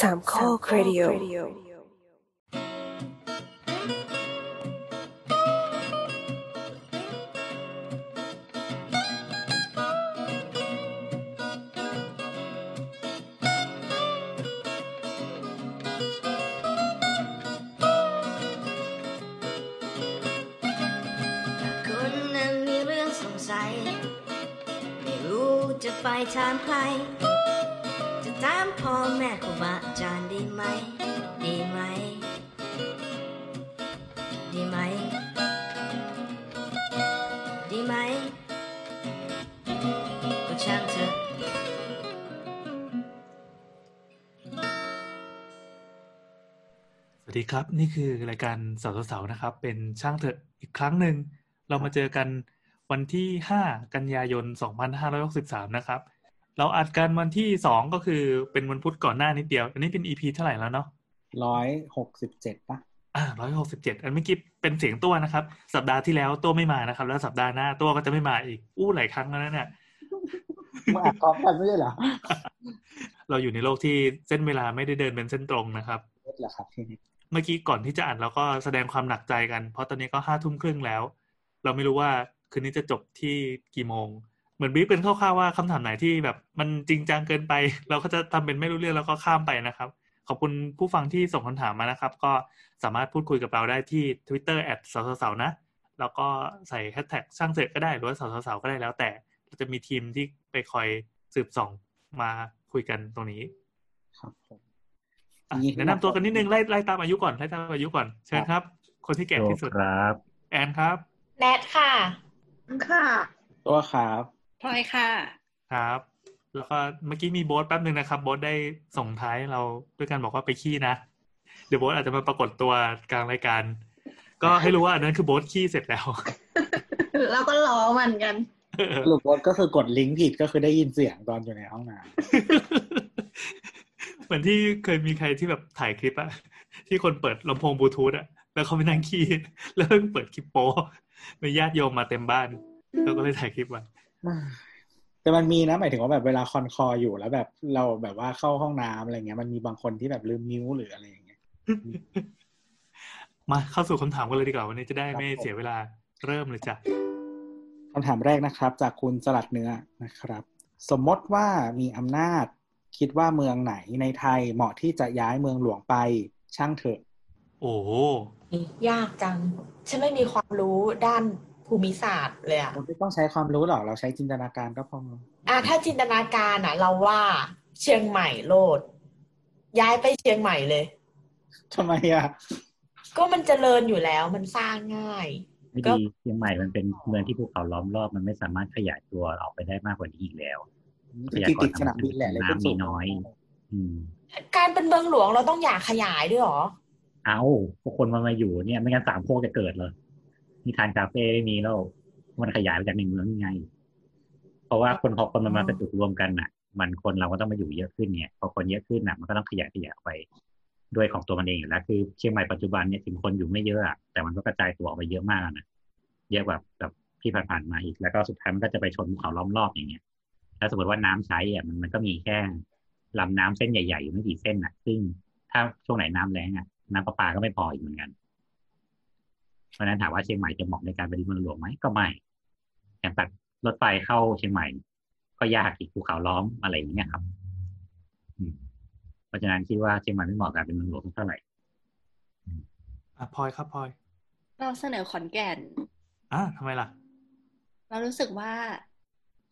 สามข้อครดิโอคนนั้นมีเรื่องสงสัยไม่รู้จะไปถามใคร จะถามพ่อแม่ครูบาอา จารย์ดีไหม ดีไหม ดีไหม ดีไหมก็ช่างเถอะสวัสดีครับ นี่คือรายการเสาร์เสาร์นะครับ เป็นช่างเถอะอีกครั้งหนึ่ง เรามาเจอกันวันที่ 5 กันยายน 2563 นะครับ เราอัดกันวันที่2ก็คือเป็นวันพุธก่อนหน้านิดเดียว อันนี้เป็น EP เท่าไหร่แล้วเนาะร้อยหกสิบเจ็ดปะอ่า167อันเมื่อกี้เป็นเสียงตัวนะครับ สัปดาห์ที่แล้วตัวไม่มานะครับ แล้วสัปดาห์หน้าตัวก็จะไม่มาอีกอู้หลายครั้งแล้วนะเนี่ยมาอัดพร้อมกันไม่ใช่เหรอเราอยู่ในโลกที่เส้นเวลาไม่ได้เดินเป็นเส้นตรงนะครับเล็ดเหรอครับทีนี้เมื่อกี้ก่อนที่จะอัดเราก็แสดงความหนักใจกัน เพราะตอนนี้ก็ห้าทุ่มครึ่งแล้ว เราไม่รู้ว่าคืนนี้จะจบที่กี่โมง เหมือนบีบเป็นคร่าวๆว่าคำถามไหนที่แบบมันจริงจังเกินไป เราก็จะทำเป็นไม่รู้เรื่องแล้วก็ข้ามไปนะครับ ขอบคุณผู้ฟังที่ส่งคำถามมานะครับ ก็สามารถพูดคุยกับเราได้ที่ Twitter แอดสาวสาวๆนะ แล้วก็ใส่แฮชแท็กช่างเสร็จก็ได้หรือว่าสาวสาวๆก็ได้แล้วแต่เราจะมีทีมที่ไปคอยสืบส่องมาคุยกันตรงนี้ ครับผมอะยิแนะนำตัวกันนิดนึงไล่ไล่ตามอายุก่อนไล่ตามอายุก่อนเชิญครับ คนที่แก่ที่สุดครับ แอนครับ แนทค่ะค่ะ ตัวครับ พลอยค่ะครับ แล้วก็เมื่อกี้มีโบ๊ทแป๊บหนึ่งนะครับโบ๊ทได้ส่งท้ายเราด้วยกันบอกว่าไปขี้นะ เดี๋ยวโบ๊ทอาจจะมาปรากฏตัวกลางรายการ ก็ให้รู้ว่าอันนั้นคือโบ๊ทขี้เสร็จแล้วแล้วก็ล้อมันกันสรุปว่าก็คือกดลิงก์ผิดก็คือได้ยินเสียงตอนอยู่ในห้องน้เหมือนที่เคยมีใครที่แบบถ่ายคลิปอะที่คนเปิดลำโพงบลูทูธอะแล้วเขาไปนั่งขี้แล้วเพิ่งเปิดคลิปโป้มีญาติโยมมาเต็มบ้านแล้วก็เลยถ่ายคลิปไว้ำ แต่มันมีนะหมายถึงว่าแบบเวลาคอนคออยู่แล้วแบบเราแบบว่าเข้าห้องน้ำอะไรเงี้ยมันมีบางคนที่แบบลืมนิ้วหรืออะไรอย่างเงี้ยมาเข้าสู่คำถามกันเลยดีกว่าวันนี้จะได้ไม่ครับผมเสียเวลาเริ่มเลยจ้ะคำถามแรกนะครับ จากคุณสลัดเนื้อนะครับ สมมติว่ามีอำนาจ คิดว่าเมืองไหนในไทยเหมาะที่จะย้ายเมืองหลวงไปช่างเถอะ โอ้โหยากจังฉันไม่มีความรู้ด้าน ภูมิศาสตร์เลยอะเราไม่ต้องใช้ความรู้หรอกเราใช้จินตนาการก็พออะถ้าจินตนาการอะเราว่าเชียงใหม่โลด ย้ายไปเชียงใหม่เลยทำไมอะก็มันเจริญอยู่แล้วมันสร้างง่ายไม่ก็ดีเชียงใหม่มันเป็นเมืองที่ภูเขาล้อมรอบมันไม่สามารถขยายตัวออกไปได้มากกว่านี้อีกแล้วทรัพยาติดกรติดสนามบินแหละเลยน้ำมีน้อย อืม การเป็นเมืองหลวงเราต้องอยากขยายด้วยเหรอ เอาพวกคนมันมาอยู่เนี่ย ไม่งั้นสามโคกจะเกิดเลย นิทานคาเฟ่ไม่มีแล้วมันขยายไปจากหนึ่งเมืองยังไง เพราะว่าคนพอคนมันมาเป็นจุดรวมกันน่ะ มันคนเราก็ต้องมาอยู่เยอะขึ้นเนี่ย พอคนเยอะขึ้นน่ะมันก็ต้องขยายขยายไปด้วยของตัวมันเองอยู่แล้วคือเชียงใหม่ปัจจุบันเนี่ยถึงคนอยู่ไม่เยอะอะแต่มันก็กระจายตัวออกไปเยอะมากนะเยอะแบบแบบที่ผ่านๆมาอีกแล้วก็สุดท้ายมันก็จะไปชนเขาล้อมรอบอย่างเงี้ยแล้วสมมติว่าน้ำใช้อะมันมันก็มีแค่ลำน้ำเส้นใหญ่ๆอยู่ไม่กี่เส้นอะ ซึ่งถ้าช่วงไหนน้ำแล้งอะน้ำประปาก็ไม่พออีกเหมือนกัน เพราะฉะนั้นถามว่าเชียงใหม่จะเหมาะในการเป็นเมืองหลวงไหมก็ไม่อย่างตัดรถไฟเข้าเชียงใหม่ ก็ยากอีกภูเขาล้อมอะไรอย่างเงี้ยครับอืมเพราะฉะนั้นคิดว่าเชียงใหม่ไม่เหมาะกับการเป็นเมืองหลวงเท่าไหร่อะพลอยครับพลอย เราเสนอขอนแก่นอะทำไมล่ะ เรารู้สึกว่า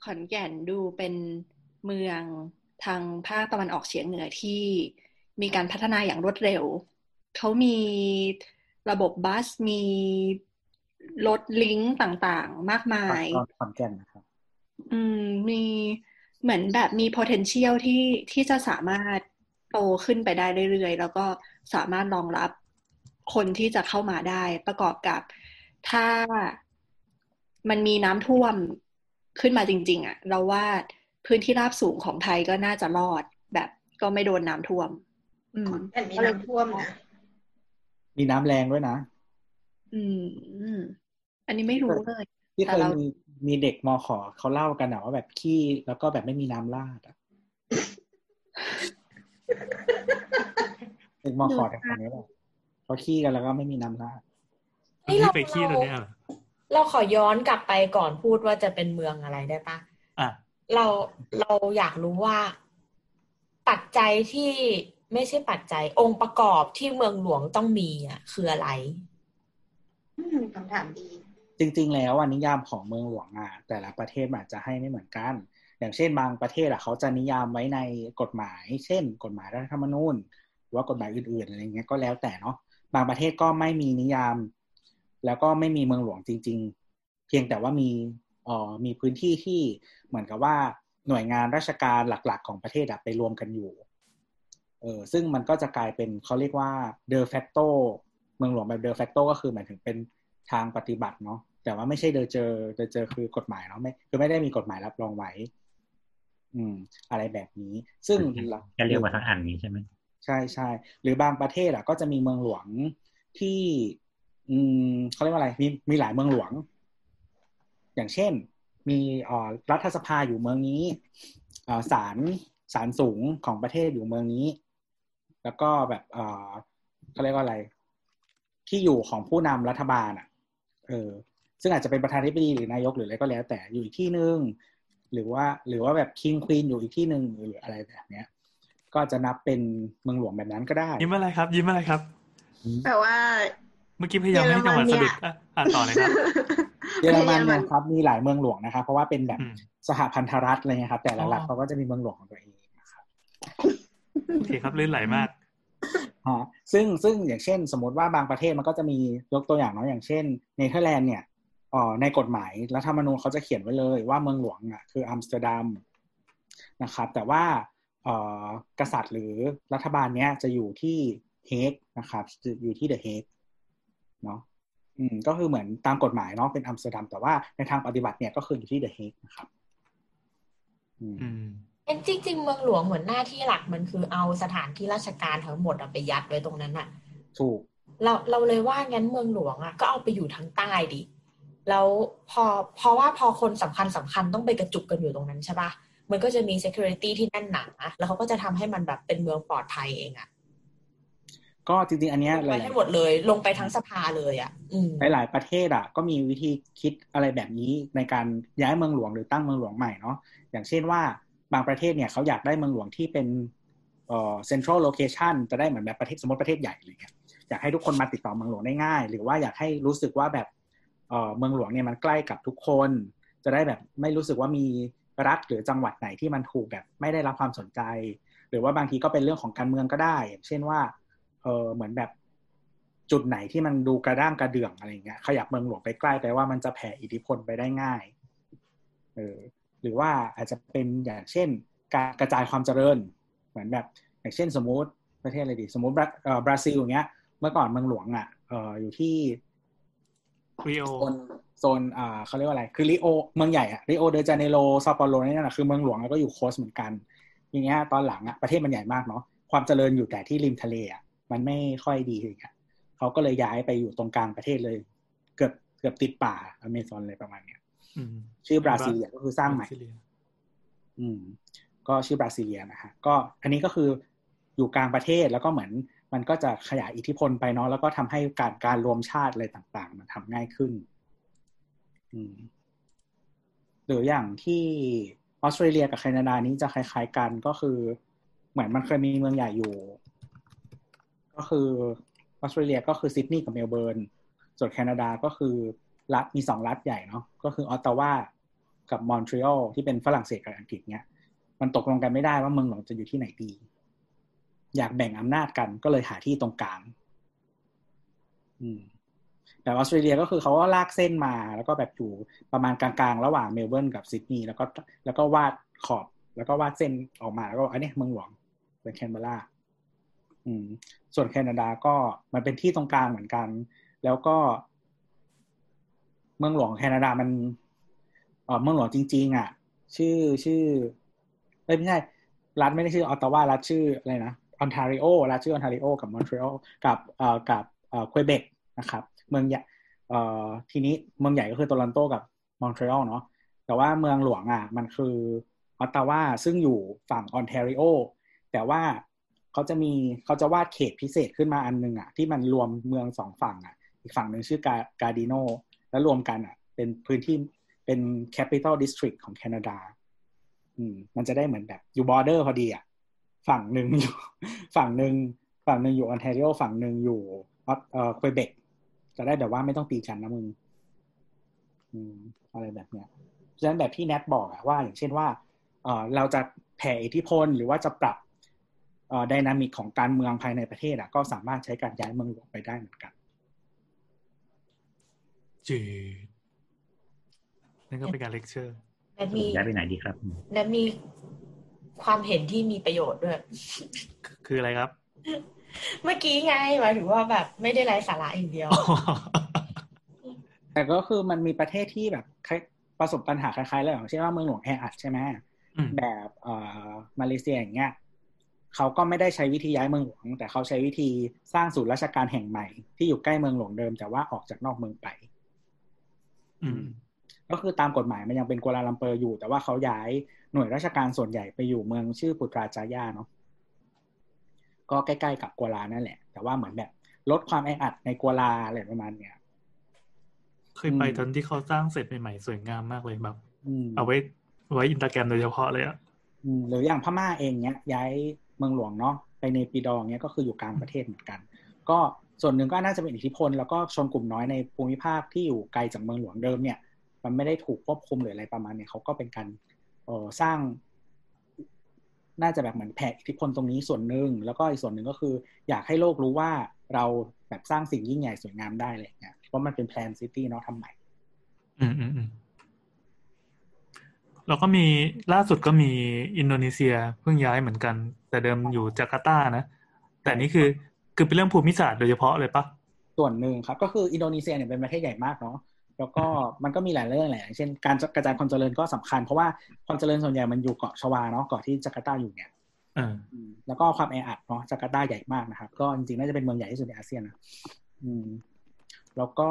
ขอนแก่นดูเป็นเมืองทางภาคตะวันออกเฉียงเหนือที่มีการพัฒนาอย่างรวดเร็ว เขามี ระบบบัสมีรถลิงก์ต่างๆ มากมายตอนขอนแก่นนะครับ อืมมีเหมือนแบบมี potential ที่ที่จะสามารถโตขึ้นไปได้เรื่อยๆ แล้วก็สามารถรองรับคนที่จะเข้ามาได้ประกอบกับถ้ามันมีน้ำท่วมขึ้นมาจริง ๆอะ เราว่าพื้นที่ราบสูงของไทยก็น่าจะรอดแบบก็ไม่โดนน้ำท่วมอืมแต่มีน้ำท่วมนะ มีน้ำแรงด้วยนะอืมอืม อันนี้ไม่รู้เลย ที่แต่เคยเรามีมีเด็กมอขอเขาเล่ากันอะว่าแบบขี้แล้วก็แบบไม่มีน้ำราดอะเด็กมอขอแต่คนนี้แหละเขาขี้กันแล้วก็ไม่มีน้ำราดนี่ที่เราไปขี้ตัวเนี้ยเหรอเราขอย้อนกลับไปก่อนพูดว่าจะเป็นเมืองอะไรได้ปะอะเราเราอยากรู้ว่าปัจจัยที่ ไม่ใช่ปัจจัยองค์ประกอบที่เมืองหลวงต้องมีอะคืออะไรอืมคำถามดี จริง ๆ แล้วอะนิยามของเมืองหลวงอะแต่ละประเทศมันอาจจะให้ไม่เหมือนกัน อย่างเช่น บางประเทศอะเขาจะนิยามไว้ในกฎหมาย เช่น กฎหมายรัฐธรรมนูญหรือว่ากฎหมายอื่นๆอะไรเงี้ยก็แล้วแต่เนาะบางประเทศก็ไม่มีนิยาม แล้วก็ไม่มีเมืองหลวงจริง ๆ เพียงแต่ว่ามีเอ่อมีพื้นที่ที่เหมือนกับว่าหน่วยงานราชการหลักๆ ของประเทศอะไปรวมกันอยู่เออซึ่งมันก็จะกลายเป็นเขาเรียกว่า de facto เมืองหลวงแบบ de facto ก็คือหมายถึงเป็นทางปฏิบัติเนาะแต่ว่าไม่ใช่ de เจอ de เจอคือกฎหมายเนาะไม่คือไม่ได้มีกฎหมายรับรองไว้ อืม อะไรแบบนี้ ซึ่งจะเรียกว่าทั้งอันนี้ใช่ไหมใช่ใช่หรือบางประเทศอะ ก็จะมีเมืองหลวงที่ อืมเขาเรียกว่าอะไรมีมีหลายเมืองหลวง อย่างเช่น มีเอ่อรัฐสภาอยู่เมืองนี้เอ่อศาลศาลสูงของประเทศอยู่เมืองนี้ แล้วก็แบบเอ่อเขาเรียกว่าอะไร ที่อยู่ของผู้นำรัฐบาลอะ เออ ซึ่งอาจจะเป็นประธานาธิบดีหรือนายกหรืออะไรก็แล้ว แต่อยู่อีกที่หนึ่งหรือว่าหรือว่าแบบคิงควีนอยู่อีกที่หนึ่งหรืออะไรแบบเนี้ย ก็จะนับเป็นเมืองหลวงแบบนั้นก็ได้ ยิ้มอะไรครับ ยิ้มอะไรครับแปลว่าเมื่อกี้พยายามให้จังหวะสะดุดอะอะต่อเลยครับเยอรมันเนี่ยครับมีหลายเมืองหลวงนะครับเพราะว่าเป็นแบบอืมสหพันธรัฐอะไรเงี้ยครับ แต่ละรัฐอ๋อเขาก็จะมีเมืองหลวงของตัวเองนะครับโอเคครับลื่นไหลมาก ฮะซึ่งซึ่งอย่างเช่น สมมติว่าบางประเทศมันก็จะมียกตัวอย่างเนาะอย่างเช่นเนเธอร์แลนด์เนี่ยอ่อในกฎหมายรัฐธรรมนูญเขาจะเขียนไว้เลยว่าเมืองหลวงอะคืออัมสเตอร์ดัมนะครับแต่ว่าเอ่อกษัตริย์หรือรัฐบาลเนี้ยจะอยู่ที่เฮกนะครับจะอยู่ที่เดอะเฮกเนาะอืมก็คือเหมือนตามกฎหมายเนาะเป็นอัมสเตอร์ดัมแต่ว่าในทางปฏิบัติเนี่ยก็คืออยู่ที่เดอะเฮกนะครับ อืม อืมเอ็นจริง ๆ เมืองหลวงเหมือนหน้าที่หลักมันคือเอาสถานที่ราชการทั้งหมดอะไปยัดไว้ตรงนั้นอะถูก เราเราเลยว่างั้นเมืองหลวงอะก็เอาไปอยู่ทางใต้ดิแล้วพอเพราะว่าพอคนสำคัญสำคัญต้องไปกระจุกกันอยู่ตรงนั้นใช่ปะมันก็จะมี security ที่แน่นหนาแล้วเขาก็จะทำให้มันแบบเป็นเมืองปลอดภัยเองอะก็จริงๆ อันเนี้ยลงหไปลายให้หมดเลยลงไปทั้งสภาเลยอะอืมๆหลายๆประเทศอะ ก็มีวิธีคิดอะไรแบบนี้ในการย้ายเมืองหลวงหรือตั้งเมืองหลวงใหม่เนาะอย่างเช่นว่า บางประเทศเนี่ยเขาอยากได้เมืองหลวงที่เป็นเอ่อ central location จะได้เหมือนแบบประเทศสมมติประเทศใหญ่อะไรเงี้ยอยากให้ทุกคนมาติดต่อเมืองหลวงได้ง่าย หรือว่าอยากให้รู้สึกว่าแบบเอ่อเมืองหลวงเนี่ยมันใกล้กับทุกคน จะได้แบบไม่รู้สึกว่ามีรัฐหรือจังหวัดไหนที่มันถูกแบบไม่ได้รับความสนใจ หรือว่าบางทีก็เป็นเรื่องของการเมืองก็ได้อย่างเช่นว่าเออเหมือนแบบจุดไหนที่มันดูกระด้างกระเดื่องอะไรเงี้ยขยับเมืองหลวงไปใกล้ไปว่ามันจะแผ่อิทธิพลไปได้ง่ายเออ หรือว่าอาจจะเป็นอย่างเช่น การกระจายความเจริญ เหมือนแบบอย่างเช่นสมมุติประเทศอะไรดี สมมุติบราเอ่อบราซิลอย่างเงี้ย เมื่อก่อนเมืองหลวงอะเอออยู่ที่ริโอโซนโซนอ่าเขาเรียกว่าอะไร คือริโอ เมืองใหญ่อะริโอเดจาเนโรซาเปาโลนี่แหละคือเมืองหลวงแล้วก็อยู่ coast เหมือนกันทีเนี้ยตอนหลังอะประเทศมันใหญ่มากเนาะความเจริญอยู่แต่ที่ริมทะเลอะมันไม่ค่อยดีอย่างเงี้ยเขาก็เลยย้ายไปอยู่ตรงกลางประเทศเลย เกือบเกือบติดป่าอเมซอนเลยประมาณเนี้ยอืม ชื่อบราซิเลียก็คือสร้างใหม่บราซิเลียอืม ก็ชื่อบราซิเลียนะฮะก็อันนี้ก็คืออยู่กลางประเทศแล้วก็เหมือน มันก็จะขยายอิทธิพลไปเนาะแล้วก็ทำให้การการรวมชาติอะไรต่างๆ มันทำง่ายขึ้น อืมหรืออย่างที่ออสเตรเลียกับแคนาดานี้จะคล้ายๆกันก็คือ เหมือนมันเคยมีเมืองใหญ่อยู่ ก็คือออสเตรเลียก็คือซิดนีย์กับเมลเบิร์นส่วนแคนาดาก็คือ รัฐมีสองรัฐใหญ่เนาะก็คือออตตาวากับมอนทรีออลที่เป็นฝรั่งเศสกับอังกฤษเนี้ยมันตกลงกันไม่ได้ว่าเมืองหลวงจะอยู่ที่ไหนดี อยากแบ่งอำนาจกันก็เลยหาที่ตรงกลางแต่ออสเตรเลียก็คือเขาก็ลากเส้นมา แล้วก็แบบอยู่ประมาณกลางๆ ระหว่างเมลเบิร์นกับซิดนีย์แล้วก็แล้วก็วาดขอบ แล้วก็วาดเส้นออกมาแล้วก็อันนี้เมืองหลวงเป็นแคนเบราส่วนแคนาดาก็มันเป็นที่ตรงกลางเหมือนกัน แล้วก็ เมืองหลวงแคนาดามันเออเมืองหลวงจริง ๆ อะ ชื่อชื่อไม่ใช่รัฐไม่ได้ชื่อออตตาวารัฐชื่ออะไรนะออนทาริโอรัฐชื่อออนทาริโอกับมอนทรีออลกับเอ่อกับเอ่อควเบกนะครับ เมืองใหญ่เอ่อทีนี้เมืองใหญ่ก็คือโทรอนโตกับมอนทรีออลเนาะแต่ว่าเมืองหลวงอะ มันคือออตตาวาซึ่งอยู่ฝั่งออนทาริโอแต่ว่าเขาจะมีเขาจะวาดเขตพิเศษขึ้นมาอันนึงอะที่มันรวมเมืองสองฝั่งอะ อีกฝั่งหนึ่งชื่อกากาดิโน แล้วรวมกันอะ เป็นพื้นที่เป็น capital district ของแคนาดา อืม มันจะได้เหมือนแบบอยู่บอร์เดอร์พอดีอะ ฝั่งหนึ่งอยู่ ฝั่งหนึ่งฝั่งหนึ่งอยู่ออนแทรีโอฝั่งหนึ่งอยู่เอ่อควยเบกจะได้แบบว่าไม่ต้องตีกันนะมึง อืม อะไรแบบเนี้ยฉะนั้นแบบที่แนทบอกอะว่าอย่างเช่นว่า เออเราจะแผ่อิทธิพลหรือว่าจะปรับเอ่อ dynamic ของการเมืองภายในประเทศอะก็สามารถใช้การย้ายเมืองหลวงไปได้เหมือนกัน จืดนั่นก็เป็นการเลคเชอร์แนทมีย้ายไปไหนดีครับแนทมีความเห็นที่มีประโยชน์ด้วย คืออะไรครับ เมื่อกี้ไงหมายถึงว่าแบบไม่ได้ไร้สาระอย่างเดียว แต่ก็คือมันมีประเทศที่แบบคล้ายประสบปัญหาคล้ายๆแล้วอย่างเช่นว่าเมืองหลวงแออัดใช่ไหมอืมแบบเอ่อมาเลเซียอย่างเงี้ยเขาก็ไม่ได้ใช้วิธีย้ายเมืองหลวง แต่เขาใช้วิธีสร้างศูนย์ราชการแห่งใหม่ที่อยู่ใกล้เมืองหลวงเดิม แต่ว่าออกจากนอกเมืองไปอืม ก็คือตามกฎหมายมันยังเป็นกัวลาลัมเปอร์อยู่ แต่ว่าเขาย้ายหน่วยราชการส่วนใหญ่ไปอยู่เมืองชื่อปุตราจายาเนาะก็ใกล้ๆกับกัวลานั่นแหละ แต่ว่าเหมือนแบบ ลดความแออัดในกัวลาอะไรประมาณเนี้ยเคยไปอืมตอนที่เขาสร้างเสร็จใหม่ๆสวยงามมากเลยแบบอืมเอาไว้ไว้อินสตาแกรมโดยเฉพาะเลยอะอืมหรืออย่างพม่าเองเนี้ยย้ายเมืองหลวงเนาะไปในปีดองเนี้ยก็คืออยู่กลางประเทศเหมือนกัน ก็ ส่วนหนึ่งก็น่าจะเป็นอิทธิพลแล้วก็ชนกลุ่มน้อยในภูมิภาคที่อยู่ไกลจากเมืองหลวงเดิมเนี่ย มันไม่ได้ถูกควบคุมหรืออะไรประมาณเนี้ยเขาก็เป็นการเออสร้าง น่าจะแบบเหมือนแผ่อิทธิพลตรงนี้ส่วนหนึ่งแล้วก็อีกส่วนหนึ่งก็คือ อยากให้โลกรู้ว่าเราแบบสร้างสิ่งยิ่งใหญ่สวยงามได้เลยเนี่ยเพราะมันเป็น planned city เนาะทำใหม่ อืมอืมอืมแล้วก็มีล่าสุดก็มีอินโดนีเซียเพิ่งย้ายเหมือนกัน แต่เดิมอยู่จาการ์ตานะ แต่นี่คือ คือเป็นเรื่องภูมิศาสตร์โดยเฉพาะเลยปะส่วนหนึ่งครับ ก็คืออินโดนีเซียเนี่ยเป็นประเทศใหญ่มากเนาะแล้วก็มันก็มีหลายเรื่องแหละอย่างเช่นการกระจายความเจริญก็สำคัญ เพราะว่าความเจริญส่วนใหญ่มันอยู่เกาะชวาเนาะเกาะที่จาการ์ตาอยู่เนี่ยเอออืมแล้วก็ความแออัดเนาะจาการ์ตาใหญ่มากนะครับ ก็จริงๆน่าจะเป็นเมืองใหญ่ที่สุดในอาเซียนนะอืมแล้วก็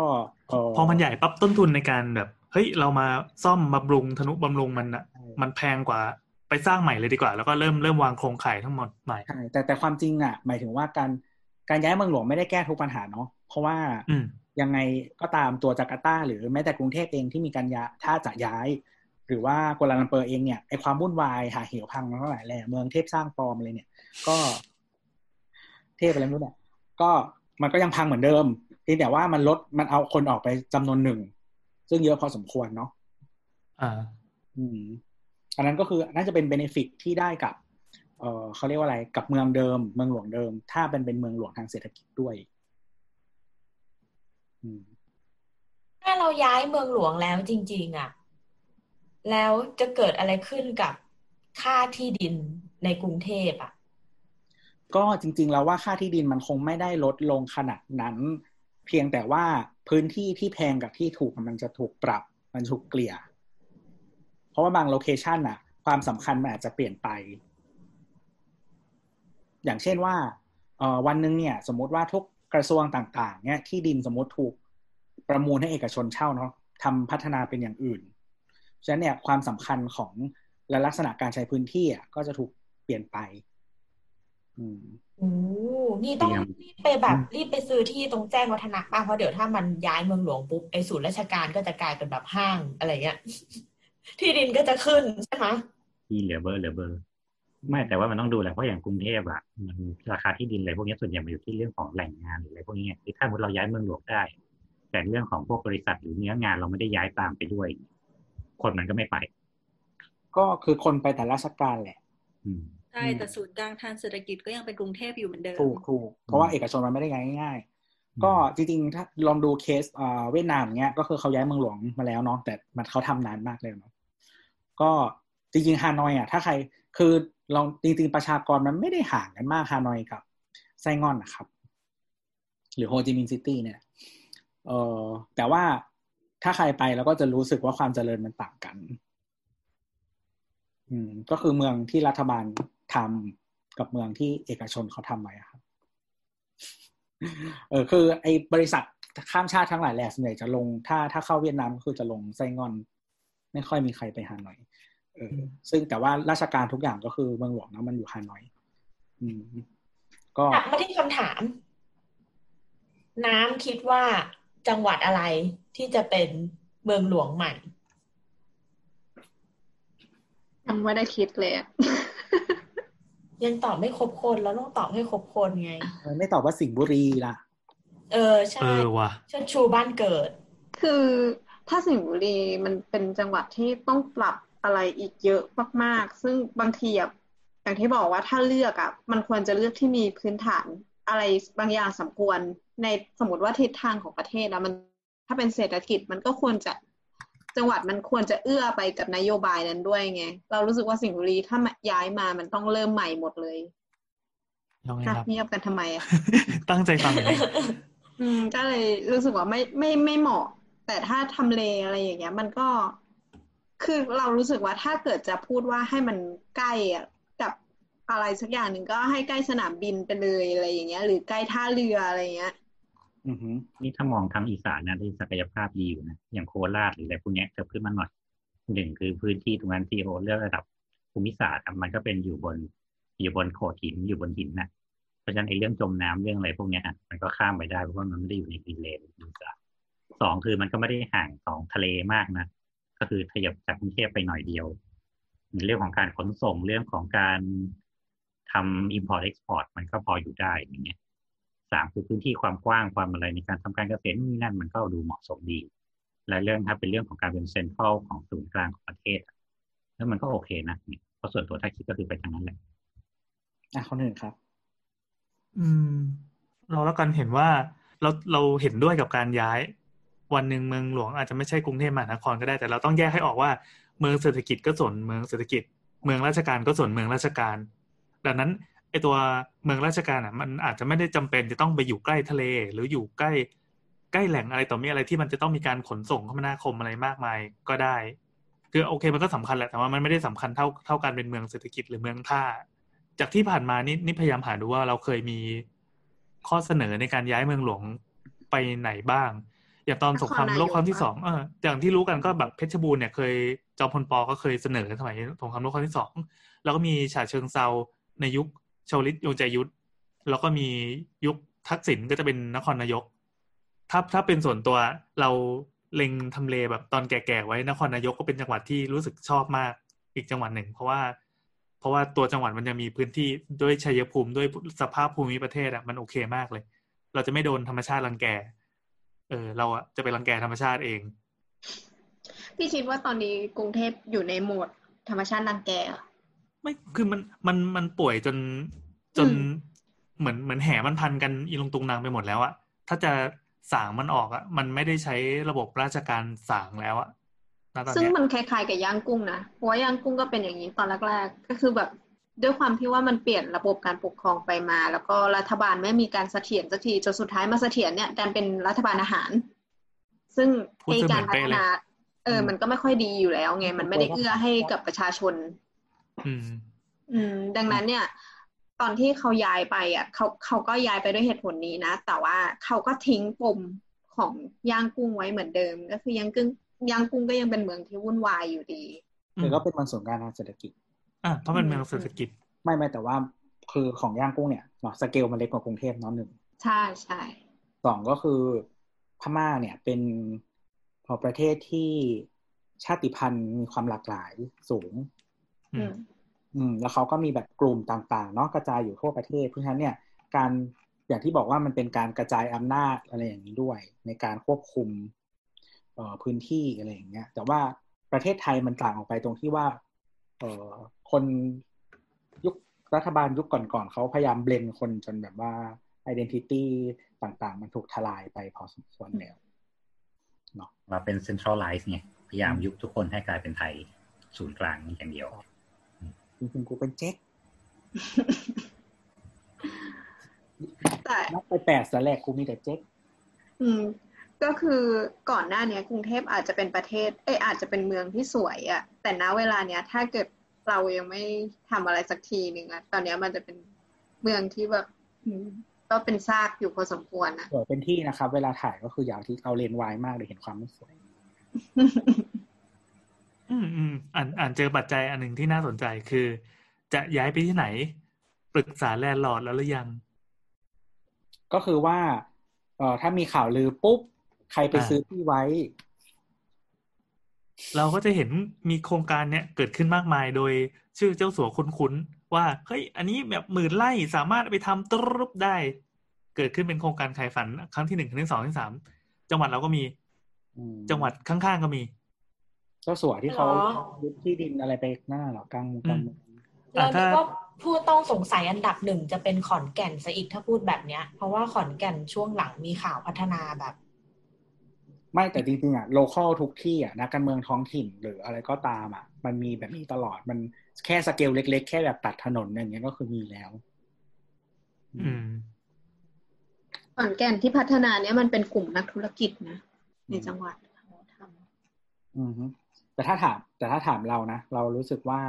เออพอมันใหญ่ปั๊บต้นทุนในการแบบเฮ้ยเรามาซ่อมบำรุงธนุบำรุงมันอะใช่มันแพงกว่าไปสร้างใหม่เลยดีกว่า แล้วก็เริ่มเริ่มวางโครงข่ายทั้งหมดใหม่ใช่แต่แต่ความจริงอะหมายถึงว่าการ การย้ายเมืองหลวงไม่ได้แก้ทุกปัญหาเนาะเพราะว่าอืมยังไงก็ตามตัวจาการ์ตาหรือแม้แต่กรุงเทพเองที่มีการย้ายถ้าจะย้าย หรือว่ากัวลาลัมเปอร์เองเนี่ยไอความวุ่นวายหาเหวพังมาเท่าไหร่แหละเมืองเทพสร้างปลอมอะไรเนี่ย ก็ เทพอะไรไม่รู้เนี่ยก็มันก็ยังพังเหมือนเดิมเพียงแต่ว่ามันลดมันเอาคนออกไปจำนวนหนึ่ง ซึ่งเยอะพอสมควรเนาะอ่า อืมอันนั้นก็คือน่าจะเป็น benefit ที่ได้กับ เออเขาเรียกว่าอะไรกับเมืองเดิม เมืองหลวงเดิม ถ้าเป็นเป็นเมืองหลวงทางเศรษฐกิจด้วยอืมถ้าเราย้ายเมืองหลวงแล้วจริง ๆอะแล้วจะเกิดอะไรขึ้นกับค่าที่ดินในกรุงเทพอะ ก็จริง ๆ แล้วว่าค่าที่ดินมันคงไม่ได้ลดลงขนาดนั้น เพียงแต่ว่าพื้นที่ที่แพงกับที่ถูกมันจะถูกปรับมันถูกเกลี่ย เพราะว่าบางโลเคชันน่ะ ความสำคัญมันอาจจะเปลี่ยนไป อย่างเช่นว่าเอ่อวันหนึ่งเนี่ย สมมติว่าทุกกระทรวงต่างๆ เนี่ยที่ดินสมมติถูกประมูลให้เอกชนเช่าเนาะทำพัฒนาเป็นอย่างอื่น ฉะนั้นเนี่ยความสำคัญของและลักษณะการใช้พื้นที่อะก็จะถูกเปลี่ยนไป อืมโอ้นี่ต้องเตรียมรีบไปแบบรีบไปซื้อที่ตรงแจ้งวัฒนะป่ะเพราะเดี๋ยวถ้ามันย้ายเมืองหลวงปุ๊บไอ้ศูนย์ราชการก็จะกลายเป็นแบบห้างอะไรเงี้ย ที่ดินก็จะขึ้นใช่ไหมที่เหลือเบอร์เหลือเบอร์ ไม่แต่ว่ามันต้องดูแหละเพราะอย่างกรุงเทพอะมันราคาที่ดินอะไรพวกนี้ส่วนใหญ่มันอยู่ที่เรื่องของแหล่งงานหรืออะไรพวกนี้ไงคือถ้าสมมติเราย้ายเมืองหลวงได้ แต่เรื่องของพวกบริษัทหรือเนื้องานเราไม่ได้ย้ายตามไปด้วย คนมันก็ไม่ไป ก็คือคนไปแต่ราชการแหละอืมใช่แต่ศูนย์กลางทางเศรษฐกิจก็ยังเป็นกรุงเทพอยู่เหมือนเดิมถูกถูกเพราะว่าเอกชนมันไม่ได้ย้ายง่ายๆก็จริงๆถ้าลองดูเคสเอ่อเวียดนามเนี้ยก็คือเขาย้ายเมืองหลวงมาแล้วเนาะแต่มันเขาทำนานมากเลยเนาะก็จริงๆฮานอยอะถ้าใครคือ ลองจริงๆประชากรมันไม่ได้ห่างกันมากฮานอยกับไซงอนนะครับ หรือโฮจิมินห์ซิตี้เนี่ยเออแต่ว่าถ้าใครไปแล้วก็จะรู้สึกว่าความเจริญมันต่างกัน อืม ก็คือเมืองที่รัฐบาลทำกับเมืองที่เอกชนเขาทำไว้อะครับ เออคือ ไอ้บริษัทข้ามชาติทั้งหลายแหละส่วนใหญ่จะลง ถ้าถ้าเข้าเวียดนามก็คือจะลงไซง่อน ไม่ค่อยมีใครไปฮานอย ซึ่งแต่ว่าราชการทุกอย่างก็คือเมืองหลวงนะมันอยู่ฮานอยอืมก็กลับมาที่คำถาม น้ำคิดว่าจังหวัดอะไรที่จะเป็นเมืองหลวงใหม่ยังไม่ได้คิดเลยอะยังตอบไม่ครบคนแล้วต้องตอบให้ครบคนไงทำไมไม่ตอบว่าสิงห์บุรีล่ะ เออ ใช่เออว่ะเชิดชูบ้านเกิด คือถ้าสิงห์บุรีมันเป็นจังหวัดที่ต้องปรับ อะไรอีกเยอะมากๆ ซึ่งบางทีอะอย่างที่บอกว่าถ้าเลือกอะมันควรจะเลือกที่มีพื้นฐานอะไรบางอย่างสมควรในสมมติว่าทิศทางของประเทศนะมันถ้าเป็นเศรษฐกิจมันก็ควรจะจังหวัดมันควรจะเอื้อไปกับนโยบายนั้นด้วยไง เรารู้สึกว่าสิงห์บุรีถ้าย้ายมามันต้องเริ่มใหม่หมดเลยยังไงนะครับบเงียบกันทำไมอะตั้งใจฟังอยู่อืมก็เลยรู้สึกว่าไม่ไม่ไม่เหมาะ แต่ถ้าทำเลอะไรอย่างเงี้ย มันก็ คือเรารู้สึกว่าถ้าเกิดจะพูดว่าให้มันใกล้อะกับอะไรสักอย่างหนึ่งก็ให้ใกล้สนามบินไปเลยอะไรอย่างเงี้ย หรือใกล้ท่าเรืออะไรเงี้ยอือหือนี่ถ้ามองทางอีสานนะที่ศักยภาพดีอยู่นะอย่างโคราชหรืออะไรพวกเนี้ยเกิดขึ้นมาหน่อยหนึ่งคือพื้นที่ตรงนั้นที่โอเลือกระดับภูมิศาสตร์มันก็เป็นอยู่บนอยู่บนโขดหินอยู่บนหินนะเพราะฉะนั้นไอ้เรื่องจมน้ำเรื่องอะไรพวกเนี้ยมันก็ข้ามไปได้เพราะว่ามันไม่ได้อยู่ในดินเลนภูส์สองคือมันก็ไม่ได้ห่างของทะเลมากนะ ก็คือขยับจากกรุงเทพไปหน่อยเดียวในเรื่องของการขนส่งเรื่องของการทำ import export มันก็พออยู่ได้อย่างเงี้ยสามคือพื้นที่ความกว้างความอะไรในการทำการเกษตรนู่นนี่นั่นมันก็ดูเหมาะสมดี และเรื่องถ้าเป็นเรื่องของการเป็นเซ็นทรัลของศูนย์กลางของประเทศอะแล้วมันก็โอเคนะเนี่ยเพราะส่วนตัวถ้าคิดก็คือไปทางนั้นแหละอะคนอื่นครับ อืม เราแล้วกันเห็นว่าเราเราเห็นด้วยกับการย้าย วันหนึ่งเมืองหลวงอาจจะไม่ใช่กรุงเทพมหานครก็ได้แต่เราต้องแยกให้ออกว่าเมืองเศรษฐกิจก็ส่วนเมืองเศรษฐกิจ เมืองราชการก็ส่วนเมืองราชการ ดังนั้นไอตัวเมืองราชการอะมันอาจจะไม่ได้จำเป็นจะต้องไปอยู่ใกล้ทะเล หรืออยู่ใกล้ใกล้แหล่งอะไรต่อมีอะไรที่มันจะต้องมีการขนส่งคมนาคมอะไรมากมายก็ได้ คือโอเคมันก็สำคัญแหละแต่ว่ามันไม่ได้สำคัญเท่าเท่าการเป็นเมืองเศรษฐกิจหรือเมืองท่า จากที่ผ่านมานี่นี่พยายามหาดูว่าเราเคยมีข้อเสนอในการย้ายเมืองหลวงไปไหนบ้าง อย่างตอนสงครามโลกครั้งที่สองเอออย่างที่รู้กันก็แบบเพชรบูรณ์เนี่ยเคยจอมพลปอก็เคยเสนอสมัยสงครามโลกครั้งที่สองแล้วก็มีฉะเชิงเซาในยุคชวลิตยงใจยุทธแล้วก็มียุคทักษิณก็จะเป็นนครนายก ถ้าถ้าเป็นส่วนตัวเราเล็งทำเลแบบตอนแก่ๆไว้นครนายกก็เป็นจังหวัดที่รู้สึกชอบมากอีกจังหวัดหนึ่ง เพราะว่า เพราะว่าตัวจังหวัดมันจะมีพื้นที่ด้วยชัยภูมิด้วยสภาพภูมิประเทศอะมันโอเคมากเลย เราจะไม่โดนธรรมชาติรังแก เออเราอะจะไปรังแกธรรมชาติเอง พี่คิดว่าตอนนี้กรุงเทพอยู่ในโหมดธรรมชาติรังแกเหรอไม่คือมันมันมันป่วยจนจนอืมเหมือนเหมือนแห่มันพันกันอีลงตุงนางไปหมดแล้วอะถ้าจะสางมันออกอะมันไม่ได้ใช้ระบบราชการสางแล้วอะณตอนซึ่งเนี้ยมันคล้ายๆกับย่างกุ้งนะเพราะว่าย่างกุ้งก็เป็นอย่างนี้ตอนแรกๆก็คือแบบ ด้วยความที่ว่ามันเปลี่ยนระบบการปกครองไปมา แล้วก็รัฐบาลไม่มีการเสถียรสักทีจนสุดท้ายมาเสถียรเนี่ยดันเป็นรัฐบาลอาหาร ซึ่งพูดไอซะเหการมือนพัเป๊ะฒเลยนาเออ มันก็ไม่ค่อยดีอยู่แล้วไง มันไม่ได้เอื้อให้กับประชาชน อืม อืม ดังนั้นเนี่ย ตอนที่เขาย้ายไปอะเขาเขาก็ย้ายไปด้วยเหตุผลนี้นะ แต่ว่าเขาก็ทิ้งปมของย่างกุ้งไว้เหมือนเดิม ก็คือย่างกุ้งย่างกุ้งก็ยังเป็นเมืองที่วุ่นวายอยู่ดีอืมคือก็เป็นวันสงกรารทางเศรษฐกิจ อะเพราะมันเมืองเศรษฐกิจ ไม่ไม่แต่ว่าคือของย่างกุ้งเนี่ยเนาะสเกลมันเล็กกว่ากรุงเทพเนาะหนึ่งใช่ใช่สองก็คือพม่าเนี่ยเป็นพอประเทศที่ชาติพันธุ์มีความหลากหลายสูงอือืมมอืม แล้วเขาก็มีแบบกลุ่มต่างๆ เนาะกระจายอยู่ทั่วประเทศ เพราะฉะนั้นเนี่ย การอย่างที่บอกว่ามันเป็นการกระจายอำนาจอะไรอย่างนี้ด้วย ในการควบคุมเอ่อพื้นที่อะไรอย่างเงี้ย แต่ว่าประเทศไทยมันต่างออกไปตรงที่ว่า เอ่อ คนยุครัฐบาลยุคก่อนๆเขาพยายามเบลนคนจนแบบว่า identity ต่างๆ มันถูกทลายไปพอสมควรแล้วมาเป็น centralize ไงพยายามยุบทุกคนให้กลายเป็นไทยศูนย์กลางอย่างเดียวจริงๆกูเป็นเจ๊กแต่นับไปแปดสแลกกูมีแต่เจ๊กอืม ก็คือก่อนหน้าเนี้ยกรุงเทพอาจจะเป็นประเทศ เอยอาจจะเป็นเมืองที่สวยอะแต่ณเวลาเนี้ย ถ้าเกิด เรายังไม่ทำอะไรสักทีหนึ่งอะตอนเนี้ยมันจะเป็นเมืองที่แบบอืมก็เป็นซากอยู่พอสมควรนะสวยเป็นที่นะครับ เวลาถ่ายก็คืออยากที่เอาเลนส์วายมากเลยเห็นความไม่สวยอืมอืมอ่านอ่านเจอปัจจัยอันหนึ่งที่น่าสนใจคือ จะย้ายไปที่ไหน ปรึกษา landlord แล้วหรือยัง ก็คือว่า เอ่อถ้ามีข่าวลือปุ๊บ ใครไปอ่าซื้อที่ไว้ เราก็จะเห็นมีโครงการเนี้ยเกิดขึ้นมากมายโดยชื่อเจ้าสัวคุ้นๆว่าเฮ้ยอันนี้แบบหมื่นไร่สามารถเอาไปทำตรุบได้ เกิดขึ้นเป็นโครงการใครฝัน ครั้งที่หนึ่งครั้งที่สองครั้งที่สามจังหวัดเราก็มีอืมจังหวัดข้างๆก็มี เจ้าสัวที่เขาเหรอยึดที่ดินอะไรไปนั่นนะเหรอกลางกลางเมืองเราอะคิดถ้าว่าผู้ต้องสงสัยอันดับหนึ่งจะเป็นขอนแก่นซะอีกถ้าพูดแบบเนี้ย เพราะว่าขอนแก่นช่วงหลังมีข่าวพัฒนาแบบ ไม่แต่จริงๆอะโลคอลทุกที่อะนักการเมืองท้องถิ่นหรืออะไรก็ตามอะ มันมีแบบนี้ตลอดมันแค่สเกลเล็ก ๆ แค่แบบตัดถนนอย่างเงี้ยก็คือมีแล้ว อืมขอนแก่นที่พัฒนาเนี่ยมันเป็นกลุ่มนักธุรกิจนะ ในจังหวัดเขาทำอือฮึแต่ถ้าถาม แต่ถ้าถามเรานะเรารู้สึกว่า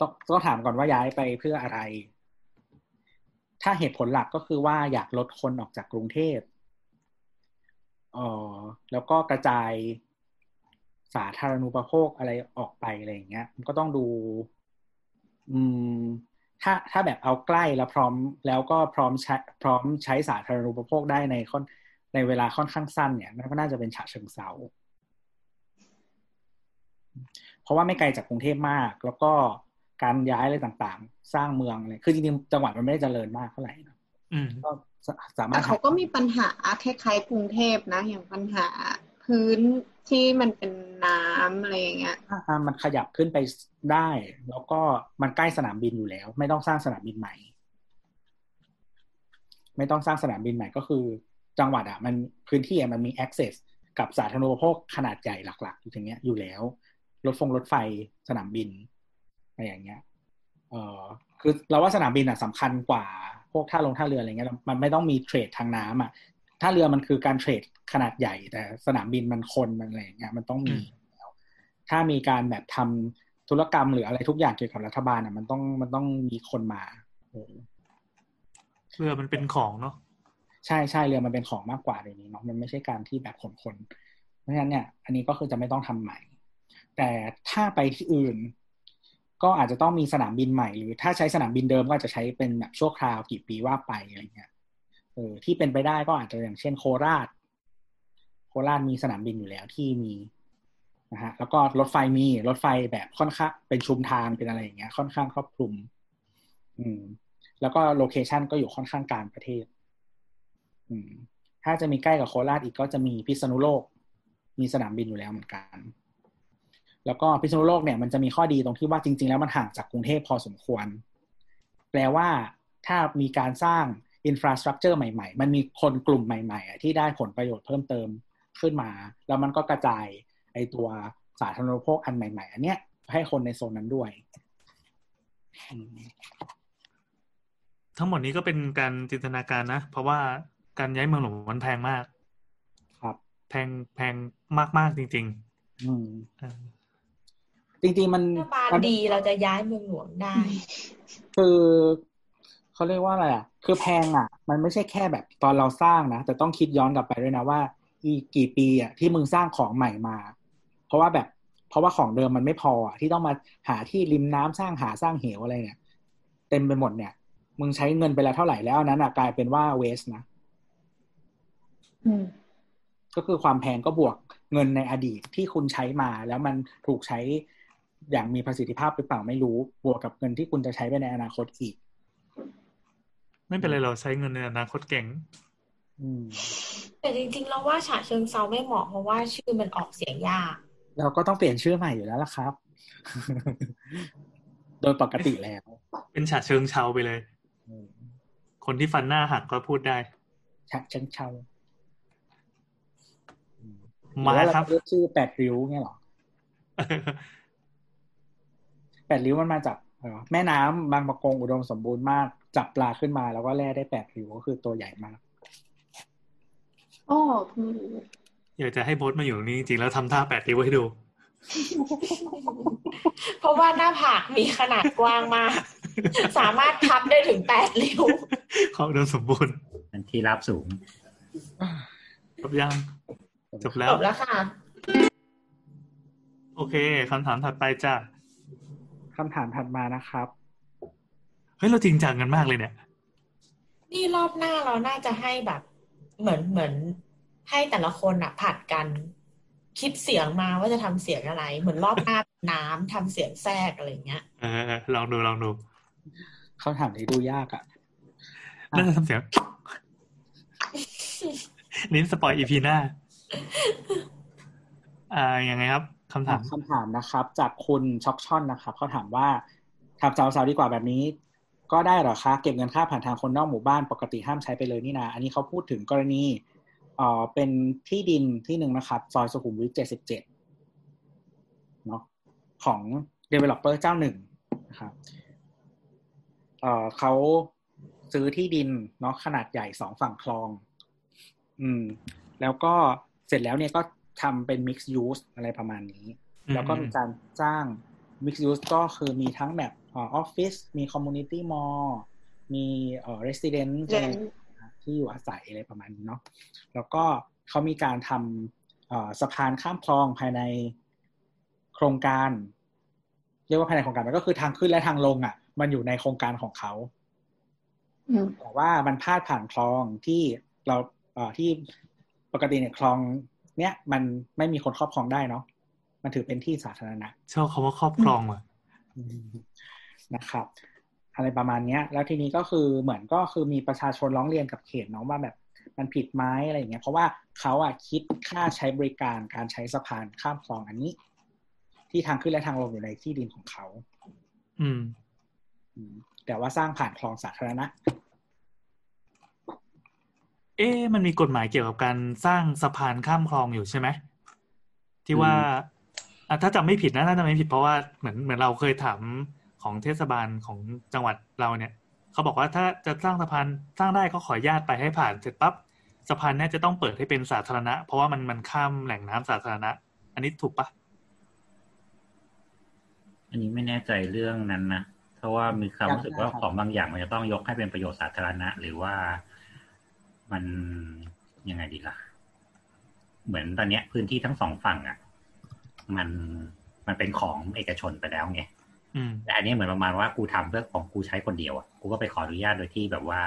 ต้องต้องถามก่อนว่าย้ายไปเพื่ออะไร ถ้าเหตุผลหลักก็คือว่าอยากลดคนออกจากกรุงเทพ เออแล้วก็กระจายสาธารณูปโภคอะไรออกไปอะไรอย่างเงี้ย มันก็ต้องดู อืม ถ้าถ้าแบบเอาใกล้แล้วพร้อม แล้วก็พร้อมใช้พร้อมใช้สาธารณูปโภคได้ในค่อนในเวลาค่อนข้างสั้นเนี่ยมันก็น่าจะเป็นฉะเชิงเซาเพราะว่าไม่ไกลจากกรุงเทพมาก แล้วก็การย้ายอะไรต่างๆ สร้างเมืองอะไรคือจริงๆจังหวัดมันไม่ได้เจริญมากเท่าไหร่นะอืมก็ สสามารแต่ถเขาก็มีปัญหาคล้ายๆกรุงเทพนะ อย่างปัญหาพื้นที่มันเป็นน้ำอะไรอย่างเงี้ยอ่ามันขยับขึ้นไปได้ แล้วก็มันใกล้สนามบินอยู่แล้ว ไม่ต้องสร้างสนามบินใหม่ ไม่ต้องสร้างสนามบินใหม่ก็คือ จังหวัดอะ มันพื้นที่อะมันมี access กับสาธารณูปโภคขนาดใหญ่หลักๆอยู่อย่างเงี้ยอยู่แล้ว รถฟงรถไฟสนามบินอะไรอย่างเงี้ย เออคือเราว่าสนามบินอะสำคัญกว่าพวกท่าลงท่าเรืออะไรเงี้ยมันไม่ต้องมีเทรดทางน้ำอะท่าเรือมันคือการเทรดขนาดใหญ่ แต่สนามบินมันคนมันอะไรอย่างเงี้ยมันต้องมีแล้วถ้ามีการแบบทำธุรกรรมหรืออะไรทุกอย่างเกี่ยวกับรัฐบาลอะมันต้องมันต้องมีคนมาเออเรือมันเป็นของเนาะใช่ใช่เรือมันเป็นของมากกว่าเดี๋ยวนี้เนาะมันไม่ใช่การที่แบบขนคน เพราะฉะนั้นเนี่ย อันนี้ก็คือจะไม่ต้องทำใหม่ แต่ถ้าไปที่อื่น ก็อาจจะต้องมีสนามบินใหม่หรือถ้าใช้สนามบินเดิมก็อาจจะใช้เป็นแบบชั่วคราวกี่ปีว่าไปอะไรเงี้ยเออที่เป็นไปได้ก็อาจจะอย่างเช่นโคราช โคราชมีสนามบินอยู่แล้วที่มีนะฮะแล้วก็รถไฟมีรถไฟแบบค่อนข้างเป็นชุมทางเป็นอะไรอย่างเงี้ย ค่อนข้างครอบคลุม อืม แล้วก็โลเคชันก็อยู่ค่อนข้างกลางประเทศ อืม ถ้าจะมีใกล้กับโคราชอีกก็จะมีพิษณุโลก มีสนามบินอยู่แล้วเหมือนกัน แล้วก็พิษณุโลกเนี่ยมันจะมีข้อดีตรงที่ว่าจริง ๆ แล้วมันห่างจากกรุงเทพพอสมควร แปลว่าถ้ามีการสร้างอินฟราสตรักเจอร์ใหม่ ๆ มันมีคนกลุ่มใหม่ๆอะที่ได้ผลประโยชน์เพิ่มเติมขึ้นมา แล้วมันก็กระจายไอตัวสาธารณูปโภคอันใหม่ ๆ อันเนี้ยให้คนในโซนนั้นด้วยอืมทั้งหมดนี้ก็เป็นการจินตนาการนะ เพราะว่าการย้ายเมืองหลวงมันแพงมาก ครับ แพงแพงมากๆจริงอืมๆเออ จริง ๆ มันรัฐบาลมันดีเราจะย้ายเมืองหลวงได้ คือเขาเรียกว่าอะไรอะ คือแพงอะ มันไม่ใช่แค่แบบตอนเราสร้างนะแต่ต้องคิดย้อนกลับไปด้วยนะว่า อีกกี่ปีอะที่มึงสร้างของใหม่มา เพราะว่าแบบเพราะว่าของเดิมมันไม่พออะที่ต้องมาหาที่ริมน้ำสร้างหาสร้างเหวอะไรเนี่ย เต็มไปหมดเนี่ย มึงใช้เงินไปแล้วเท่าไหร่แล้วอันนั้นอะกลายเป็นว่าเวสนะอืมก็คือความแพงก็บวกเงินในอดีตที่คุณใช้มาแล้วมันถูกใช้ อย่างมีประสิทธิภาพหรือเปล่าไม่รู้ บวกกับเงินที่คุณจะใช้ไปในอนาคตอีก ไม่เป็นไรเราใช้เงินในอนาคตเก่งอืมแต่จริงๆ เราว่าฉะเชิงเซาไม่เหมาะเพราะว่าชื่อมันออกเสียงยาก เราก็ต้องเปลี่ยนชื่อใหม่อยู่แล้วล่ะครับ โดยปกติแล้ว เป็นฉาเชิงเชาไปเลยอืมคนที่ฟันหน้าหักก็พูดได้ฉะเชิงเชาอืมมาหอว่เครับเรียกชื่อแปดริ้วเนี่ยเหรอ แปดริ้วมันมาจากเอ่อแม่น้ำบางประกงอุดมสมบูรณ์มาก จับปลาขึ้นมาแล้วก็แล่ได้แปดริ้วก็คือตัวใหญ่มากอ๋อเพิ่งรู้อยากจะให้โบสมาอยู่ตรงนี้จริงๆแล้วทำท่าแปดริ้วให้ดู เพราะว่าหน้าผากมีขนาดกว้างมาก สามารถพับได้ถึงแปดริ้วเขาอุดมสมบูรณ์มันที่ราบสูงจบยังจบแล้จวบแล้วค่ะ โอเคคำถามถัดไปจ้า คำถามถัดมานะครับ เฮ้ย เราจริงจังกันมากเลยเนี่ย นี่รอบหน้าเราน่าจะให้แบบ เหมือนเหมือนให้แต่ละคนอะผัดกัน คิดเสียงมาว่าจะทำเสียงอะไร เหมือนรอบหน้าน้ำทำเสียงแทรกอะไรอย่างเงี้ยเออลองดูลองดูเขาถามนี้ดูยากอะน่าจะทำเสียงนิ้นสปอยอีพีหน้า อ่ายังไงครับ คำถามคำถามนะครับ จากคุณช็อกช่อนนะครับเขาถามว่าทำสาวๆดีกว่าแบบนี้ ก็ได้หรอคะ เก็บเงินค่าผ่านทางคนนอกหมู่บ้านปกติห้ามใช้ไปเลยนี่นาอันนี้เขาพูดถึงกรณีเอ่อเป็นที่ดินที่หนึ่งนะครับซอยสุขุมวิทเจ็ดสิบเจ็ดเนาะของ developer เจ้าหนึ่งนะครับเอ่อเขาซื้อที่ดินเนาะขนาดใหญ่สองฝั่งคลอง อืม แล้วก็เสร็จแล้วเนี่ยก็ ทำเป็น mix use อะไรประมาณนี้อืมแล้วก็มีการจ้าง mix use ก็คือมีทั้งแบบออฟฟิศมี community mall มีเอ่อ resident อะไรที่อยู่อาศัยอะไรประมาณนี้เนาะแล้วก็เขามีการทำเอ่อสะพานข้ามคลองภายในโครงการ เรียกว่าภายในโครงการมันก็คือทางขึ้นและทางลงอะ มันอยู่ในโครงการของเขาอืมแต่ว่ามันพาดผ่านคลองที่เราเอ่อที่ปกติเนี่ยคลอง เนี้ยมันไม่มีคนครอบครองได้เนาะมันถือเป็นที่สาธารณะชอบคำว่าครอบครองว่ะนะครับ อะไรประมาณเนี้ย แล้วทีนี้ก็คือเหมือนก็คือมีประชาชนร้องเรียนกับเขตเนาะว่าแบบมันผิดไหมอะไรอย่างเงี้ย เพราะว่าเขาอะคิดค่าใช้บริการการใช้สะพานข้ามคลองอันนี้ ที่ทางขึ้นและทางลงอยู่ในที่ดินของเขา อืมอืมแต่ว่าสร้างผ่านคลองสาธารณะ เอ๊ะมันมีกฎหมายเกี่ยวกับการสร้างสะพานข้ามคลองอยู่ใช่ไหมที่ว่าอะถ้าจำไม่ผิดนะน่าจะไม่ผิดเพราะว่าเหมือนเหมือนเราเคยถามของเทศบาลของจังหวัดเราเนี่ยเขาบอกว่าถ้าจะสร้างสะพานสร้างได้ก็ขออนุญาตไปให้ผ่านเสร็จปั๊บสะพานเนี่ยจะต้องเปิดให้เป็นสาธารณะ เพราะว่ามันมันข้ามแหล่งน้ำสาธารณะ อันนี้ถูกปะอันนี้ไม่แน่ใจเรื่องนั้นนะเพราะว่ามีความรู้สึกว่ายังไงครับของบางอย่างมันจะต้องยกให้เป็นประโยชน์สาธารณะ หรือว่า มันยังไงดีล่ะ เหมือนตอนเนี้ย พื้นที่ทั้งสองฝั่งอะ มันมันเป็นของเอกชนไปแล้วไงอืมแต่อันนี้เหมือนประมาณว่ากูทำเพื่อของกูใช้คนเดียวอะกูก็ไปขออนุญาตโดยที่แบบว่า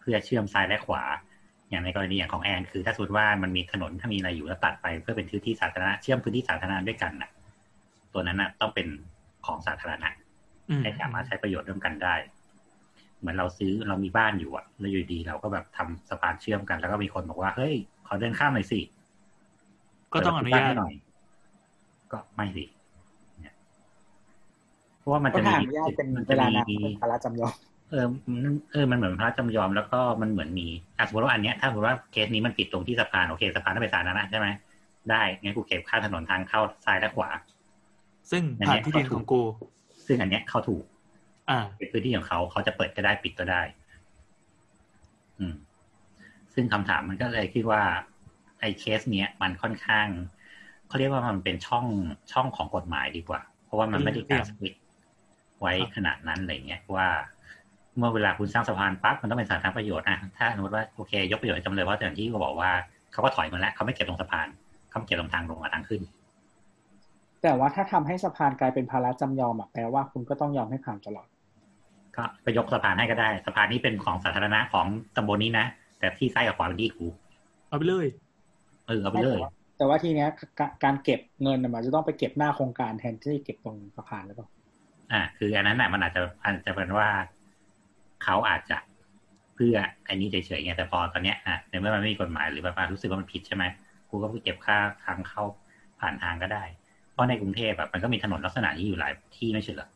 เพื่อเชื่อมซ้ายและขวา อย่างในกรณีอย่างของแอน คือ ถ้าสมมติว่ามันมีถนนถ้ามีอะไรอยู่แล้วตัดไป เพื่อเป็นพื้นที่สาธารณะเชื่อมพื้นที่สาธารณะด้วยกันน่ะ ตัวนั้นน่ะ ต้องเป็นของสาธารณะอืมให้สามารถใช้ประโยชน์ร่วมกันได้ เหมือนเราซื้อเรามีบ้านอยู่อะแล้วอยู่ดีเราก็แบบทำสะพานเชื่อมกัน แล้วก็มีคนบอกว่าเฮ้ยขอเดินข้ามหน่อยสิก็ต้องอนุญาตเปิดประตูบ้นให้หน่อย ก็ไม่สิเนี่ยเพราะว่ามันก็จะถ้ามีอนุญาตเป็นมัเวจะลามีนะเป็นภาระจำยอมเออมันเออมันเหมือนพระจำยอมแล้วก็มันเหมือนมีอะสมมติว่าอันเนี้ยถ้าสมมติว่าเคสนี้มันติดตรงที่สะพานโอเคสะพานต้องเป็นสาธารณะใช่ไหมได้งั้นกูเก็บค่าถนนทางเข้าซ้ายและขวา ซึ่งอันผ่าเนี้นยที่ดินของกู ซึ่งอันเนี้ยเขาถูก อ่าเป็นพื้นที่ของเขาเขาจะเปิดก็ได้ปิดก็ได้ อืม ซึ่งคำถามมันก็เลยคิดว่า ไอ้เคสเนี้ย มันค่อนข้างเขาเรียกว่ามันเป็นช่องช่องของกฎหมายดีกว่า เพราะว่ามันไม่ได้การสวิตไว้ขนาดนั้นอะไรเงี้ยว่าเมื่อเวลาคุณสร้างสะพานปั๊บมันต้องเป็นสาธารณประโยชน์อะถ้าสมมติว่าโอเค ยกประโยชน์ให้จำเลยว่าอย่างที่เขาบอกว่าเขาก็ถอยมาแล้วเขาไม่เก็บลงสะพานเขาเก็บลงทางลงกับทางขึ้น แต่ว่าถ้าทำให้สะพานกลายเป็นภาระจำยอมอะแปลว่าคุณก็ต้องยอมให้ผ่านตลอด ก็ไปยกสะพานให้ก็ได้สะพานนี้เป็นของสาธารณะของตำบลนี้นะแต่ที่ซ้ายกับขวาเป็นที่กูเอาไปเลยเออเอาไปเลย แต่ว่าทีเนี้ยกาการเก็บเงินน่ะมันจะต้องไปเก็บหน้าโครงการแทนที่จะเก็บตรงสะพานหรือเปล่าอ่า คืออันนั้นน่ะมันอาจจะอาจจะเป็นว่าเขาอาจจะเพื่ออันนี้เฉยๆไงแต่พอตอนเนี้ยอะในเมื่อมันไม่มีกฎหมายหรือแบบว่ารู้สึกว่ามันผิดใช่ไหมกูก็ไปเก็บค่าทางเข้าผ่านทางก็ได้ เพราะในกรุงเทพแบบมันก็มีถนนลักษณะนี้อยู่หลายที่ไม่ใช่เหรอ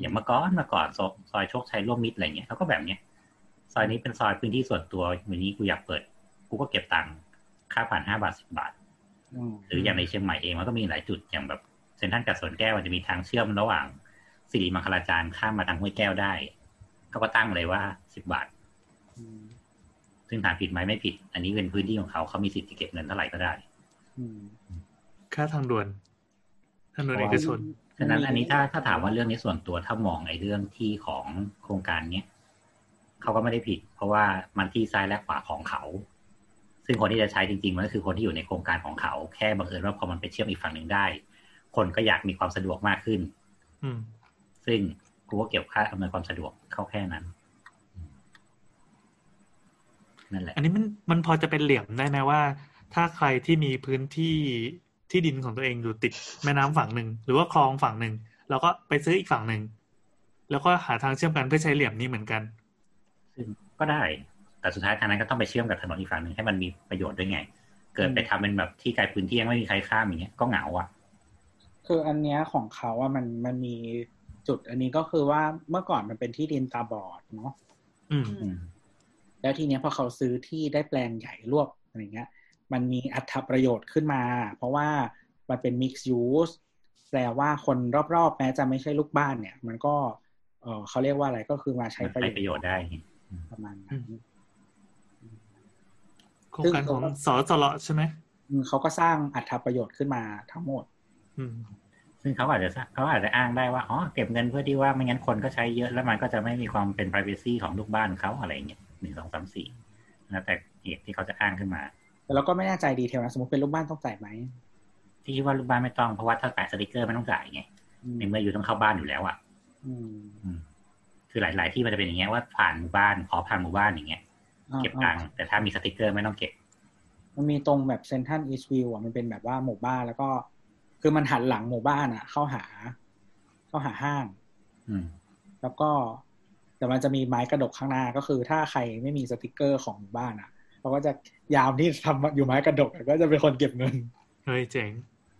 อย่างเมื่อก่อนเมื่อก่อนซอยซอยโชคชัยร่วมมิตรอะไรเงี้ยเขาก็แบบเนี้ยซอยนี้เป็นซอยพื้นที่ส่วนตัววันนี้กูอยากเปิด กูก็เก็บตังค่าผ่านห้าบาทสิบบาทหรืออย่างในเชียงใหม่เองมันก็มีหลายจุดอย่างแบบเซ็นทรัลกับสวนแก้วมันจะมีทางเชื่อมระหว่างสิริมังคลาจารย์ข้ามมาทางห้วยแก้วได้เขาก็ตั้งเลยว่าสิบบาท ซึ่งถามผิดไหมไม่ผิด อันนี้เป็นพื้นที่ของเขาเขามีสิทธิ์จะเก็บเงินเท่าไหร่ก็ได้ค่าทางด่วนทางด่วนเอกชน ฉะนั้นอันนี้ถ้าถ้าถามว่าเรื่องนี้ส่วนตัวถ้ามองไอ้เรื่องที่ของโครงการเนี้ยเขาก็ไม่ได้ผิด เพราะว่ามันที่ซ้ายและขวาของเขา ซึ่งคนที่จะใช้จริงๆมันก็คือคนที่อยู่ในโครงการของเขา แค่บังเอิญว่าพอมันไปเชื่อมอีกฝั่งหนึ่งได้ คนก็อยากมีความสะดวกมากขึ้นอืมซึ่งกูก็เก็บค่าอำนวยความสะดวกเข้าแค่นั้นนั่นแหละ อันนี้มันมันพอจะเป็นเหลี่ยมได้ไหมว่า ถ้าใครที่มีพื้นที่ ที่ดินของตัวเองอยู่ติดแม่น้ำฝั่งหนึ่งหรือว่าคลองฝั่งหนึ่งเราก็ไปซื้ออีกฝั่งหนึ่งแล้วก็หาทางเชื่อมกันเพื่อใช้เหลี่ยมนี้เหมือนกันซึ่งก็ได้ แต่สุดท้ายทางนั้นก็ต้องไปเชื่อมกับถนนอีกฝั่งหนึ่งให้มันมีประโยชน์ด้วยไง เกิดไปทำเป็นแบบที่ไกลพื้นที่ยังไม่มีใครข้ามอย่างเงี้ยก็เหงาอะคืออันเนี้ยของเขาว่ามันมันมีจุด อันนี้ก็คือว่าเมื่อก่อนมันเป็นที่ดินตาบอดเนาะอืมอืมแล้วทีเนี้ยพอเขาซื้อที่ได้แปลงใหญ่รวบอะไรเงี้ย มันมีอัตประโยชน์ขึ้นมา เพราะว่ามันเป็น mixed use แปลว่าคนรอบๆ แม้จะไม่ใช่ลูกบ้านเนี่ย มันก็เออเขาเรียกว่าอะไรก็คือมาใช้มันประใช้โยชน์ประโยชน์ได้ประมาณนั้นโครงการของสสลใช่ไหมอืมเขาก็สร้างอัตประโยชน์ขึ้นมาทั้งหมดอืมซึ่งเขาอาจจะสร้างเขาอาจจะอ้างได้ว่าอ๋อเก็บเงินเพื่อที่ว่าไม่งั้นคนก็ใช้เยอะแล้วมันก็จะไม่มีความเป็น p r i เวซีของลูกบ้านเขาอะไรเงี้ยหนึ่งสองสามสี่แล้วแต่เหตุที่เขาจะอ้างขึ้นมา แต่เราก็ไม่แน่ใจดีเทลนะสมมติเป็นลูกบ้านต้องจ่ายไหมที่คิดว่าลูกบ้านไม่ต้องเพราะว่าถ้าแปะสติกเกอร์ไม่ต้องจ่ายไงอืมในเมื่ออยู่ต้องเข้าบ้านอยู่แล้วอะอืมอืมคือหลาย ๆ ที่มันจะเป็นอย่างเงี้ยว่าผ่านหมู่บ้านขอผ่านหมู่บ้านอย่างเงี้ยอ่าเก็บตังค์แต่ถ้ามีสติกเกอร์ไม่ต้องเก็บ มันมีตรงแบบเซนทันอีสต์วิวอะมันเป็นแบบว่าหมู่บ้านแล้วก็ คือมันหันหลังหมู่บ้านอะ เข้าหา เข้าหาห้าง อืม แล้วก็แต่มันจะมีไม้กระดกข้างหน้าก็คือ ถ้าใครไม่มีสติกเกอร์ของหมู่บ้านอะ เขาก็จะยามที่ทำอยู่ไม้กระดกอะก็จะเป็นคนเก็บเงินเฮ้ยเจ๋ง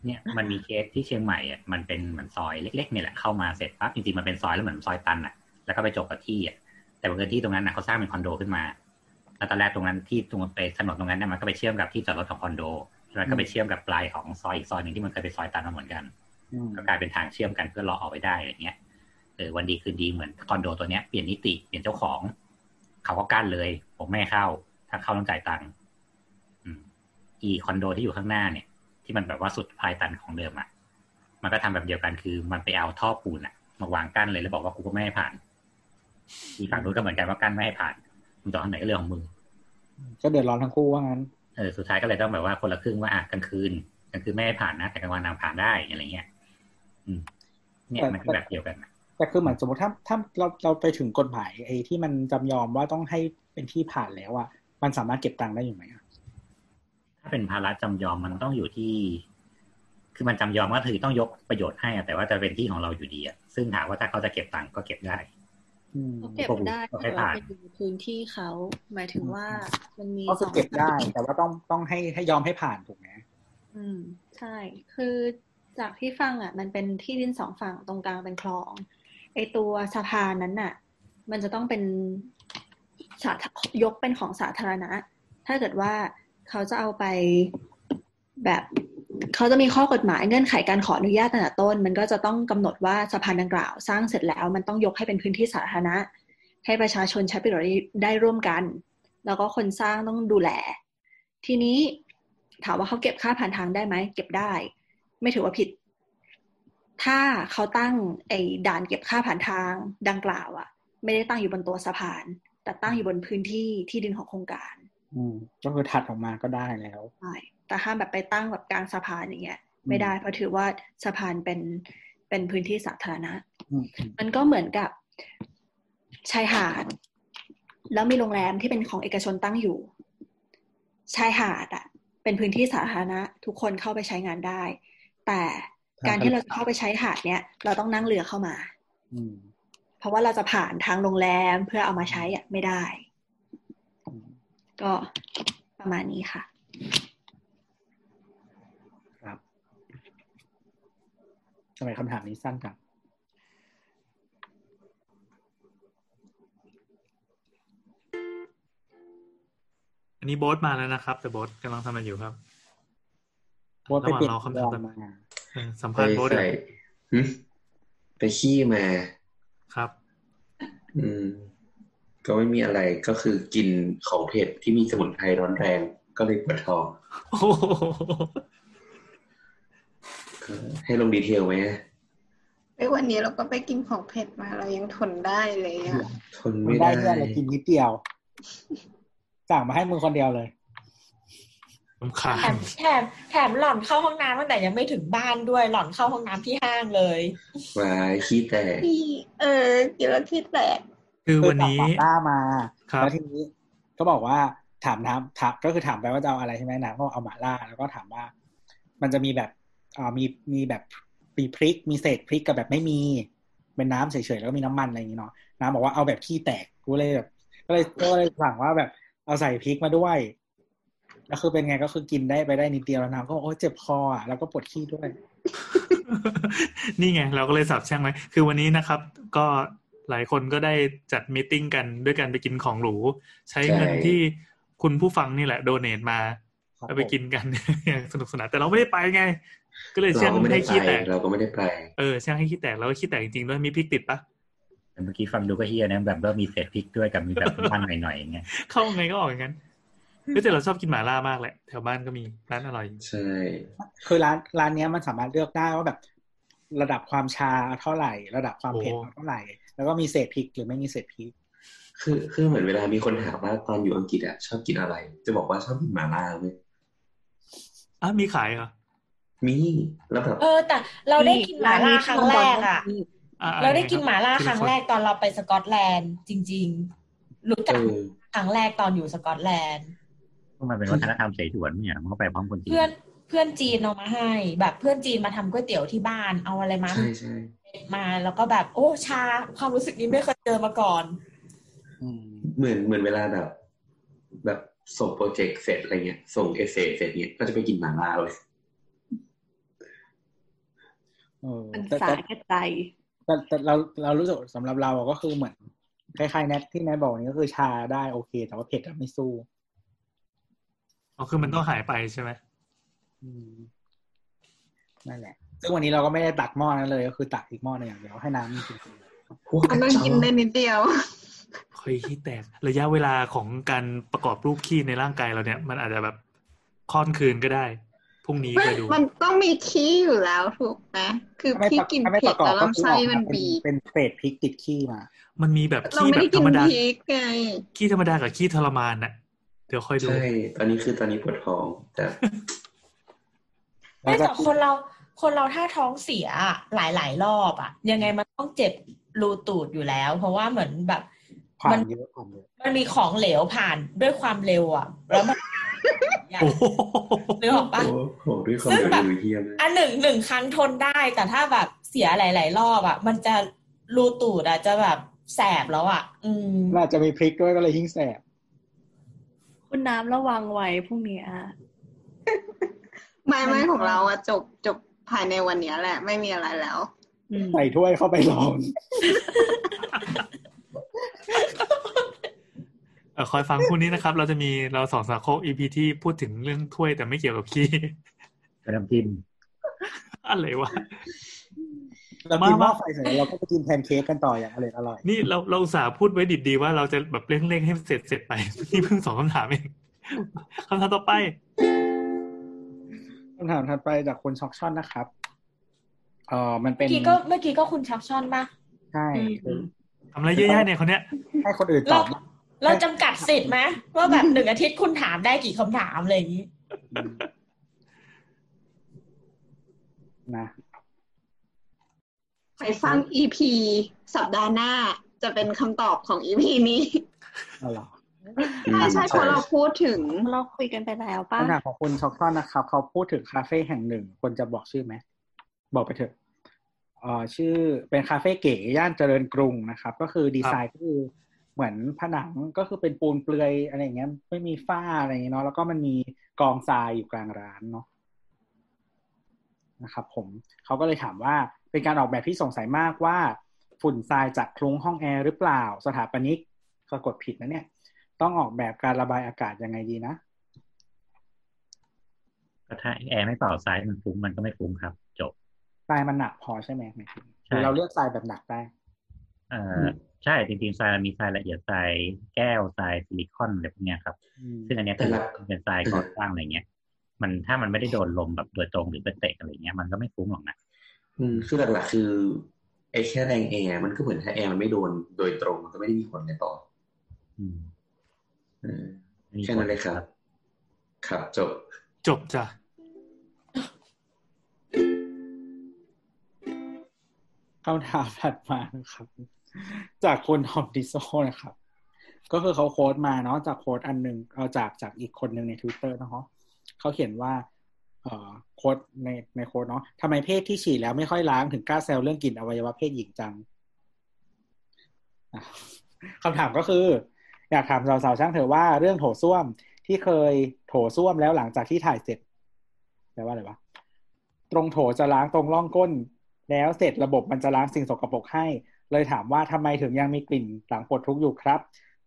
เนี่ยมันมีเคสที่เชียงใหม่อะมันเป็นเหมือนซอยเล็กๆเนี่ยแหละเข้ามาเสร็จปั๊บจริงๆมันเป็นซอยแล้วเหมือนซอยตันอะ แล้วก็ไปจบกับที่อะแต่บังเอิญที่ตรงนั้นนะเขาสร้างเป็นคอนโดขึ้นมาแล้วตอนแรกตรงนั้นที่ตรงไปถนนตรงนั้นเนี่ยมันก็ไปเชื่อมกับที่จอดรถของคอนโดแล้วก็ไปเชื่อมกับปลายของซอยอีกซอยหนึ่งที่มันเคยเป็นซอยตันมาเหมือนกันอืมก็กลายเป็นทางเชื่อมกันเพื่อรอออกไปได้อะไรเงี้ยเออวันดีคืนดีเหมือนคอนโดตัวเนี้ยเปลี่ยนนิติเปลี่ยนเจ้าของ เขาก็กั้นเลย ผมไม่ให้เข้าถ้าเข้าต้องจ่ายตังค์อืมอีคอนโดที่อยู่ข้างหน้าเนี่ย ที่มันแบบว่าสุดปลายตันของเดิมอะ มันก็ทำแบบเดียวกันคือมันไปเอาท่อปูนอะ มาวางกั้นเลยแล้วบอกว่ากูก็ไม่ให้ผ่าน อีกฝั่งนู้นก็เหมือนกันว่ากั้นไม่ให้ผ่านมึงต่อทางไหนก็เรื่องของมึงก็เดือดร้อนทั้งคู่ว่างั้นเออสุดท้ายก็เลยต้องแบบว่าคนละครึ่งว่าอะกลางคืนกลางคืนไม่ให้ผ่านนะ แต่กลางวันนางผ่านได้อะไรเงี้ยอืมเนี่ยมันก็แบบเดียวกันนะแต่คือเหมือนสมมติถ้าถ้าเราเราไปถึงกฎหมายไอ้ที่มันจำยอมว่าต้องให้เป็นที่ผ่านแล้วอะ มันสามารถเก็บตังค์ได้อยู่ไหมอะถ้าเป็นภาระจำยอมมันต้องอยู่ที่ คือมันจำยอมก็คือต้องยกประโยชน์ให้อะแต่ว่าจะเป็นที่ของเราอยู่ดีอะซึ่งถามว่าถ้าเขาจะเก็บตังค์ก็เก็บได้อืมเขาเก็บได้ก็ให้แต่ว่าผ่านเป็นพื้นที่เขาหมายถึงว่ามันมีก็คือเก็บได้สองแต่ว่าต้องต้องให้ให้ยอมให้ผ่านถูกไหมอืม ใช่ คือจากที่ฟังอะ มันเป็นที่ดินสองฝั่งตรงกลางเป็นคลอง ไอตัวสะพานนั้นน่ะ มันจะต้องเป็นสาธ ยกเป็นของสาธารณะ ถ้าเกิดว่าเขาจะเอาไปแบบเขาจะมีข้อกฎหมายเงื่อนไขการขออนุญาตตั้งแต่ต้น มันก็จะต้องกำหนดว่าสะพานดังกล่าว สร้างเสร็จแล้วมันต้องยกให้เป็นพื้นที่สาธารณะ ให้ประชาชนใช้ประโยชน์ได้ร่วมกัน แล้วก็คนสร้างต้องดูแล ทีนี้ถามว่าเขาเก็บค่าผ่านทางได้ไหมเก็บได้ ไม่ถือว่าผิด ถ้าเขาตั้งไอ้ด่านเก็บค่าผ่านทางดังกล่าวอะไม่ได้ตั้งอยู่บนตัวสะพาน แต่ตั้งอยู่บนพื้นที่ที่ดินของโครงการ อืมก็คือถัดออกมาก็ได้แล้วใช่แต่ห้ามแบบไปตั้งแบบกลางสะพานอย่างเงี้ย ไม่ได้เพราะถือว่าสะพานเป็นเป็นพื้นที่สาธารณะอืมมันก็เหมือนกับชายหาด แล้วมีโรงแรมที่เป็นของเอกชนตั้งอยู่ ชายหาดอะเป็นพื้นที่สาธารณะ ทุกคนเข้าไปใช้งานได้ แต่การที่เราจะเข้าไปใช้หาดเนี่ยเราต้องนั่งเรือเข้ามาอืมเพ ราะว่าเราจะผ่านทางโรงแรมเพื่อเอามาใช้อะไม่ได้อืมก็ประมาณนี้ค่ะ ครับทำไมคำถามนี้สั้นจังอันนี้โบ๊ทมาแล้วนะครับ แต่โบ๊ทกำลังทำอะไรอยู่ครับโบทไปเปลี่ยนระหว่างรอคำถามยอมมาเออสัมไปภาษณ์โบ๊ทใส่หึไปขี้มาครับ อืม ก็ไม่มีอะไรก็คือกินของเผ็ดที่มีสมุนไพรร้อนแรง ก็เลยปวดท้องโอ้โหก็ให้ลงดีเทลไหมไอ้ยวันนี้เราก็ไปกินของเผ็ดมาเรายังทนได้เลยอะทนไม่ไม่ได้ได้เพื่อนเลยกินนิดเดียวสั่งมาให้มึงคนเดียวเลย ลำคาแถญมแถมแถมหล่อนเข้าห้องน้ำตั้งแต่ยังไม่ถึงบ้านด้วย หล่อนเข้าห้องน้ำที่ห้างเลยวายขี้แตกพี่เออกินแล้วที่แตก คือวันนี้เคยสั่งหม่าล่ามาครับแล้วทีนี้ก็บอกว่าถามน้ำถามก็คือถามไปว่าจะเอาอะไรใช่ไหมน้ำก็เอาหม่าล่า แล้วก็ถามว่า มันจะมีแบบอ่ามีมีแบบมีพริก มีเศษพริกกับแบบไม่มีเป็นน้ำเฉยๆแล้วก็มีน้ำมันอะไรอย่างงี้เนาะน้ำบอกว่าเอาแบบขี้แตกกูเลยแบบ ก็เลยก็เลยสั่งว่าแบบเอาใส่พริกมาด้วย แล้วคือเป็นไงก็คือกินได้ไปได้นิดเดียวแล้วน้ำก็บอกโอ้ยเจ็บคออะแล้วก็ปวดขี้ด้วย นี่ไง เราก็เลยสับแช่งไว้คือวันนี้นะครับ ก็หลายคนก็ได้จัดมตติ팅กันด้วยการไปกินของหรู ใช้เงินใช่ที่คุณผู้ฟังนี่แหละโดเนทมาครับเอาไปกินกันอย่างสนุกสนานแต่เราไม่ได้ไปไง ก็เลยแช่เรางก็ไม่ได้ให้ไปขี้แตกเราก็ไม่ได้ไปเออแช่งให้ขี้แตกแล้วก็ขี้แตกจริงๆด้วยมีพริกติดปะแต่เมื่อกี้ฟังดูก็เฮียนะแบบว่ามีเศษพริกด้วยกับมีแบบมันหน่อยๆอย่างเงี้ยเข้าไงก็ออกอย่างนั้นเฮ้ย แต่เราชอบกินหม่าล่ามากแหละ แถวบ้านก็มีร้านอร่อย ใช่ คือร้านร้านเนี้ยมันสามารถเลือกได้ว่าแบบ ระดับความชาเท่าไหร่ ระดับความเผ็ดโอ้เท่าไหร่ แล้วก็มีเศษพริกหรือไม่มีเศษพริก คือคือเหมือนเวลามีคนถามว่าตอนอยู่อังกฤษอะชอบกินอะไร จะบอกว่าชอบกินหม่าล่าเว้ยอะมีขายเหรอมีแล้วแบบเออ แต่เราได้กินหมาล่าครั้งแรกอะอะเราได้กินยังหงมาล่าทีคละรั้งนแรกตอนเราไปสกอตแลนด์จริง ๆ รู้จัเอกอครั้งแรกตอนอยู่สกอตแลนด์ก็ มันเป็นวัฒนธรรมเสฉวนเนี่ยมันก็ไปพร้อมคนจีนเพื่อนเพื่อนจีนเอามาให้ แบบเพื่อนจีนมาทำก๋วยเตี๋ยวที่บ้านเอาอะไรมาใช่ใช่มาแล้วก็แบบ โอ้ชา ความรู้สึกนี้ไม่เคยเจอมาก่อนอืมเหมือนเหมือนเวลาแบบ แบบส่งโปรเจกต์เสร็จอะไรเงี้ยส่งเอเซเสร็จเนี้ยก็จะไปกินหม่าล่าเลยเออมันแต่สาแต่แก่ใจแต่แต่เราเรารู้สึกสำหรับเราอะก็คือเหมือนคล้ายๆแนทที่แนทบอกนี่ก็คือชาได้โอเค แต่ว่าเผ็ดอะไม่สู้ อ๋อคือมันต้องหายไปใช่ไหมอืมนั่นแหละ ซึ่งวันนี้เราก็ไม่ได้ตักหม้อนั้นเลย ก็คือตักอีกหม้อหนึงอย่างเดียวให้น้ำมันกินอันนั้นกินได้นิดเดียวเคยขี้แตก ระยะเวลาของการประกอบรูปขี้ในร่างกายเราเนี่ย มันอาจจะแบบค่อนคืนก็ได้พรุ่งนี้ไม่ไปดู มันต้องมีขี้อยู่แล้วถูกไหมคือถ้าไม่พี่ประกินถ้าไม่เผ็ปดระกอบแล้วก็ลำคือไส้ออกมัมานเป็นบีบเป็นเศษพริกติดขี้มา มันมีแบบเราขี้ไม่แบได้บธกิรนรมดาพริกไงขี้ธรรมดากับขี้ทรมานน่ะ เดี๋ยวค่อยดู ใช่ ตอนนี้คือตอนนี้ปวดท้องแต่ไม่แต่คนเรา คนเราถ้าท้องเสียอะหลายๆรอบอะยังไงมันต้องเจ็บรูตูดอยู่แล้ว เพราะว่าเหมือนแบบความัมนเยอะความเยอะมันมีของเหลวผ่านด้วยความเร็วอะแล้วมันโอ้โหนึกออกปะโอ้โหด้วยความซึ่งเร็วแบบมือเฮียมากอันหนึ่งหนึ่งครั้งทนได้ แต่ถ้าแบบเสียหลาย ๆ รอบอะมันจะรูตูดอะจะแบบแสบแล้วอะอืมน่าจะมีพริกด้วยก็เลยยิ่งแสบ คุณน้ำระวังไว้พรุ่งนี้อะไม่ไม่ของเราอะจบจบภายในวันเนี้ยแหละ ไม่มีอะไรแล้วอืมใส่ถ้วยเข้าไปลองเออคอยฟังพรุ่งนี้นะครับ เราจะมีเราสองสาโคก EP ที่พูดถึงเรื่องถ้วยแต่ไม่เกี่ยวกับขี้เป็นน้ำจิ้มอะไรวะ เรากินหมาม้อมาไฟเสร็จแล้วเราก็ไปกินแพนเค้กกันต่ออย่างอร่อยอร่อย นี่เราเราอุตส่าห์พูดไว้ดิบดีว่าเราจะแบบเร่งๆให้เสร็จเสร็จไปนี่เพิ่งสองคำถามเองคำถามต่อไปคำถามถัดไปจากคุณช็อกช่อนนะครับเออมันเป็เมื่นอกี้ก็เมื่อกี้ก็คุณชักช่อนปะใช่คือทำอะไรเยอะแยะเนี่ยคนเนี้ย ให้คนอื่นตเราอบเราจำกัดสิทธิ์ไหมว่าแบบหนึ่งอาทิตย์คุณถามได้กี่คำถามอะไรอย่างนี้นะ ไปฟัง EP สัปดาห์หน้าจะเป็นคำตอบของ EP นี้เอาเหรอใช่ใช่เพราะเราพูดถึงเราคุยกันไปแล้วป่ะคำถามของคุณช็อกช่อนนะครับ เขาพูดถึงคาเฟ่แห่งหนึ่งควรจะบอกชื่อไหม บอกไปเถอะเอ่อชื่อเป็นคาเฟ่เก๋ย่านเจริญกรุงนะครับ ก็คือดีไซน์ก็คือเหมือนผนังก็คือเป็นปูนเปลือยอะไรอย่างเงี้ย ไม่มีฝ้าอะไรอย่างเงี้ยเนาะแล้วก็มันมีกองทรายอยู่กลางร้านเนาะนะครับผมเขาก็เลยถามว่า เป็นการออกแบบที่สงสัยมากว่า ฝุ่นทรายจากคลุ้งห้องแอร์หรือเปล่า สถาปนิกสะกดผิดนะเนี่ย ต้องออกแบบการระบายอากาศยังไงดีนะก็ถ้าแอร์ไม่เป่าซ้ายมันฟุ้งมันก็ไม่ฟุ้งครับ จบทรายมันหนักพอใช่ไหมหมายถึงใช่หรือเราเลือกทรายแบบหนักได้เอ่อใช่จริงๆทรายมีทรายละเอียดทรายแก้วทรายซิลิคอนอะไรพวกเนี้ยครับ ซึ่งอันเนี้ยแต่คือละเป็นทรายก่อสร้างอะไรเงี้ย มันถ้ามันไม่ได้โดนลมแบบโดยตรงหรือไปเตะอะไรเงี้ยมันก็ไม่ฟุ้งหรอกนะ อืมคือหลักๆ คือไอ้แค่แรงแอร์มันก็เหมือนถ้าแอร์มันไม่โดนโดยตรงมันก็ไม่ได้มีผลอะไรต่อ อืมเออมีแค่นั้นเลยครับ ครับจบ จบจ้ะคำถามถัดมานะครับ จากคุณฮอมดิโซนะครับ ก็คือเขาโค้ดมาเนาะจากโค้ดอันหนึ่งเอาจากจากอีกคนหนึ่งใน Twitter เนาะเขาเขียนว่าเอ่อ โค้ดในในโค้ดเนาะทำไมเพศที่ฉี่แล้วไม่ค่อยล้างถึงกล้าแซวเรื่องกลิ่นอวัยวะเพศหญิงจังคำถามก็คือ อยากถามสาวๆช่างเถอะว่าเรื่องโถส้วมที่เคยโถส้วมแล้วหลังจากที่ถ่ายเสร็จแปลว่าอะไรวะตรงโถจะล้างตรงร่องก้น แล้วเสร็จระบบมันจะล้างสิ่งสกปรกให้ เลยถามว่าทำไมถึงยังมีกลิ่นหลังปลดทุกข์อยู่ครับ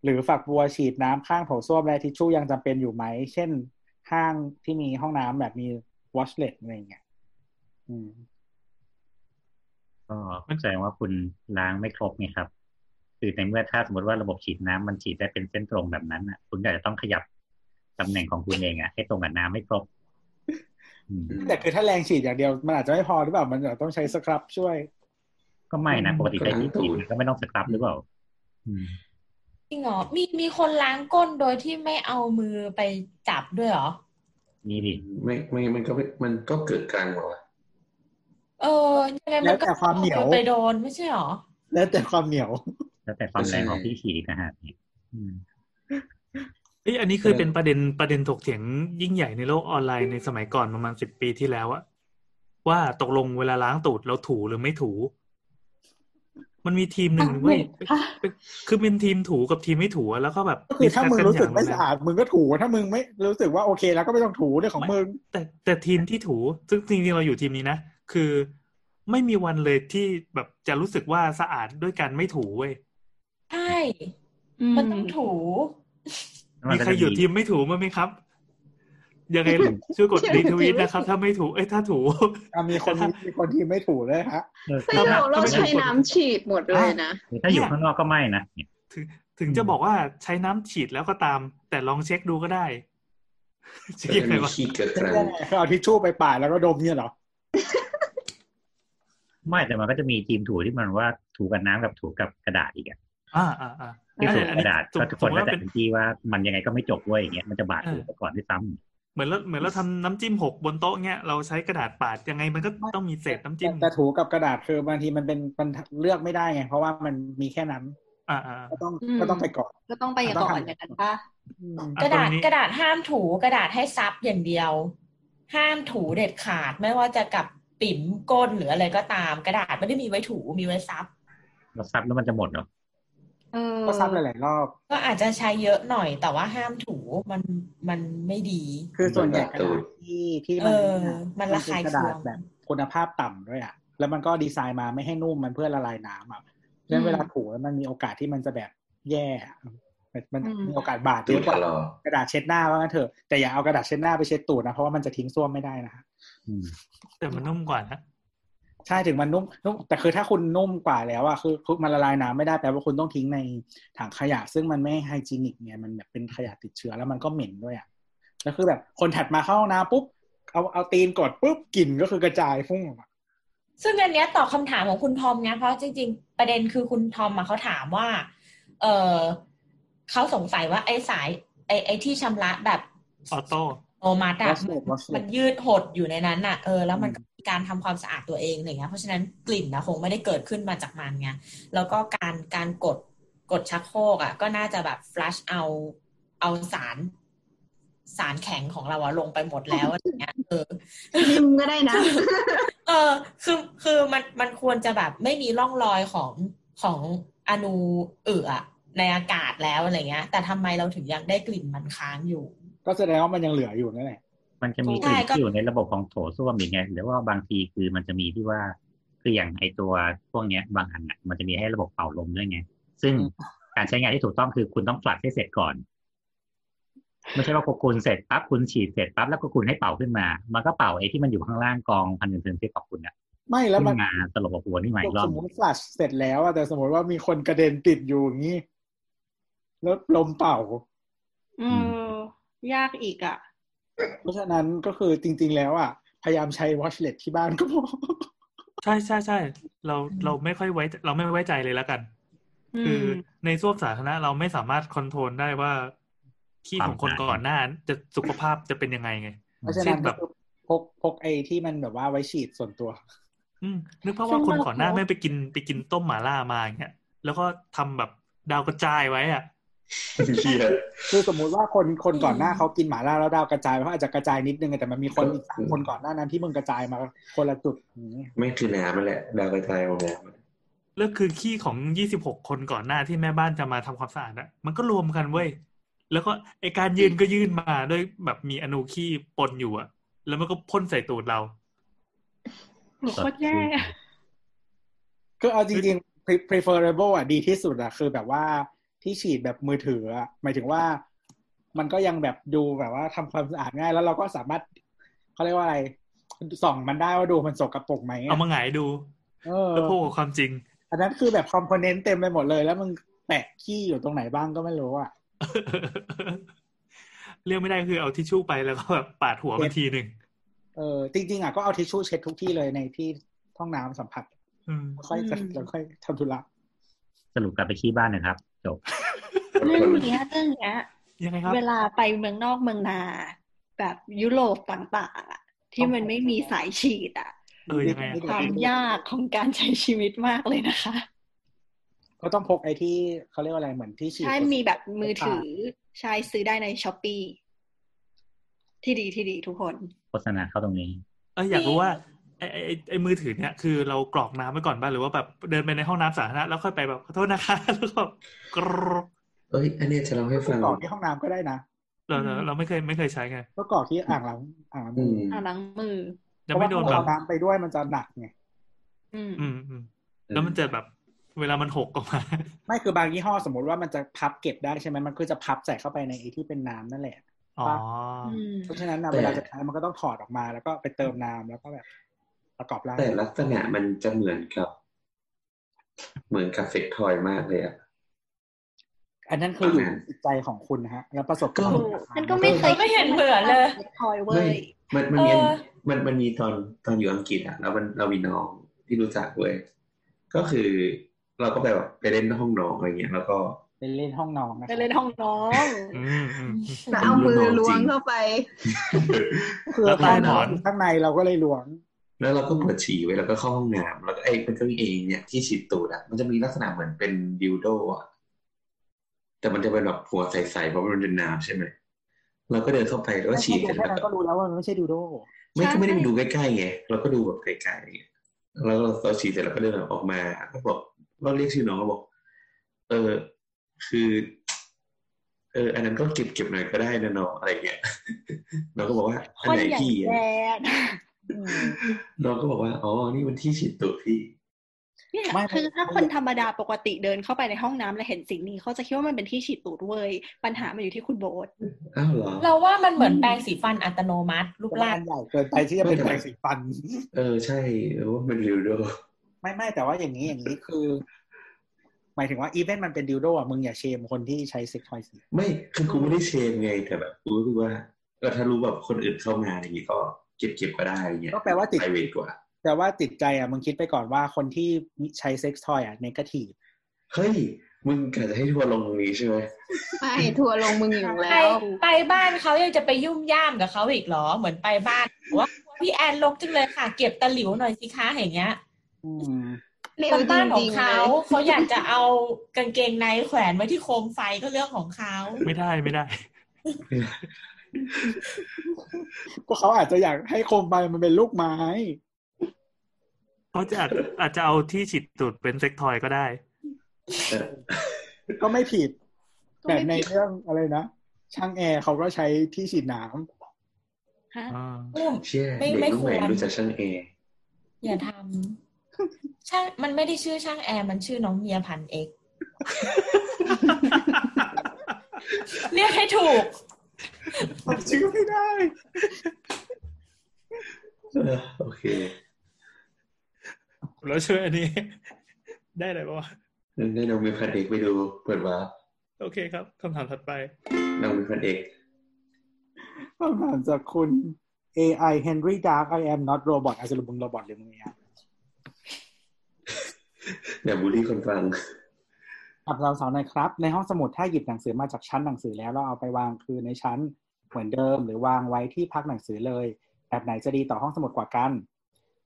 หรือฝักบัวฉีดน้ำข้างโถส้วมและทิชชู่ยังจำเป็นอยู่ไหม เช่นห้างที่มีห้องน้ำแบบมี วอชเลตอะไรอย่างเงี้ยอืมก็แสดงว่าคุณล้างไม่ครบไงครับ คือในเมื่อถ้าสมมติว่าระบบฉีดน้ำมันฉีดได้เป็นเส้นตรงแบบนั้นอะ คุณก็อาจจะต้องขยับตำแหน่งของคุณเองอะให้ตรงกับน้ำให้ครบอืมแต่คือถ้าแรงฉีดอย่างเดียว มันอาจจะไม่พอหรือเปล่ามันอาจจะต้องใช้สครับช่วย ก็ไม่นะปกติก็ใช้ล้างที่ตูฉีดดมันก็ไม่ต้องสครับหรือเปล่าอืมจริงเหรอมีมีคนล้างก้นโดยที่ไม่เอามือไปจับด้วยเหรอ นี่ดิไม่ไม่มันก็ไม่มันก็เกิดกลางหมดว่ะเออยังไงแล้มัวนก็แต่ความเหนียวอไปโดนไม่ใช่เหรอ แล้วแต่ความเหนียว แล้วแต่ความแรงของที่ฉีดอีกนะฮะเนี่ยอืมเอ้ยอันนี้เคยเป็นประเด็นประเด็นถกเถียงยิ่งใหญ่ในโลกออนไลน์ในสมัยก่อนประมาณสิบปีที่แล้วอะว่าตกลงเวลาล้างตูดเราถูหรือไม่ถู มันมีทีมหนึ่งอะเว้ยไม่ฮะเป็นคือเป็นทีมถูกับทีมไม่ถูอะแล้วก็แบบก็คือถ้ามึง discuss รู้สึกนไม่ย่งสะอาดมึงก็ถูถ้ามึงไม่รู้สึกว่าโอเค แล้วก็ไม่ต้องถูเรื่องของมึง แต่แต่ทีมที่ถูซึ่งจริงๆเราอยู่ทีมนี้นะคือไม่มีวันเลยที่แบบจะรู้สึกว่าสะอาดด้วยการไม่ถูเว้ยใช่อืมมันต้องถูมีใครอยู่ทีมไม่ถูมั้ยไหมครับ ยังไงช่วยกดรีทวีตนะครับ ถ้าไม่ถูเอ้ยถ้าถูอะมีคนมีมีคนที่ไม่ถูเลยฮะเออแต่เราเราใช้น้ำฉีดหมดเลยนะถ้าอยู่ข้างนอกก็ไม่นะเนี่ยถึงถึงจะบอกว่าใช้น้ำฉีดแล้วก็ตาม แต่ลองเช็คดูก็ได้เช็คก็ยังไงมีวะขี้เกิดกลางคือเอาทิชชู่ไปป่าดแล้วก็ดมเนี่ยเหรอไม่แต่มันก็จะมีทีมถูที่มันว่าถูกับน้ำกับถูกับกระดาษอีกอะอ่าอ่าอ่าที่ถูอันกนี้ระดาษสมก็ทุกคนสมมก็ติว่าจะเป็นเป็นที่ว่ามันยังไงก็ไม่จบเว้ยอย่างเงี้ยมันจะบาดถูเออไปก่อนด้วยซ้ำ เหมือนเราเหมือนเราทำน้ำจิ้มหกบนโต๊ะเงี้ยเราใช้กระดาษปาดยังไงมันก็ต้องมีเศษน้ำจิ้มแต่ถูกับกระดาษคือบางทีมันเป็นมันเลือกไม่ได้ไงเพราะว่ามันมีแค่นั้นอ่าอ่าก็ต้องอืมก็ต้องไปก่อนก็ต้องไปก่อนอย่างนั้นป่ะอืมอะกระดาษตรงนี้กระดาษห้ามถูกระดาษให้ซับอย่างเดียว ห้ามถูเด็ดขาดไม่ว่าจะกับปิ่มก้นหรืออะไรก็ตาม กระดาษไม่ได้มีไว้ถูมีไว้ซับเราซับแล้วมันจะหมดเหรอเออ ก็ซ้ำหลายๆรอบ ก็อาจจะใช้เยอะหน่อยแต่ว่าห้ามถูมันมันไม่ดี คือส่วนใหญ่กระดาษที่ที่มันเออมันระคายเป็นกระดาษเคืองแบบคุณภาพต่ำด้วยอะแล้วมันก็ดีไซน์มาไม่ให้นุ่มมันเพื่อละลายน้ำอะเพราะฉะนั้นเวลาถูแล้วมันมีโอกาสที่มันจะแบบแย่อะมันมันมีโอกาสบาดเยตูดอะกว่าถลอกกระดาษเช็ดหน้าว่างั้นเถอะแต่อย่าเอากระดาษเช็ดหน้าไปเช็ดตูดนะเพราะว่ามันจะทิ้งส้วมไม่ได้นะฮะอืมแต่มันนุ่มกว่านะ ใช่ถึงมันนุ่มนุ่มแต่คือถ้าคุณนุ่มกว่าแล้วอะคือคือมันละลายน้ำไม่ได้แปลว่าคุณต้องทิ้งในถังขยะ ซึ่งมันไม่ไฮจีนิกไงมันแบบเป็นขยะติดเชื้อแล้วมันก็เหม็นด้วยอะแล้วคือแบบคนถัดมาเข้าห้องน้ำปุ๊บเอาเอาตีนกดปุ๊บกลิ่นก็คือกระจายฟุ้งออกมาซึ่งอันเนี้ยตอบคำถามของคุณทอมไงเพราะจริง ๆ ประเด็นคือคุณทอมมาเขาถามว่า เออเขาสงสัยว่าไอ้สายไอ้ไอ้ที่ชำระแบบออโต้ โอมัสอะ Washlet Washlet มันยืดหดอยู่ในนั้นอะเออแล้วมันก็มีการทำความสะอาดตัวเองอะไรเงี้ยเพราะฉะนั้นกลิ่นนะคงไม่ได้เกิดขึ้นมาจากมันไงแล้วก็การการกดกดชักโครกอะก็น่าจะแบบ flush เอาเอาสารสารแข็งของเราอะลงไปหมดแล้วอะไรเงี้ยเออนิ่มก็ได้นะ เออ คือคือมันมันควรจะแบบไม่มีร่องรอยของของอนูเอืออะในอากาศแล้วอะไรเงี้ย แต่ทำไมเราถึงยังได้กลิ่นมันค้างอยู่ ก็แสดงว่ามันยังเหลืออยู่นั่นแหละมันจะมีกใช่ลิ่นก็ที่อยู่ในระบบของโถส้วมอย่างเงี้ยหรือว่าบางทีคือมันจะมีที่ว่าคืออย่างไอตัวพวกเนี้ย บางอันอะมันจะมีให้ระบบเป่าลมด้วยไง ซึ่งการใช้งานที่ถูกต้องคือคุณต้องฟลัดให้เสร็จก่อนไม่ใช่ว่าพอคุณเสร็จปั๊บคุณฉีดเสร็จปั๊บแล้วก็คุณให้เป่าขึ้นมา มันก็เป่าไอ้ที่มันอยู่ข้างล่างกองพันธุ์เพนๆของคุณอะไม่แล้วขึ้มันนมาตลบกับหัวนี่ใหม่อีกรอสบมมติฟลัชเสร็จแล้วอะแต่สมมติว่ามีคนกระเด็นติดอยู่อย่างนี้แล้วลมเป่า อืม ยากอีกอะ เพราะฉะนั้นก็คือจริง ๆ แล้วอะ พยายามใช้วอชเลตที่บ้านก็พอใช่ใช่ใช่เราเราไม่ค่อยไว้ เราไม่ไว้ใจเลยแล้วกัน คือในส้วมสาธารณะเราไม่สามารถคอนโทรลได้ว่าขี้ของคนก่อนหน้า จะสุขภาพจะเป็นยังไงไงเพราะฉะเช่นั้นนแบก็บคือพกพกไอ้ที่มันแบบว่าไว้ฉีดส่วนตัว อืมนึกภาพว่าคนก่อนหน้าไม่ไปกินไปกินต้มหม่าล่ามาอย่างเงี้ยแล้วก็ทำแบบดาวกระจายไว้อะเชี่ย คือสมมุติว่าคนคนก่อนหน้าเขากินหมาล่าแล้วดาวกระจายเขาอาจจะกระจายนิดนึงแต่มันมีคนอีกสามคนก่อนหน้านั้นที่มึงกระจายมาคนละจุดอย่างนี้ไม่คือน้ำนั่นแหละดาวกระจายของน้ำแล้วคือขี้ของยี่สิบหกคนก่อนหน้าที่แม่บ้านจะมาทำความสะอาดอะมันก็รวมกันเว้ยแล้วก็ไอการยืนก็ยื่นมาด้วยแบบมีอนูขี้ปนอยู่อะแล้วมันก็พ่นใส่ตูดเราโหโคตรแย่คือเอาจริงๆ pre- preferable อะดีที่สุดอะคือแบบว่า ที่ฉีดแบบมือถืออะหมายถึงว่ามันก็ยังแบบดูแบบว่าทำความสะอาดง่าย แล้วเราก็สามารถเขาเรียกว่าอะไรส่องมันได้ว่าดูมันสกปรกไหมอะเอามาหงายดูเออแล้วพูดกับความจริง อันนั้นคือแบบคอมโพเนนต์เต็มไปหมดเลย แล้วมึงแปะขี้อยู่ตรงไหนบ้างก็ไม่รู้อะเรียกไม่ได้คือเอาทิชชู่ไปแล้วก็แบบปาดหัวไปทีหนึ่งเออจริงๆอะก็เอาทิชชู่เช็ดทุกที่เลยในที่ห้องน้ำสัมผัสอืมค่อยจะอืมแล้วค่อยทำธุระสรุปกลับไปขี้บ้านนะครับ จบเรื่องเนี้ยเรื่องเนี้ยยังไงครับ เวลาไปเมืองนอกเมืองนา แบบยุโรปต่างๆอะที่มันไม่มีสายฉีดอะเออยังไงอะความยากของการใช้ชีวิตมากเลยนะคะ ก็ต้องพกไอ้ที่เขาเรียกว่าอะไรเหมือนที่ฉีดใช่มีแบบมือถือใช่ซื้อได้ในช้อปปีที่ดีที่ดีทุกคนโฆษณาเข้าตรงนี้ เอออยากรู้ว่า ไอไอไอ้ไอมือถือเนี่ยคือเรากรอกน้ำไว้ก่อนบ้างหรือว่าแบบเดินไปในห้องน้ำสาธารณะแล้วค่อยไปแบบขอโทษนะคะแล้วก็กรอกเอ้ยอันเนี้ยจะเล่าให้ฟังกรอกที่ห้องน้ำก็ได้นะเราเราเราไม่เคยไม่เคยใช้ไงก็กรอกที่อ่างล้างอ่างล้างอืมือมอ่าล้างมือจะไม่โดนเพแบราะบว่าเอาน้ำไปด้วยมันจะหนักไงอืมอืมอืมแล้วมันจะแบบเวลามันหกออกมา ไม่คือบางยี่ห้อสมมติว่ามันจะพับเก็บได้ใช่ไหมมันก็จะพับใส่เข้าไปในไอ้ที่เป็นน้ำนั่นแหละอ๋ออืมเพราะฉะนั้นนะแต่เวลาจะใช้มันก็ต้องถอดออกมาแล้วก็ไปเติมน้ำแล้วก็แบบ ประกอบร่างแต่ลักษณะมันจะเหมือนกับ เหมือนกับเซ็กทอยมากเลยอะอันนั้นคืออยู่ที่จิตใจของคุณนะฮะ แล้วประสบการณ์ถูกมันก็ไม่เคยไม่เห็นเหมือนเลยทอยเว้ไม่ยมันมันมีเออมันมันมีตอนตอนอยู่อังกฤษอะแล้วมันเรามีน้องที่รู้จักเว้ยก็คือเราก็ไปแบบไปเล่นห้องน้องอะไรเงี้ยแล้วก็ไปเล่นห้องนอนนะไปเล่นห้องน้องอืมอืมแล้วเอามือล้วงเข้าไปคือแล้วตอนใต้หมอนข้างในเราก็เลยล้วง แล้วเราก็ปวดฉี่ไว้แล้วก็เข้าห้องน้ำแล้วก็ไอ้เป็นเครื่องเองเนี่ยที่ฉีดตูดอะมันจะมีลักษณะเหมือนเป็นดิวโดอะแต่มันจะเป็นแบบหัวใสๆเพราะมันเป็นน้ำใช่ไหมเราก็เดินเข้าไปแล้วก็ฉีดแค่เสร็จแค่แล้วนั้นก็ก็รู้แล้วว่ามันไม่ใช่ดูโดไม่ก็ไม่ได้ดูใกล้ๆไงเราก็ดูแบบไกลๆอย่างเงี้ยแล้วเราเราฉีดเสร็จแล้วก็เดินออกมาก็บอกเราเรียกชื่อน้องก็บอก เออ คือ เออ อันนั้นก็เก็บเก็บหน่อยก็ได้นะน้องอะไรเงี้ยน้องก็บอกว่าคอันนไหนอย่างพี่แย่ น้องก็บอกว่าอ๋อนี่มันที่ฉีดตูดพี่เนี่ยไม่คือถ้าคนธรรมดาปกติเดินเข้าไปในห้องน้ำแล้วเห็นสิ่งนี้เขาจะคิดว่ามันเป็นที่ฉีดตูดเว้ยปัญหามันอยู่ที่คุณโบ๊ทอ้าวเหรอเราว่ามันเหมือนแปรงสีฟันอัตโนมัติรูปแต่ว่าร่างอันใหญ่เกินไปที่จะเป็นแปรงสีฟัน เออใช่เออว่ามันดิวโดไม่ไม่แต่ว่าอย่างนี้อย่างนี้คือ หมายถึงว่าอีเวนต์มันเป็นดิวโดอะมึงอย่าเชมคนที่ใช้เซ็กทอยสิไม่คือกูไม่ได้เชมไงแต่แบบกูรู้สึกว่าเออถ้ารู้แบบคนอื่นเข้ามาอย่างงี้ก็ เก็บเก็บก็ได้อย่างเงี้ยก็แปลว่าติดไพรเวทกว่า แต่ว่าติดใจอะมึงคิดไปก่อนว่าคนที่ใช้เซ็กทอยอะเนกาทีฟเฮ้ยมึงกะจะให้ทัวร์ลงตรงนี้ใช่ไหมไม่ทัวร์ลงมึงอยู่ไปแล้ว ไปบ้านเขายังจะไปยุ่มย่ามกับเขาอีกเหรอ เหมือนไปบ้านว่าพี่แอนลกจังเลยค่ะ เก็บตะหลิวหน่อยสิคะอย่างเงี้ยอืมเร็ควนจบ้านขอริงงๆเขาเลยเขาอยากจะเอากางเกงในแขวนไว้ที่โคมไฟก็เรื่องของเขาไม่ได้ไม่ได้ ก็เขาอาจจะอยากให้โคมไฟมันเป็นลูกไม้เขาจะอาจอาจจะเอาที่ฉีดตูดเป็นเซ็กทอยก็ได้เออก็ไม่ผิดก็แต่ไม่ในผิดเรื่องอะไรนะ ช่างแอร์เขาก็ใช้ที่ฉีดน้ำฮะอ่าอุ้มเชี่ยไม่เด็กไม่รุ่นใหม่ควรรู้จักช่างเออย่าทำช่างมันไม่ได้ชื่อช่างแอร์มันชื่อน้องเมียพันเอกเรียกให้ถูก ชื่อไม่ได้เออโอเค แล้วช่วยอันนี้ ได้เลยปะวะนั่นได้น้องมีพันเอกไปดูเปิดวาร์ปโอเคครับคำถามถัดไปน้องมีพันเอกคำถามจากคุณ AI Henry Dark I am not robot อาจจะมึงโรบอทหรือมึงเนี่ยอย่าบูลลี่คนฟัง อับเราสาวหน่อยครับ ในห้องสมุดถ้าหยิบหนังสือมาจากชั้นหนังสือแล้วเราเอาไปวางคือในชั้นเหมือนเดิม หรือวางไว้ที่พักหนังสือเลย แบบไหนจะดีต่อห้องสมุดกว่ากัน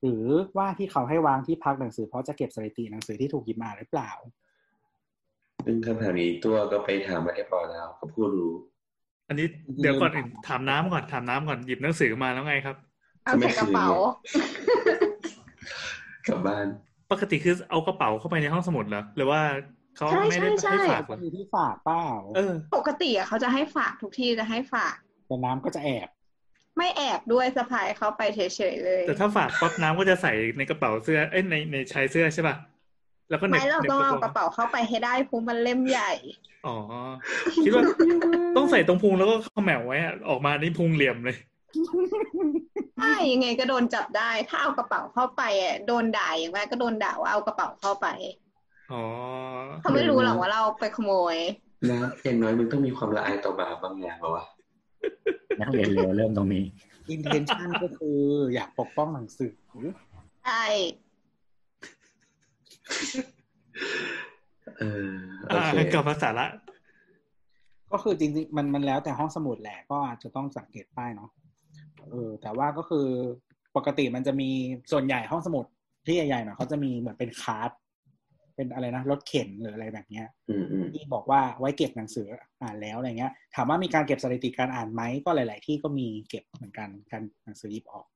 หรือว่าที่เขาให้วางที่พักหนังสือเพราะจะเก็บสถิติหนังสือที่ถูกหยิบมาหรือเปล่า ซึ่งคำถามนี้ตัวก็ไปถามมาเรียบร้อยแล้วกับผู้รู้ อันนี้เดี๋ยวก่อนอื่นถามน้ำก่อนถามน้ำก่อนหยิบหนังสือมาแล้วไงครับเอาใส่กระเป๋ากลับบ้าน ปกติคือเอากระเป๋าเข้าไปในห้องสมุดเหรอหรือว่า เขาใช่ไม่ได้ใช่ให้ใช่ฝากเหรก็อมีที่ฝากเปล่าเออ ปกติอะเขาจะให้ฝากทุกที่จะให้ฝาก แต่น้ำก็จะแอบ ไม่แอบด้วยสะพายเขาไปเฉยๆเลย แต่ถ้าฝากปั๊บน้ำก็จะใส่ในกระเป๋าเสื้อเอ้ยในในชายเสื้อใช่ป่ะแล้วก็หน็บไม่เราหน็บต้องเอาโกระเป๋าเข้าไปให้ได้เพราะมันเล่มใหญ่อ๋อคิดว่าต้องใส่ตรงพุงแล้วก็เขมแหมวไว้อะออกมานี่พุงเหลี่ยมเลยไม่ยังไงก็โดนจับได้ ถ้าเอากระเป๋าเข้าไปอะโดนด่าอย่างแรกก็โดนด่าว่าเอากระเป๋าเข้าไป อ๋อเขาไม่รู้หรอกว่าเราไปขโมยนะอย่างน้อยมึงต้องมีความละอายต่อบาปบางอย่างเหรอวะนักเรียนเร็วเริ่มตรงนี้อินเทนชันก็คือ อยากปกป้องหนังสือใช่เออโออ่าเคกลับมาสาระก็คือจริงๆมันมันแล้วแต่ห้องสมุดแหละก็อาจจะต้องสังเกตป้ายเนาะเออ แต่ว่าก็คือปกติมันจะมีส่วนใหญ่ห้องสมุดที่ใหญ่ๆหน่อยเขาจะมีเหมือนเป็นคาร์ด เป็นอะไรนะรถเข็นหรืออะไรแบบเนี้ยอืมอืมที่บอกว่าไว้เก็บหนังสืออ่านแล้วอะไรเงี้ย ถามว่ามีการเก็บสถิติการอ่านไหมก็หลาย ๆ ที่ก็มีเก็บเหมือนกันการหนังสือหยิบออก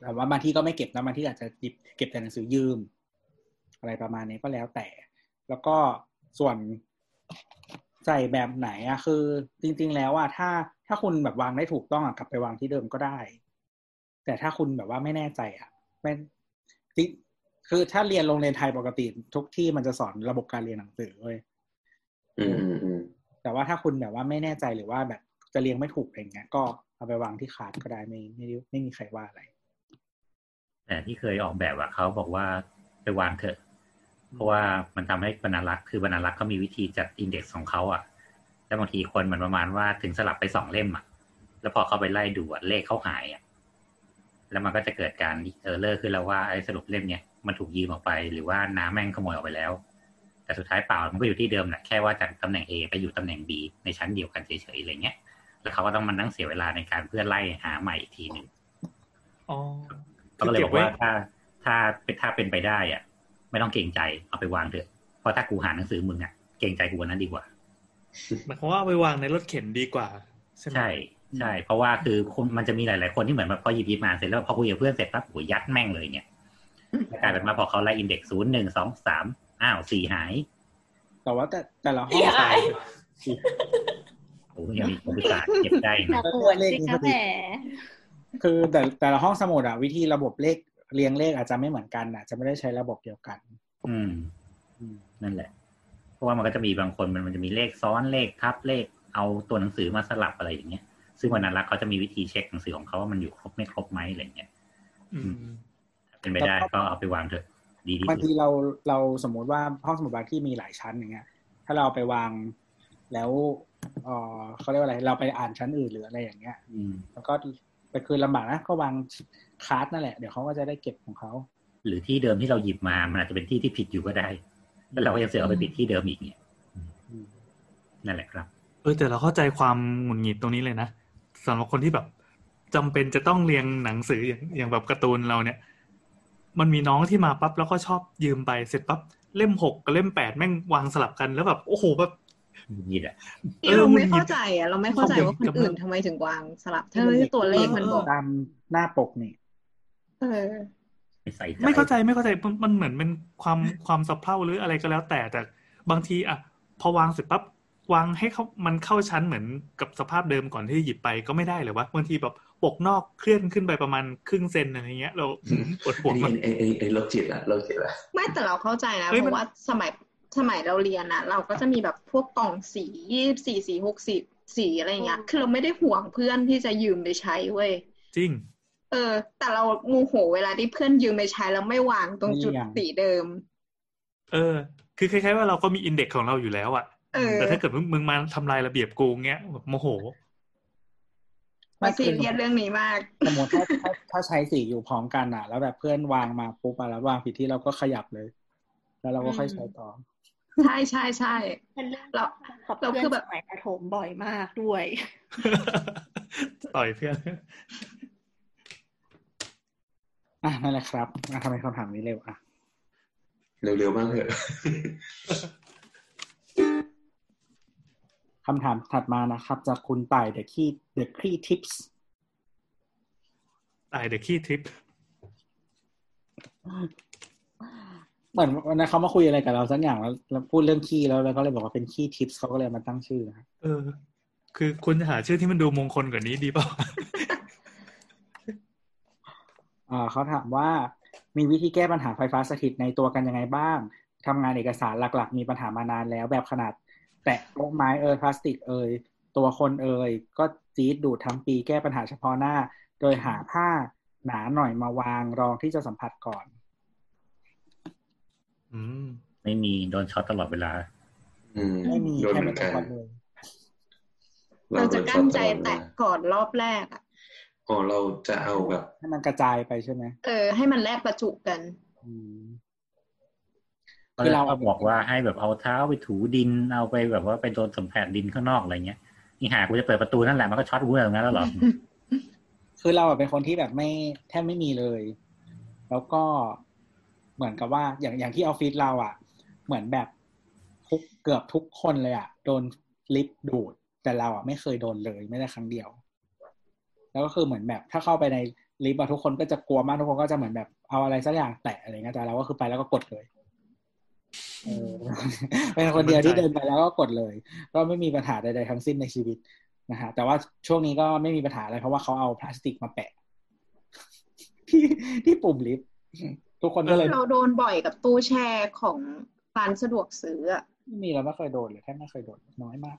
แต่ว่าบางที่ก็ไม่เก็บนะบางที่อาจจะหยิบเก็บแต่หนังสือยืม อะไรประมาณนี้ก็แล้วแต่ แล้วก็ส่วนใส่แบบไหนอะคือ จริง ๆ แล้วอะถ้าถ้าคุณแบบวางได้ถูกต้องอะกลับไปวางที่เดิมก็ได้ แต่ถ้าคุณแบบว่าไม่แน่ใจอะไม่จริง คือถ้าเรียนโรงเรียนไทยปกติ ทุกที่มันจะสอนระบบการเรียนหนังสือเว้ยอืมอืมอืมแต่ว่าถ้าคุณแบบว่าไม่แน่ใจหรือว่าแบบจะเรียงไม่ถูกอะไรเงี้ย ก็เอาไปวางที่คาร์ดก็ได้ไม่ไม่ได้ไม่มีใครว่าอะไร แต่ที่เคยออกแบบอะเขาบอกว่าไปวางเถอะ เพราะว่ามันทำให้บรรลักษ์คือบรรลักษ์เขามีวิธีจัดอินเด็กซ์ของเขาอะแล้วบางทีคนมันประมาณว่าถึงสลับไปสองเล่มอะแล้วพอเขาไปไล่ดูอะเลขเขาหายอะ แล้วมันก็จะเกิดการเออเลอร์ขึ้นแล้วว่าไอ้สรุปเล่มเนี้ยมันถูกยืมออกไป หรือว่าน้าแม่งขโมยออกไปแล้ว แต่สุดท้ายเปล่ามันก็อยู่ที่เดิมแหละแค่ว่าจากตำแหน่ง A ไปอยู่ตำแหน่ง B ในชั้นเดียวกันเฉยๆอะไรเงี้ยแล้วเขาก็ต้องมานั่งเสียเวลาในการเพื่อไล่หาใหม่อีกทีหนึ่งอ๋อเขาก็เลยบอกว่าถ้าถ้าเป็นถ้าเป็นไปได้อะ ไม่ต้องเกรงใจเอาไปวางเถอะ เพราะถ้ากูหาหนังสือมึงอะเกรงใจกูกว่านั้นดีกว่าหมายความว่าเอาไปวางในรถเข็นดีกว่าใช่ไหมใช่ ใช่เพราะว่าคือคนมันจะมีหลาย ๆ คนที่เหมือนแบบพอหยิบหยิบมาเสร็จแล้วพอคุยกับเพื่อนเสร็จปั๊บโหยัดแม่งเลยเนี่ยแล้วกลายเป็นว่าพอเขาไล่อินเด็กซ์ศูนย์หนึ่งสองสามอ้าวสี่หาย แต่ว่าแต่แต่ละห้องอย่าอายโอ้ยังมีคอมพิวเตอร์เก็บได้หนันะกปวดสิคะแหมคือแต่แต่ละห้องสมุดอะวิธีระบบเลขเรียงเลขอาจจะไม่เหมือนกันอะจะไม่ได้ใช้ระบบเดียวกันอืมอืมนั่นแหละ เพราะว่ามันก็จะมีบางคนมันมันจะมีเลขซ้อนเลขทับเลขเอาตัวหนังสือมาสลับอะไรอย่างเงี้ย ซึ่งวันนั้นรักเขาจะมีวิธีเช็คหนังสือของเขาว่ามันอยู่ครบไม่ครบไหมอะไรเงี้ยอืมถ้าเป็นไปได้ก็เอาไปวางเถอะ ดีที่บางสุทีดเราเราสมมุติว่าห้องสมุดบางที่มีหลายชั้นอย่างเงี้ย ถ้าเราเอาไปวางแล้วเออเขาเรียกว่าอะไร เราไปอ่านชั้นอื่นหรืออะไรอย่างเงี้ย อืมแล้วก็ไปคืนลำบากนะก็วางคาร์ดนั่นแหละเดี๋ยวเขาก็จะได้เก็บของเขาหรือที่เดิมที่เราหยิบมามันอาจจะเป็นที่ที่ผิดอยู่ก็ได้ แล้วเราก็ยังเสือกเอาไปปิดที่เดิมอีกเนี่ยอืมนั่นแหละครับ เออแต่เราเข้าใจความหงุดหงิดตรงนี้เลยนะ สำหรับคนที่แบบจำเป็นจะต้องเรียงหนังสืออย่างอย่างแบบการ์ตูนเราเนี่ย มันมีน้องที่มาปั๊บแล้วก็ชอบยืมไปเสร็จปั๊บเล่มหกกับเล่มแปดแม่งวางสลับกันแล้วแบบโอ้โหแบบหยิดอะที่เราไม่เข้าใจอะเราไม่เข้าใจว่าคนอื่นทำไมถึงวางสลับถ้าไม่ใช่ตัวเลขมันบอกตามหน้าปกนี่เออไม่ใส่ใจไม่เข้าใจไม่เข้าใจมันมันเหมือนเป็นความความสะเพร่าหรืออะไรก็แล้วแต่แต่บางทีอะพอวางเสร็จปั๊บ วางให้เขามันเข้าชั้นเหมือนกับสภาพเดิมก่อนที่หยิบไปก็ไม่ได้เลยวะบางทีแบบปกนอกเคลื่อนขึ้นไปประมาณครึ่งเซนอะไรเงี้ย เราปวดหัวไอ้มันไอ้ไอ้ไอ้โรคจิตอะโรคจิตอะไม่แต่เราเข้าใจนะเฮ้ยเพมันราะว่าสมัยสมัยเราเรียนอะเราก็จะมีแบบพวกกล่องสียี่สีสีหกสิบสีอะไรเงี้ยคือเราไม่ได้ห่วงเพื่อนที่จะยืมไปใช้เว้ยจริง เออ แต่เราโมโหเวลาที่เพื่อนยืมไปใช้แล้วไม่วางตรงจุดไม่ยังสีเดิม เออ คือคล้ายๆว่าเราก็มีอินเด็กซ์ของเราอยู่แล้วอะเออ แต่ถ้าเกิดมึงมึงมาทำลายระเบียบกูเงี้ยแบบโมโหมาซีเรียสเรื่องนี้มากสมมติถ้าถ้าถ้าใช้สีอยู่พร้อมกันอะ แล้วแบบเพื่อนวางมาปุ๊บอะแล้ววางผิดที่เราก็ขยับเลย แล้วเราก็ค่อยใช้ต่อใช่ใช่ใช่เป็นเรื่องเรากับเราเพื่คืออนแบบสมัยประถมบ่อยมากด้วย ต่อยเพื่อนอะนั่นแหละครับอะทำไมคำถามนี้เร็วอะ เร็วๆบ้างเถอะ คำถามถัดมานะครับ จากคุณต่าย The Key The Key Tips ตายเด็กขี้ทริปเหมือนวันนั้นเขามาคุยอะไรกับเราสักอย่างแล้วแล้วพูดเรื่องขี้แล้วแล้วก็เลยบอกว่าเป็นขี้ทิปส์เขาก็เลยมาตั้งชื่อนะครับเออ คือคุณจะหาชื่อที่มันดูมงคลกว่านี้ดีเปล่าอ่าเขาถามว่ามีวิธีแก้ปัญหาไฟฟ้าสถิตในตัวกันยังไงบ้างทำงานเอกสารหลัก ๆ มีปัญหามานานแล้ว แบบขนาด แตะโต๊ะไม้เอยพลาสติกเอยตัวคนเอยก็จี๊ดดูดทั้งปีแก้ปัญหาเฉพาะหน้า โดยหาผ้าหนาหน่อยมาวางรองที่จะสัมผัสก่อน อืม ไม่มีโดนช็อตตลอดเวลา อืมไม่มีโดนแค่เหมืไม่อนต้กัอนงวัดเลย เราจะกั้นใจแตะก่อนรอบแรกอะอ๋อเราจะเอาแบบ ให้มันกระจายไปใช่ไหมเออ ให้มันแลกประจุกัน อืม คือเราบอกว่าให้แบบเอาเท้าไปถูดินเอาไปแบบว่าไปโดนสัมผัสดินข้างนอกอะไรเงี้ยนี่หากูจะเปิดประตูนั่นแหละมันก็ช็อตกูตรงนั้นแล้วเหรอคือเราอะเป็นคนที่แบบไม่แทบไม่มีเลย แล้วก็เหมือนกับว่าอย่างอย่างที่ออฟฟิศเราอะเหมือนแบบทุกเกือบทุกคนเลยอะโดนลิฟต์ดูด แต่เราอะไม่เคยโดนเลยไม่ได้ครั้งเดียว แล้วก็คือเหมือนแบบ ถ้าเข้าไปในลิฟต์อะทุกคนก็จะกลัวมากทุกคนก็จะเหมือนแบบเอาอะไรสักอย่างแตะอะไรเงี้ยแต่เราก็คือไปแล้วก็กดเลย เออเป็นคนเดียวที่เดินไปแล้วก็กดเลย ก็ไม่มีปัญหาใดๆทั้งสิ้นในชีวิตนะฮะแต่ว่าช่วงนี้ก็ไม่มีปัญหาอะไรเพราะว่าเขาเอาพลาสติกมาแปะ ที่ที่ปุ่มลิฟต์ทุกคนก็เลยเราโดนบ่อยกับตู้แช่ของร้านสะดวกซื้ออะไม่มีเราไม่เคยโดนเลยแค่ไม่เคยโดนน้อยมาก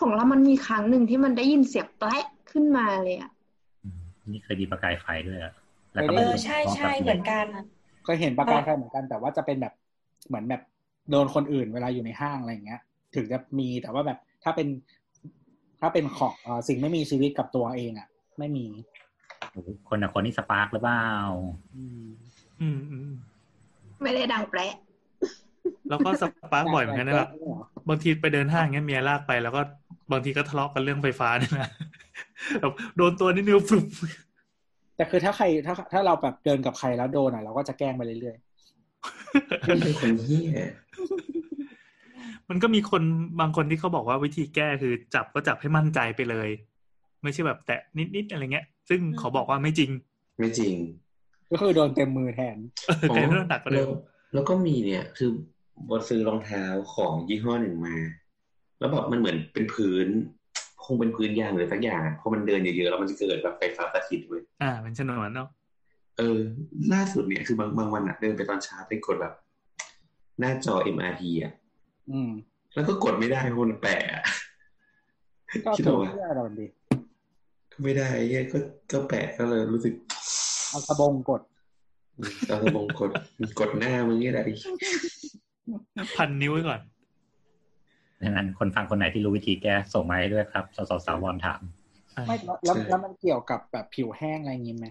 ของเรามันมีครั้งหนึ่งที่มันได้ยินเสียงแปะขึ้นมาเลยอะนี่เคยมีประกายไฟด้วยอะแล้วก็เอไม่อรู้ใช่ใช่เหมือนกันเคยเห็นประกายไฟเหมือนกันแต่ว่าจะเป็นแบบ เหมือนแบบโดนคนอื่นเวลาอยู่ในห้างอะไรอย่างเงี้ย ถึงจะมีแต่ว่าแบบถ้าเป็น ถ้าเป็นของเอ่อสิ่งไม่มีชีวิตกับตัวเองอะ ไม่มีโอ้โหคนอะคนนี่สปาร์กหรือเปล่าอืมอืมอืมไม่ได้ดังแปะแล้วก็สปาร์กบ่อยเหมือนกันนะครับบางทีไปเดินห้างเงี้ยเมียลากไปแล้วก็บางทีก็ทะเลาะกันเรื่องไฟฟ้าเนี่ยนะแบบโดนตัวนิดนึงฟึบแต่คือถ้าใครถ้าถ้าเราแบบเดินกับใครแล้วโดนอะ เราก็จะแกล้งไปเรื่อย เป็นคนเฮี้ยมันก็มีคนบางคนที่เขาบอกว่าวิธีแก้คือจับก็จับให้มั่นใจไปเลย ไม่ใช่แบบแตะนิดๆอะไรเงี้ย ซึ่งเขาบอกว่าไม่จริง ไม่จริงๆก็คือโดนเต็มมือแทนเออแต่เรื่องหนักกว่าเดิแล้วมแล้วก็มีเนี่ย คือบอซื้อรองเท้าของยี่ห้อหนึ่งมา แล้วแบบมันเหมือนเป็นพื้นคงเป็นพื้นยางหรือสักอย่างอะพอมันเดินเยอะๆแล้วมันจะเกิดแบบไฟฟ้าสถิตเว้ยอ่าเป็นชนวนเนาะ เออ ล่าสุดเนี่ยคือบางบางวันอะเดินไปตอนเช้าไปกดแบบ หน้าจอ MRT อะอืม แล้วก็กดไม่ได้เพราะมันแปะอะก็คิดถูดูกว่าเพื่อเราดีไม่ได้เหี้ยก็ก็แปะก็เลยรู้สึกเอาสบงกดเอาสมองกดกดหน้ามึงนี่แหละพันนิ้วไว้ก่อนดังนั้นคนฟังคนไหนที่รู้วิธีแก้ส่งมาให้ด้วยครับสาวสาววอนถามอ่าไม่แล้วแล้วแล้วมันเกี่ยวกับแบบผิวแห้งอะไรอย่างงี้ไหม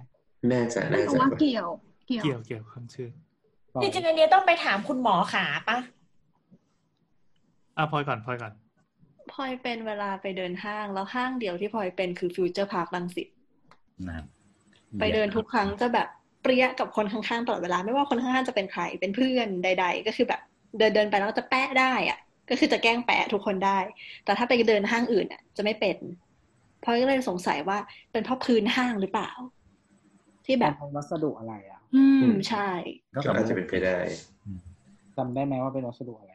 น่าจะไม่น่ารู้จะว่าเกี่ยว เกี่ยวเกี่ยวเกี่ยวความชื่อก็จริงๆอันเนี้ยต้องไปถามคุณหมอขาปะอะพลอยก่อนพลอยก่อนพลอยเป็นเวลาไปเดินห้างแล้วห้างเดียวที่พลอยเป็นคือฟิวเจอร์พาร์ครังสิตนะครับไปเดินทุกครั้งจะแบบเปรี๊ยะกับคนข้างๆตลอดเวลาไม่ว่าคนข้างๆจะเป็นใครเป็นเพื่อนใด ๆ ก็คือแบบเดินเดินไปแล้วจะแปะได้อะก็คือจะแกล้งแปะทุกคนได้ แต่ถ้าไปเดินห้างอื่นอะ จะไม่เป็นพลอยก็เลยสงสัยว่าเป็นเพราะพื้นห้างหรือเปล่า ที่แบบมันวัสดุอะไรอะ อืมใช่ก็ก็อาจจะเป็นไปได้จำได้ไหมว่าเป็นวัสดุอะไร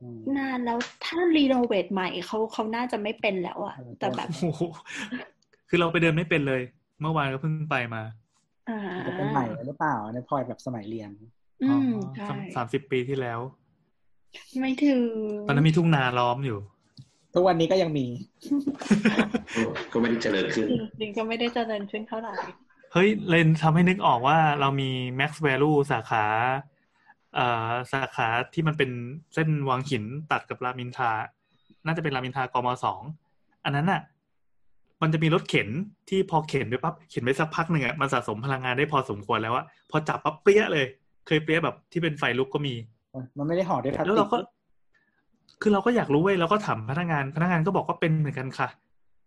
อืมนานแล้วถ้ารีโนเวทใหม่เขาเขาน่าจะไม่เป็นแล้วอะเออแต่แบบโอ้โหคือเราไปเดินไม่เป็นเลย เมื่อวานก็เพิ่งไปมาอ่าจะเป็นใหม่หรือเปล่าในพลอยแบบสมัยเรียนอืมอ๋อใช่สามสามสิบปีที่แล้ว ไม่ถึงตอนนั้นมีทุ่งนาล้อมอยู่ ทุกวันนี้ก็ยังมี ก็ไม่ได้เจริญขึ้น จริงๆก็ไม่ได้เจริญขึ้นเท่าไหร่ เฮ้ย เลยทำให้นึกออกว่าเรามี max value สาขาเอ่อสาขาที่มันเป็นเส้นวังหินตัดกับรามอินทราน่าจะเป็นรามอินทรากมสองอันนั้นอะ มันจะมีรถเข็นที่พอเข็นไปปั๊บเข็นไปสักพักหนึ่งอะมันสะสมพลังงานได้พอสมควรแล้วอะพอจับปั๊บเปรี้ยเลย เคยเปรี้ยแบบที่เป็นไฟลุกก็มี มันไม่ได้ห่อด้วยพลาสแล้วติเรากก็ คือเราก็อยากรู้เว้ยเราก็ถามพนักงาน พนักงานก็บอกว่าเป็นเหมือนกันค่ะ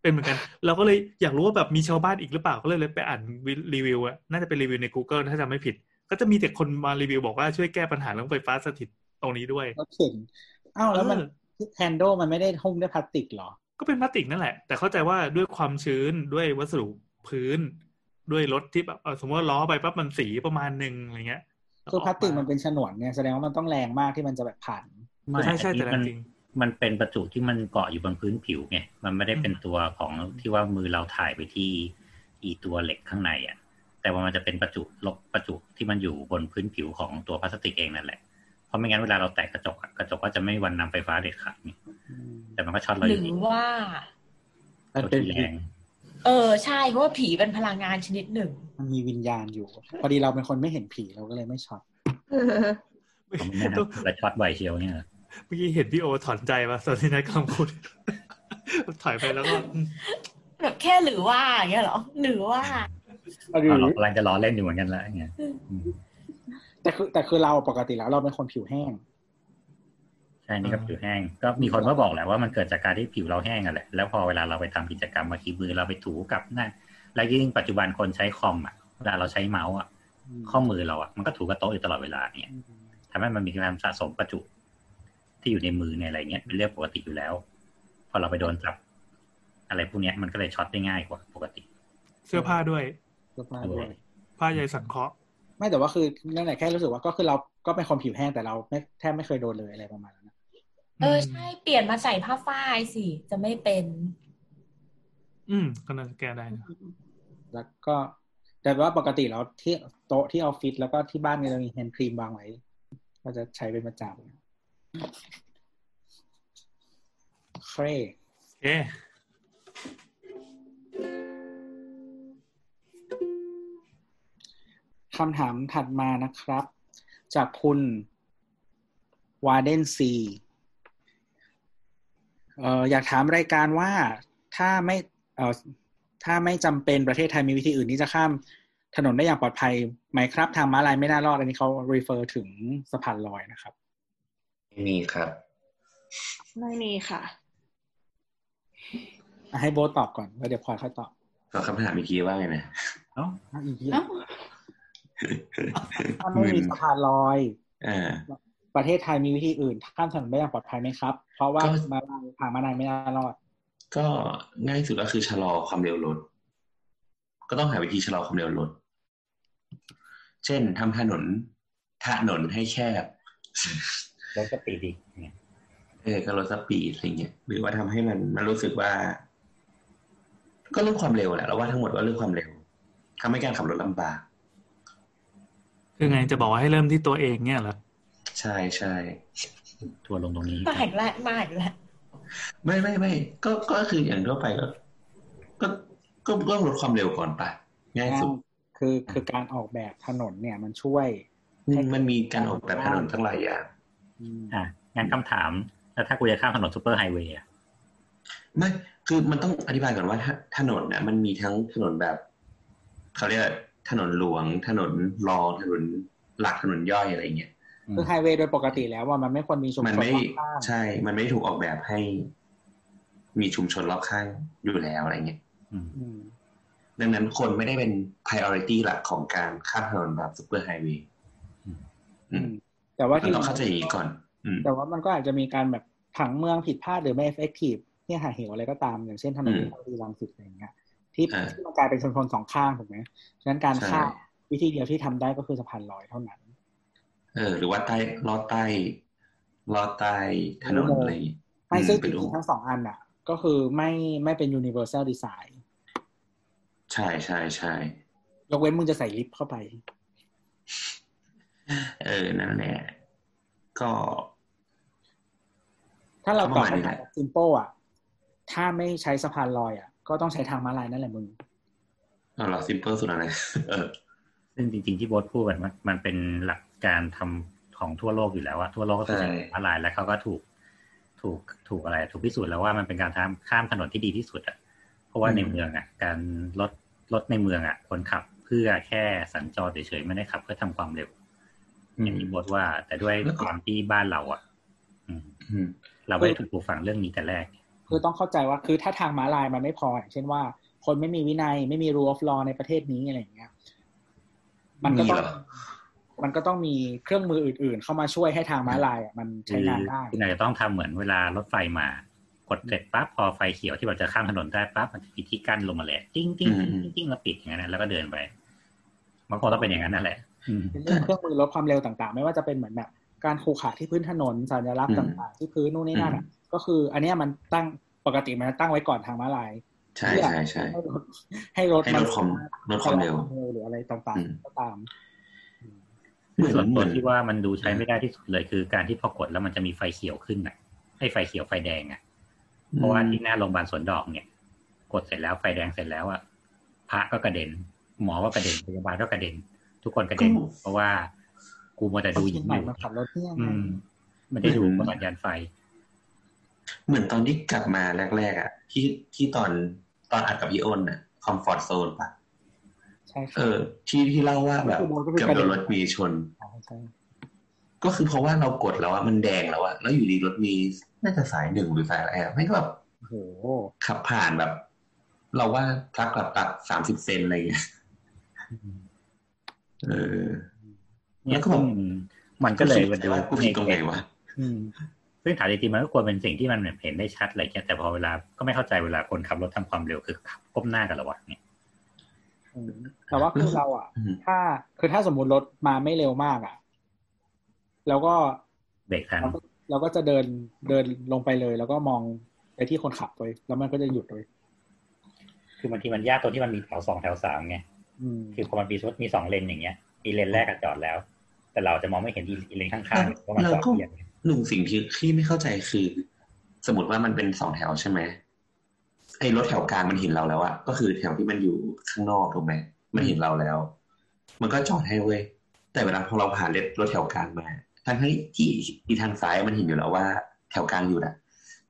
เป็นเหมือนกัน เราก็เลยอยากรู้ว่าแบบมีชาวบ้านอีกหรือเปล่าก็เลยเลยไปอ่านรีวิวอะน่าจะเป็นรีวิวใน Google ถ้าจำไม่ผิด ก็จะมีแต่คนมารีวิวบอกว่าช่วยแก้ปัญหาเรื่องไฟฟ้าสถิตตรงนี้ด้วยรถเข็นอ้าวแล้วมันเออแฮนด์ลมันไม่ได้หุ้มด้วยพลาสติกเหรอ ก็เป็นพลาสติกนั่นแหละ แต่เข้าใจว่าด้วยความชื้นด้วยวัสดุพื้น ด้วยรถที่แบบเออสมมติว่าล้อไปปั๊บมันสีประมาณหนึ่งอะไรเงี้ยคือพลาสติกมันเป็นฉนวนเนี่ยแสดงว่ามันต้องแรงมากที่มันจะแบบผ่าน ไม่ใช่ใช่อันนี้แต่มันจริงมันเป็นประจุที่มันเกาะอยู่บนพื้นผิวไงมันไม่ได้เป็นตัวของที่ว่ามือเราถ่ายไปที่อีตัวเหล็กข้างในอะ แต่ว่ามันจะเป็นประจุลบประจุที่มันอยู่บนพื้นผิวของตัวพลาสติกเองนั่นแหละ เพราะไม่งั้นเวลาเราแตะกระจกอะกระจกก็จะไม่มีวันนำไฟฟ้าเด็ดขาดนี่แต่มันก็ช็อตเราหอรืยู่ดีอว่ามันตัวเป็นที่แรงเออใช่เพราะว่าผีเป็นพลังงานชนิดหนึ่ง มันมีวิญญาณอยู่ พอดีเราเป็นคนไม่เห็นผีเราก็เลยไม่ช็อตเออผมไม่แน่นะแล้วช็อตบ่อยเชียวเนี่ย เมื่อกี้เห็นพี่โอถอนใจป่ะตอนที่นายกำลังพูดถอยไปแล้วก็อืมแบบแค่หรือว่าอย่างเงี้ยเหรอหรือว่าหรือเรากำลังจะล้อเล่นอยู่เหมือนกันแล้วเนี่ยอืมแต่คือแต่คือเราปกติแล้วเราเป็นคนผิวแห้งใช่นี่ก็ผิวแห้ง ก็มีคนก็บอกแหละว่ามันเกิดจากการที่ผิวเราแห้งอะแหละแล้วพอเวลาเราไปทำกิจกรรมมาคีมือเราไปถูกับนั่นแล้วยิ่งปัจจุบันคนใช้คอมอะเวลาเราใช้เมาส์อะข้อมือเราอะมันก็ถูกับโต๊ะอยู่ตลอดเวลาเนี่ยทำให้มันมีการสะสมประจุ ที่อยู่ในมือในอะไรเงี้ยเป็นเรื่องปกติอยู่แล้ว พอเราไปโดนจับ อะไรพวกเนี้ยมันก็เลยช็อตได้ง่ายกว่าปกติ เสื้อผ้าด้วยเสื้อผ้าด้วยผ้าใยสังเคราะห์ไม่แต่ว่าคือนั่นแหละแค่รู้สึกว่าก็คือเราก็เป็นคนผิวแห้งแต่เราไม่แทบไม่เคยโดนเลยอะไรประมาณนั้นนะเออใช่เปลี่ยนมาใส่ผ้าฝ้ายสิจะไม่เป็น อืมก็น่าจะแก้ได้นะแล้วก็แต่ว่าปกติแล้วที่โต๊ะที่ออฟฟิศแล้วก็ที่บ้านเนี่ยเรามีแฮนด์ครีมวางไว้ ก็จะใช้เป็นประจำ เครเอ๊ะคำถามถัดมานะครับ จากคุณวาเดนซีเอ่ออยากถามรายการว่าถ้าไม่เอ่อถ้าไม่จำเป็นประเทศไทยมีวิธีอื่นที่จะข้ามถนนได้อย่างปลอดภัยไหมครับ ทางม้าลายไม่น่ารอด อันนี้เขา refer ถึงสะพานลอยนะครับ มีครับ ไม่มีค่ะอะให้โบทตอบก่อนแล้วเดี๋ยวพลอยค่อยตอบก็คำถามเมื่อกี้ว่าไงนะเอ้าอะอีกทีเอ้าถ้าไม่มีสะพานลอยอ่าประเทศไทยมีวิธีอื่นข้ามถนนได้อย่างปลอดภัยไหมครับ เพราะว่าก็มาลายทางม้าลายไม่น่ารอด ก็ง่ายสุดก็คือชะลอความเร็วรถ ก็ต้องหาวิธีชะลอความเร็วรถ เช่นทำถนนถนนให้แคบแล้วก็ปีดีเนี่ยเออก็ลดสปีดอะไรเงี้ยหรือว่าทำให้มันมันรู้สึกว่า ก็เรื่องความเร็วแหละเราว่าทั้งหมดว่าเรื่องความเร็วทำให้การขับรถลำบากคือไงจะบอกว่าให้เริ่มที่ตัวเองเนี่ยเหรอใช่ใช่ทัวร์ลงตรงนี้มาอีกแล้วมาอีกแล้วไม่ไม่ไม่ก็ก็คืออย่างทั่วไปก็ ก็ก็ก็ลดความเร็วก่อนไปง่ายสุดคือคือการออกแบบถนนเนี่ยมันช่วย มันมีการออกแบบถนนทั้งหลายอย่าง อืมอะงั้นคำถาม แล้วถ้ากูจะข้ามถนน superhighway อะไม่คือมันต้องอธิบายก่อนว่าถนนน่ะมันมีทั้งถนนแบบเขาเรียกว่าถนนหลวง ถนนรองถนนหลักถนนย่อยอะไรเงี้ยคือไฮเวย์โดยปกติแล้วว่ามันไม่ควรมีชุมมันชนไม่รอบข้างใช่ มันไม่ถูกออกแบบให้ มีชุมชนรอบข้างอยู่แล้วอะไรเงี้ยอืมอืมดังนั้นคนไม่ได้เป็น priority หลักของการข้ามถนนแบบ superhighway อืม แต่ว่ามันที่ต้องเข้าใจอย่างนี้ก่อนอืมแต่ว่ามันก็อาจจะมีการแบบผังเมืองผิดพลาดหรือไม่ effective เนี่ยหาเหวอะไรก็ตาม อย่างเช่นถนนอืมวิภาวดีรังสิตอะไรอย่างเงี้ยที่อ่าที่มันกลายเป็นชนชนสองข้างถูกไหมฉะนั้นการใช่ข้ามวิธีเดียวที่ทำได้ก็คือสะพานลอยเท่านั้น เออ หรือว่าใต้ลอดใต้ลอดใต้ถนนอะไรอย่างงี้ไม่อืซึ่งจเป็นริอุงๆทั้งสองอันอะ ก็คือไม่ไม่เป็น universal design ใช่ใช่ใช่ยกเว้นมึงจะใส่ลิฟต์เข้าไป เออ นั่นแหละ ก็ ถ้าเราก็ตปอบระมาณนี้คำแหถามละแบบ simple อะ ถ้าไม่ใช้สะพานลอยอะ ก็ต้องใช้ทางม้าลายนั่นแหละมึงเอาเราซิมเปิลสุดอะไรเออซึ่งจริง ๆ ที่โบทพูดมันมันมันเป็นหลักการทำของทั่วโลกอยู่แล้วอะทั่วโลกก็คือใช่อะไรแล้วเขาก็ถูกถูกถูกอะไร ถูกพิสูจน์แล้วว่ามันเป็นการทำข้ามถนนที่ดีที่สุดอะเพราะว่าในเมืองอะการรถรถในเมืองอะคนขับเพื่อแค่สัญจรเฉยๆไม่ได้ขับเพื่อทำความเร็ว อย่างที่โบทว่า แต่ด้วยความที่บ้านเราอะอืมอืมเราไม่ได้ถูกปลูกฝังเรื่องนี้แต่แรก คือต้องเข้าใจว่าคือถ้าทางม้าลายมันไม่พออย่างเช่นว่า คนไม่มีวินัยไม่มี rule of law ในประเทศนี้อะไรอย่างเงี้ย มันก็ต้องมีเหรอเมันก็ต้องมีเครื่องมืออื่น ๆ เข้ามาช่วยให้ทางม้าลายอะมันใช้งานได้คืออาจจะต้องทำเหมือนเวลารถไฟมากดเสร็จปั๊บพอไฟเขียวที่เราจะข้ามถนนได้ปั๊บมันจะมีที่กั้นลงมาเลยจิ้งจิ้งจิ้งจิ้งจิ้งแล้วปิดอย่างนั้นนะแล้วก็เดินไปมันคงต้องเป็นอย่างนั้นนั่นแหละ อืมเป็นเรื่องเครื่องมือลดความเร็วต่างๆ ไม่ว่าจะเป็นเหมือนแบบการขูขาที่พื้นถนนสัญลักษณ์ต่างๆ ที่พื้นนู่นนี่นั่นอะก็คือ อันเนี้ยมันตั้งปกติมันจะตั้งไว้ก่อนทางม้าลายใช่เพื่อใช่ใช่ให้รถให้รถให้ลดความลดความเร็วหรืออะไรต่างอืมๆก็ตามเหมือนส่วนเหตัมืวอนที่ว่ามันดูใช้ไม่ได้ที่สุดเลยคือการที่พอกดแล้วมันจะมีไฟเขียวขึ้นอะ ให้ไฟเขียวไฟแดงอะ เพราะว่าที่หน้าโรงพยาบาลสวนดอกเนี่ย กดเสร็จแล้วไฟแดงเสร็จแล้วอะพระก็กระเด็น หมอก็กระเด็นพยาบาลก็กระเด็น ทุกคนกระเด็นเพราะว่ากูมัวแต่ดูหญิงใหอม่ยู่มาขับรถเนี่ยอืมมันได้ดูสัญญาณไฟ เหมือนตอนที่กลับมาแรกๆอะ ที่ที่ตอนตอนอัดกับพี่อ้นอะคอมฟอร์ทโซนปะใช่คเอรับอที่ที่เล่าว่าแบบคือมันก็เป็นเกือบประเด็โดนนรถมีชนใช่ก็คือเพราะว่าเรากดแล้วอะมันแดงแล้วอะแล้วอยู่ดีรถมีน่าจะสายหนึ่งหรือสายอะไรอะไม่ก็แบบโอ้โหขับผ่านแบบ เราว่าทักกลับตัดสามสิบเซนอะไรเงี้ย เออเนี่แล้ยวก็แบบซึ่งมันก็เลยมาดูว่ากูผิดตรงไหนวะอืมซึ่งถามจริงๆมันก็ควรเป็นสิ่งที่มันเห็นได้ชัดอะไรเงี้ยแต่พอเวลาก็ไม่เข้าใจเวลาคนขับรถทำความเร็วคือขับก้มหน้ากันเหรอวะเนี่ยอืมแต่ว่าคือเราอะอืมถ้าคือถ้าสมมุติรถมาไม่เร็วมากอะ แล้วก็เบรกทันเราก็เราก็จะเดินเดินลงไปเลย แล้วก็มองไปที่คนขับเลยแล้วมันก็จะหยุดเลย คือบางทีมันยากตรงที่มันมีแถวสองแถวสามไงอืม คือพอมันมีรถมีสองเลนอย่างเงี้ยอีเลนแรกอะจอดแล้ว แต่เราจะมองไม่เห็นอีเลนข้างๆเพราะมันเราจอดก็เบียดหนึ่งสิ่งที่ที่ไม่เข้าใจคือ สมมติว่ามันเป็นสองแถวใช่ไหมไอ้รถแถวกลางมันเห็นเราแล้วอะก็คือแถวที่มันอยู่ข้างนอกถูกไหมมันเห็นเราแล้ว มันก็จอดให้เว้ยแต่เวลาพอเราผ่านรถแถวกลางมาทั้งที่ที่อีทางซ้ายมันเห็นอยู่แล้วว่า แถวกลางอยู่น่ะ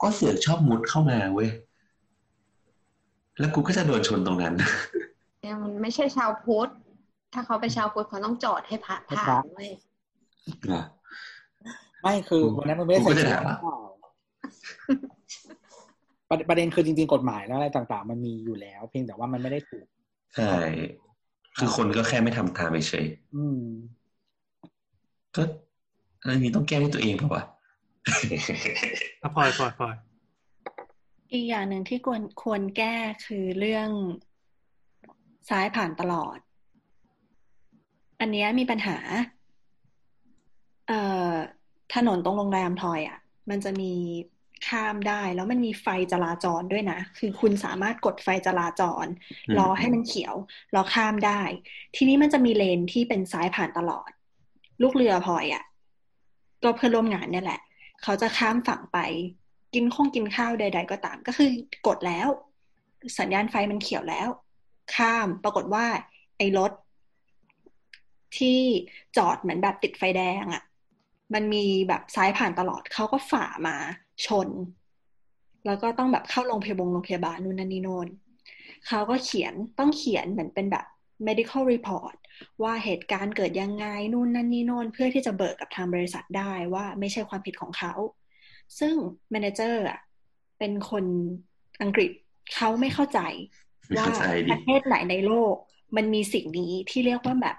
ก็เสือกชอบมุดเข้ามาเว้ยแล้วกูก็จะโดนชนตรงนั้น เนี่ยมันไม่ใช่ชาวพุทธถ้าเขาเป็นชาวพุทธเขาต้องจอดให้พระผ่านเว้ยไม่คือวันนั้นมันไม่ได้กูใส่ก็จะชุดถามว่าเปล่าประประเด็นคือจริง ๆ กฎหมายแล้วอะไรต่าง ๆ มันมีอยู่แล้ว เพียงแต่ว่ามันไม่ได้ถูกใช่คือคนก็แค่ไม่ทำตามเฉยอืมๆก็เรื่องนี้ต้องแก้ด้วยตัวเองเปล่าวะถ้าพลอยพลอยพลอยอีกอย่างหนึ่งที่ควรควรแก้คือเรื่อง ซ้ายผ่านตลอด อันเนี้ยมีปัญหา เอ่อ ถนนตรงโรงแรมทอยอะ มันจะมีข้ามได้แล้วมันมีไฟจราจรด้วยนะ คือคุณสามารถกดไฟจราจรอืมรอให้มันเขียว รอข้ามได้ ทีนี้มันจะมีเลนที่เป็นซ้ายผ่านตลอด ลูกเรือพลอยอะก็เพื่อนร่วมงานเนี่ยแหละ เขาจะข้ามฝั่งไป กินข้องกินข้าวใด ๆ ก็ตาม ก็คือกดแล้ว สัญญาณไฟมันเขียวแล้ว ข้าม ปรากฏว่า ไอ้รถที่จอดเหมือนแบบติดไฟแดงอะ่ะ มันมีแบบซ้ายผ่านตลอดเขาก็ฝ่ามาชน แล้วก็ต้องแบบเข้าโรงพยาบาลโรงพยาบาลนู่นนั่นนี่โน่นเขาก็เขียนต้องเขียนเหมือนเป็นแบบ medical report ว่าเหตุการณ์เกิดยังไงนู่นนั่นนี่โน่นเพื่อที่จะเบิกกับทางบริษัทได้ว่าไม่ใช่ความผิดของเขา ซึ่ง manager อะเป็นคนอังกฤษเขาไม่เข้าใจ ว่าเข้าใจดิประเทศไหนในโลก มันมีสิ่งนี้ที่เรียกว่าแบบ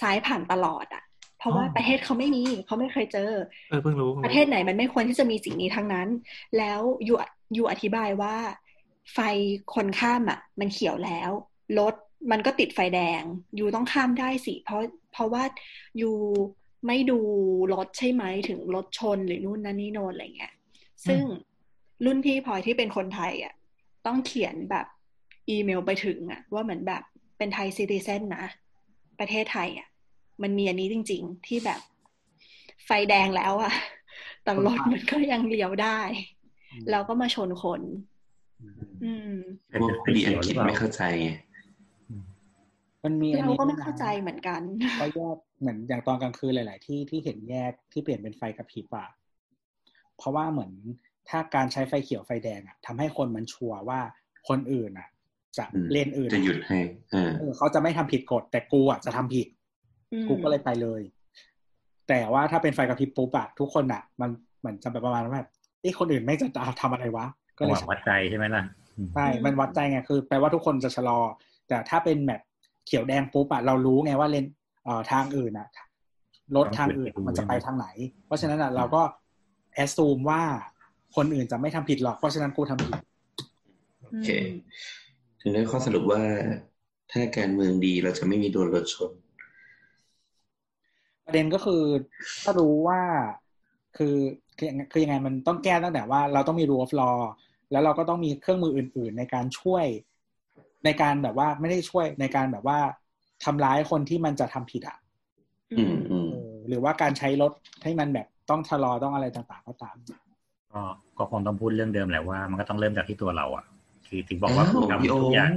ซ้ายผ่านตลอดอะ เพราะว่าประเทศเขาไม่มีเขาไม่เคยเจอเออเพิ่งรู้ประเทศไหนมันไม่ควรที่จะมีสิ่งนี้ทั้งนั้น แล้วยูยูอธิบายว่า ไฟคนข้ามอะ มันเขียวแล้วรถมันก็ติดไฟแดงยูต้องข้ามได้สิ เพราะเพราะว่ายูไม่ดูรถใช่ไหมถึงรถชนหรือนู่นนั่นนี่โนนอะไรเงี้ย ซึ่งรุ่นพี่พลอยที่เป็นคนไทยอะต้องเขียนแบบ อีเมลไปถึงอะว่าเหมือนแบบเป็นไทยซิติเซนนะ ประเทศไทยอะมันมีอันนี้จริง ๆ ที่แบบไฟแดงแล้วอะแต่รถมันก็ยังเลี้ยวได้แล้วก็มาชนคน อืมพวกดีอังกฤษไม่เข้าใจไงมันมีอันเรานี้ก็ไม่ด้วยนะเข้าใจเหมือนกันก็แยกเหมือนอย่างตอนกลางคืนหลาย ๆ ที่ที่เห็นแยกที่เปลี่ยนเป็นไฟกระพริบอะเพราะว่าเหมือนถ้าการใช้ไฟเขียวไฟแดงอะทำให้คนมันชัวร์ว่าคนอื่นอะ จะอืมเลนอื่นจะหยุดให้เออเออเขาจะไม่ทำผิดกฎแต่กูอะจะทำผิดอืมกูก็เลยไปเลย แต่ว่าถ้าเป็นไฟกระพริบปุ๊บอะทุกคนอะมันเหมือนจะแบบประมาณว่าแบบเอ้คนอื่นไม่จะทำอะไรวะ ก็จังเลหยวะวัดใจใช่ไหมล่ะอืมใช่มันวัดใจไงคือ แปลว่าทุกคนจะชะลอ แต่ถ้าเป็นแบบเขียวแดงปุ๊บอะเรารู้ไงว่าเลนเอ่อทางอื่นอะรถทางอื่นมันจะไปทางไหน เพราะฉะนั้นอะเราก็แอสซูมว่าคนอื่นจะไม่ทำผิดหรอกเพราะฉะนั้นกูทำผิดโอเค ถึงได้ข้อสรุปว่าถ้าการเมืองดีเราจะไม่มีโดนรถชน ประเด็นก็คือถ้ารู้ว่าคือคือยังคือยังไงมันต้องแก้ตั้งแต่ว่าเราต้องมี rule of law แล้วเราก็ต้องมีเครื่องมืออื่น ๆ ในการช่วยในการแบบว่าไม่ได้ช่วยในการแบบว่าทำร้ายคนที่มันจะทำผิดอะอืมอืมเออหรือว่าการใช้รถให้มันแบบต้องชะลอต้องอะไรต่างๆก็ตามก็ก็คงต้องพูดเรื่องเดิมแหละว่า มันก็ต้องเริ่มจากที่ตัวเราอะ คือถึงบอกว่ากูอ้าวพี่โอทำทุกอย่าง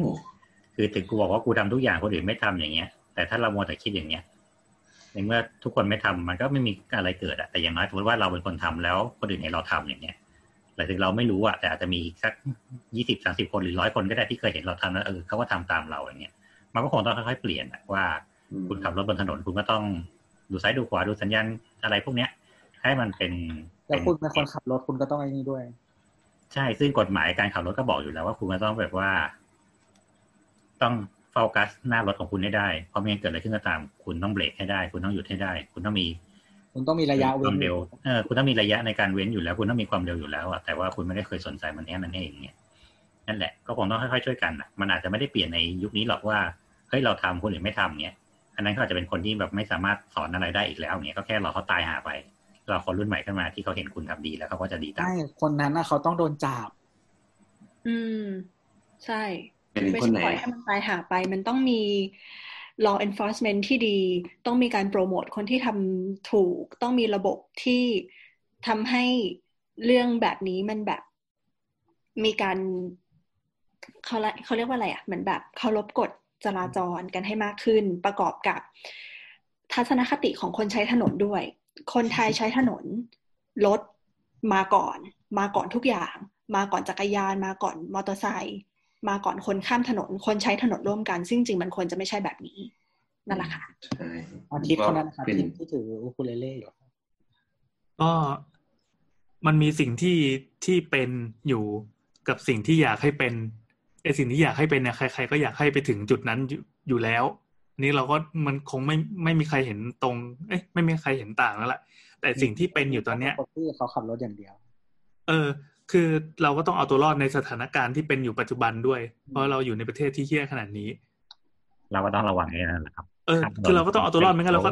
คือถึงกูบอกว่ากูทำทุกอย่างคนอื่นไม่ทำอย่างเงี้ย แต่ถ้าเรามัวแต่คิดอย่างเงี้ยในเมื่อทุกคนไม่ทำมันก็ไม่มีอะไรเกิดอะแต่อย่างน้อยสมมติว่าเราเป็นคนทำแล้วคนอื่นเห็นเราทำอย่างเงี้ยหรือถึงเราไม่รู้อะแต่อาจจะมีอีกสักยี่สิบสามสิบคนหรือร้อยคนก็ได้ที่เคยเห็นเราทำแล้วเออเขาก็ทำตามเราอย่างเงี้ยมันก็คงต้องค่อยๆเปลี่ยนอะว่า คุณขับรถบนถนนคุณก็ต้องดูซ้ายดูขวาดูสัญญาณอะไรพวกเนี้ย ให้มันเป็นแล้วคุณเป็นคนขับรถคุณก็ต้องไอ้นี่ด้วย ใช่ซึ่งกฎหมายการขับรถก็บอกอยู่แล้วว่าคุณก็ต้องแบบว่า ต้องโฟกัสหน้ารถของคุณให้ได้เพราะไม่งั้นเกิดอะไรขึ้นก็ตาม คุณต้องเบรกให้ได้ คุณต้องหยุดให้ได้ คุณต้องมี คุณต้องมีระยะคเว้วานมเร็วเออคุณต้องมีระยะในการเว้นอยู่แล้ว คุณต้องมีความเร็วอยู่แล้วอะแต่ว่าคุณไม่ได้เคยสนใจมันแค่นั้นเองเนี่ยนั่นแหละก็คงต้องค่อยๆช่วยกันอะมันอาจจะไม่ได้เปลี่ยนในยุคนี้หรอกว่าเฮ้ยเราทำคนอื่นไม่ทำเงี้ยอันนั้นก็อาจจะเป็นคนที่แบบไม่สามารถสอนอะไรได้อีกแล้วเนี่ยก็แค่รอเขาตายหาไป รอคนรุ่นใหม่ขึ้นมาที่เขาเห็นคุณทำดีแล้วเขาก็จะดีตามใช่คนนั้นน่ะเขาต้องโดนจับอืม ใช่เป็นไม่คนใช่ไหนปล่อยให้มันตายหาไป มันต้องมี law enforcement ที่ดี ต้องมีการโปรโมทคนที่ทำถูก ต้องมีระบบที่ทำให้เรื่องแบบนี้มันแบบ มีการเขาละเขาเรียกว่าอะไรอะเหมือนแบบเคารพกฎจราจรกันให้มากขึ้น ประกอบกับทัศนคติของคนใช้ถนนด้วย คนไทยใช้ถนนรถมาก่อน มาก่อนทุกอย่าง มาก่อนจักรยาน มาก่อนมอเตอร์ไซค์มาก่อนคนข้ามถนน คนใช้ถนนร่วมกัน ซึ่งจริงมันควรจะไม่ใช่แบบนี้นั่นแหละค่ะใช่อาทิตย์คนนั้นนะครับเป็นที่ที่ถืออูคูเลเล่อยู่ก็มันมีสิ่งที่ที่เป็นอยู่กับสิ่งที่อยากให้เป็นไอสิ่งที่อยากให้เป็นเนี่ยใคร ๆ ก็อยากให้ไปถึงจุดนั้นอยู่อยู่แล้วอั นนี้เราก็มันคงไม่ไม่มีใครเห็นตรง เอ้ยไม่มีใครเห็นต่างแล้วล่ะ แต่สิ่งที่เป็นอยู่ตอนเนี้ยคนที่เขาขับรถอย่างเดียว เออ คือเราก็ต้องเอาตัวรอดในสถานการณ์ที่เป็นอยู่ปัจจุบันด้วย เพราะเราอยู่ในประเทศที่เหี้ยขนาดนี้ เราก็ต้องระวังนี่นั่นแหละครับ เออ คือเราก็ต้องเอาตัวรอดไม่งั้นเราก็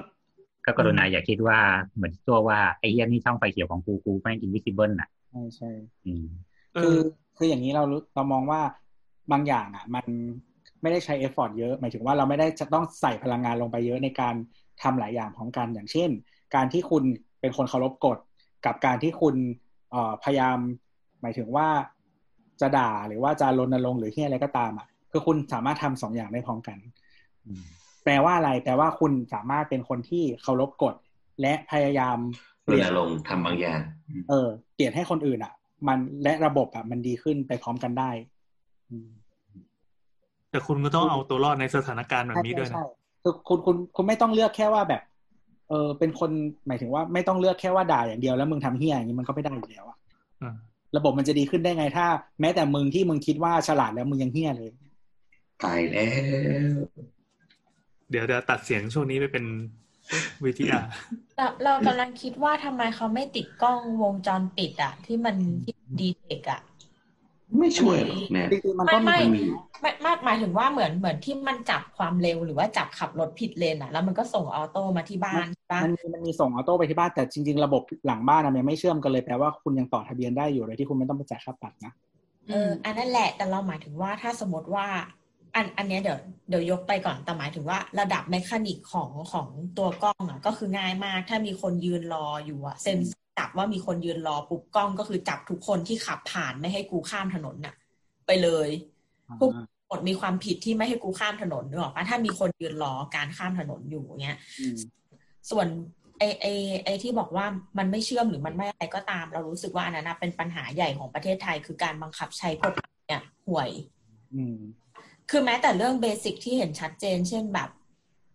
ก็กรุณาอย่าคิดว่าเหมือนตัวว่าไอ้เหี้ยนี่ช่องไฟเขียวของกูกูแม่ง invisible น่ะใช่ใช่อืมเอคืออคืออย่างนี้เรารู้เรามองว่าบางอย่างอะ มัน ไม่ได้ใช้ effort เยอะหมายถึงว่าเราไม่ได้จะต้องใส่พลังงานลงไปเยอะในการทำหลายอย่างพร้อมกันอย่างเช่น การที่คุณเป็นคนเคารพกฎกับการที่คุณเอ่อพยายาม หมายถึงว่าจะด่าหรือว่าจะรณรงค์หรือที่อะไรก็ตามอะคือคุณสามารถทำสองอย่างได้พร้อมกันอืมแปลว่าอะไรแปลว่าคุณสามารถเป็นคนที่เคารพกฎและพยายามเปรลี่ยณนรงค์ทำบางอย่าง เออ เปลี่ยนให้คนอื่นอะ มันและระบบอะมันดีขึ้นไปพร้อมกันได้อืม แต่คุณก็ต้องเอาตัวรอดในสถานการณ์แบบนี้ด้วยนะใช่ใช่คือคุณคุณคุณไม่ต้องเลือกแค่ว่าแบบ เออเป็นคนหมายถึงว่าไม่ต้องเลือกแค่ว่าด่าอย่างเดียวแล้วมึงทำเหี้ยอย่างนี้มันก็ไม่ได้อยู่แล้วอะอ่าระบบมันจะดีขึ้นได้ไงถ้า แม้แต่มึงที่มึงคิดว่าฉลาดแล้วมึงยังเหี้ยเลยตายแล้ว เดี๋ยวเดี๋ยวตัดเสียงช่วงนี้ไปเป็นวิทยาเราเรากำลังคิดว่าทำไมเขาไม่ติดกล้องวงจรปิดอะที่มันที่ detect อะ ไม่ช่วยหรอกแม่จริงๆมันก็ไม่มันมีไม่ไม่หมายถึงว่าเหมือนเหมือนที่มันจับความเร็วหรือว่าจับขับรถผิดเลนอะแล้วมันก็ส่ง auto มาที่บ้านใช่ปะมันมีมันมีส่งออโต้ไปที่บ้านแต่จริง ๆ ระบบหลังบ้านอะมันยังไม่เชื่อมกันเลยแปลว่าคุณยังต่อทะเบียนได้อยู่โดยที่คุณไม่ต้องไปจ่ายค่าปรับนะเอออันนั้นแหละแต่เราหมายถึงว่าถ้าสมมติว่า อันอันเนี้ยเดี๋ยวเดี๋ยวยกไปก่อนแต่หมายถึงว่าระดับแมคานิกของของตัวกล้องอะก็คือง่ายมาก ถ้ามีคนยืนรออยู่อะเซนเซอร์จับว่ามีคนยืนรอปุ๊บกล้องก็คือจับทุกคนที่ขับผ่านไม่ให้กูข้ามถนนน่ะ ไปเลยปุ๊บหมดมีความผิดที่ไม่ให้กูข้ามถนนนึกออกปะถ้ามีคนยืนรอการข้ามถนนอยู่เงี้ยอืมส่วนไอไอไอที่บอกว่ามันไม่เชื่อมหรือมันไม่อะไรก็ตาม เรารู้สึกว่าอันนั้นนะเป็นปัญหาใหญ่ของประเทศไทยคือการบังคับใช้กฎหมายเนี่ยห่วยอืม คือแม้แต่เรื่องเบสิกที่เห็นชัดเจน เช่นแบบ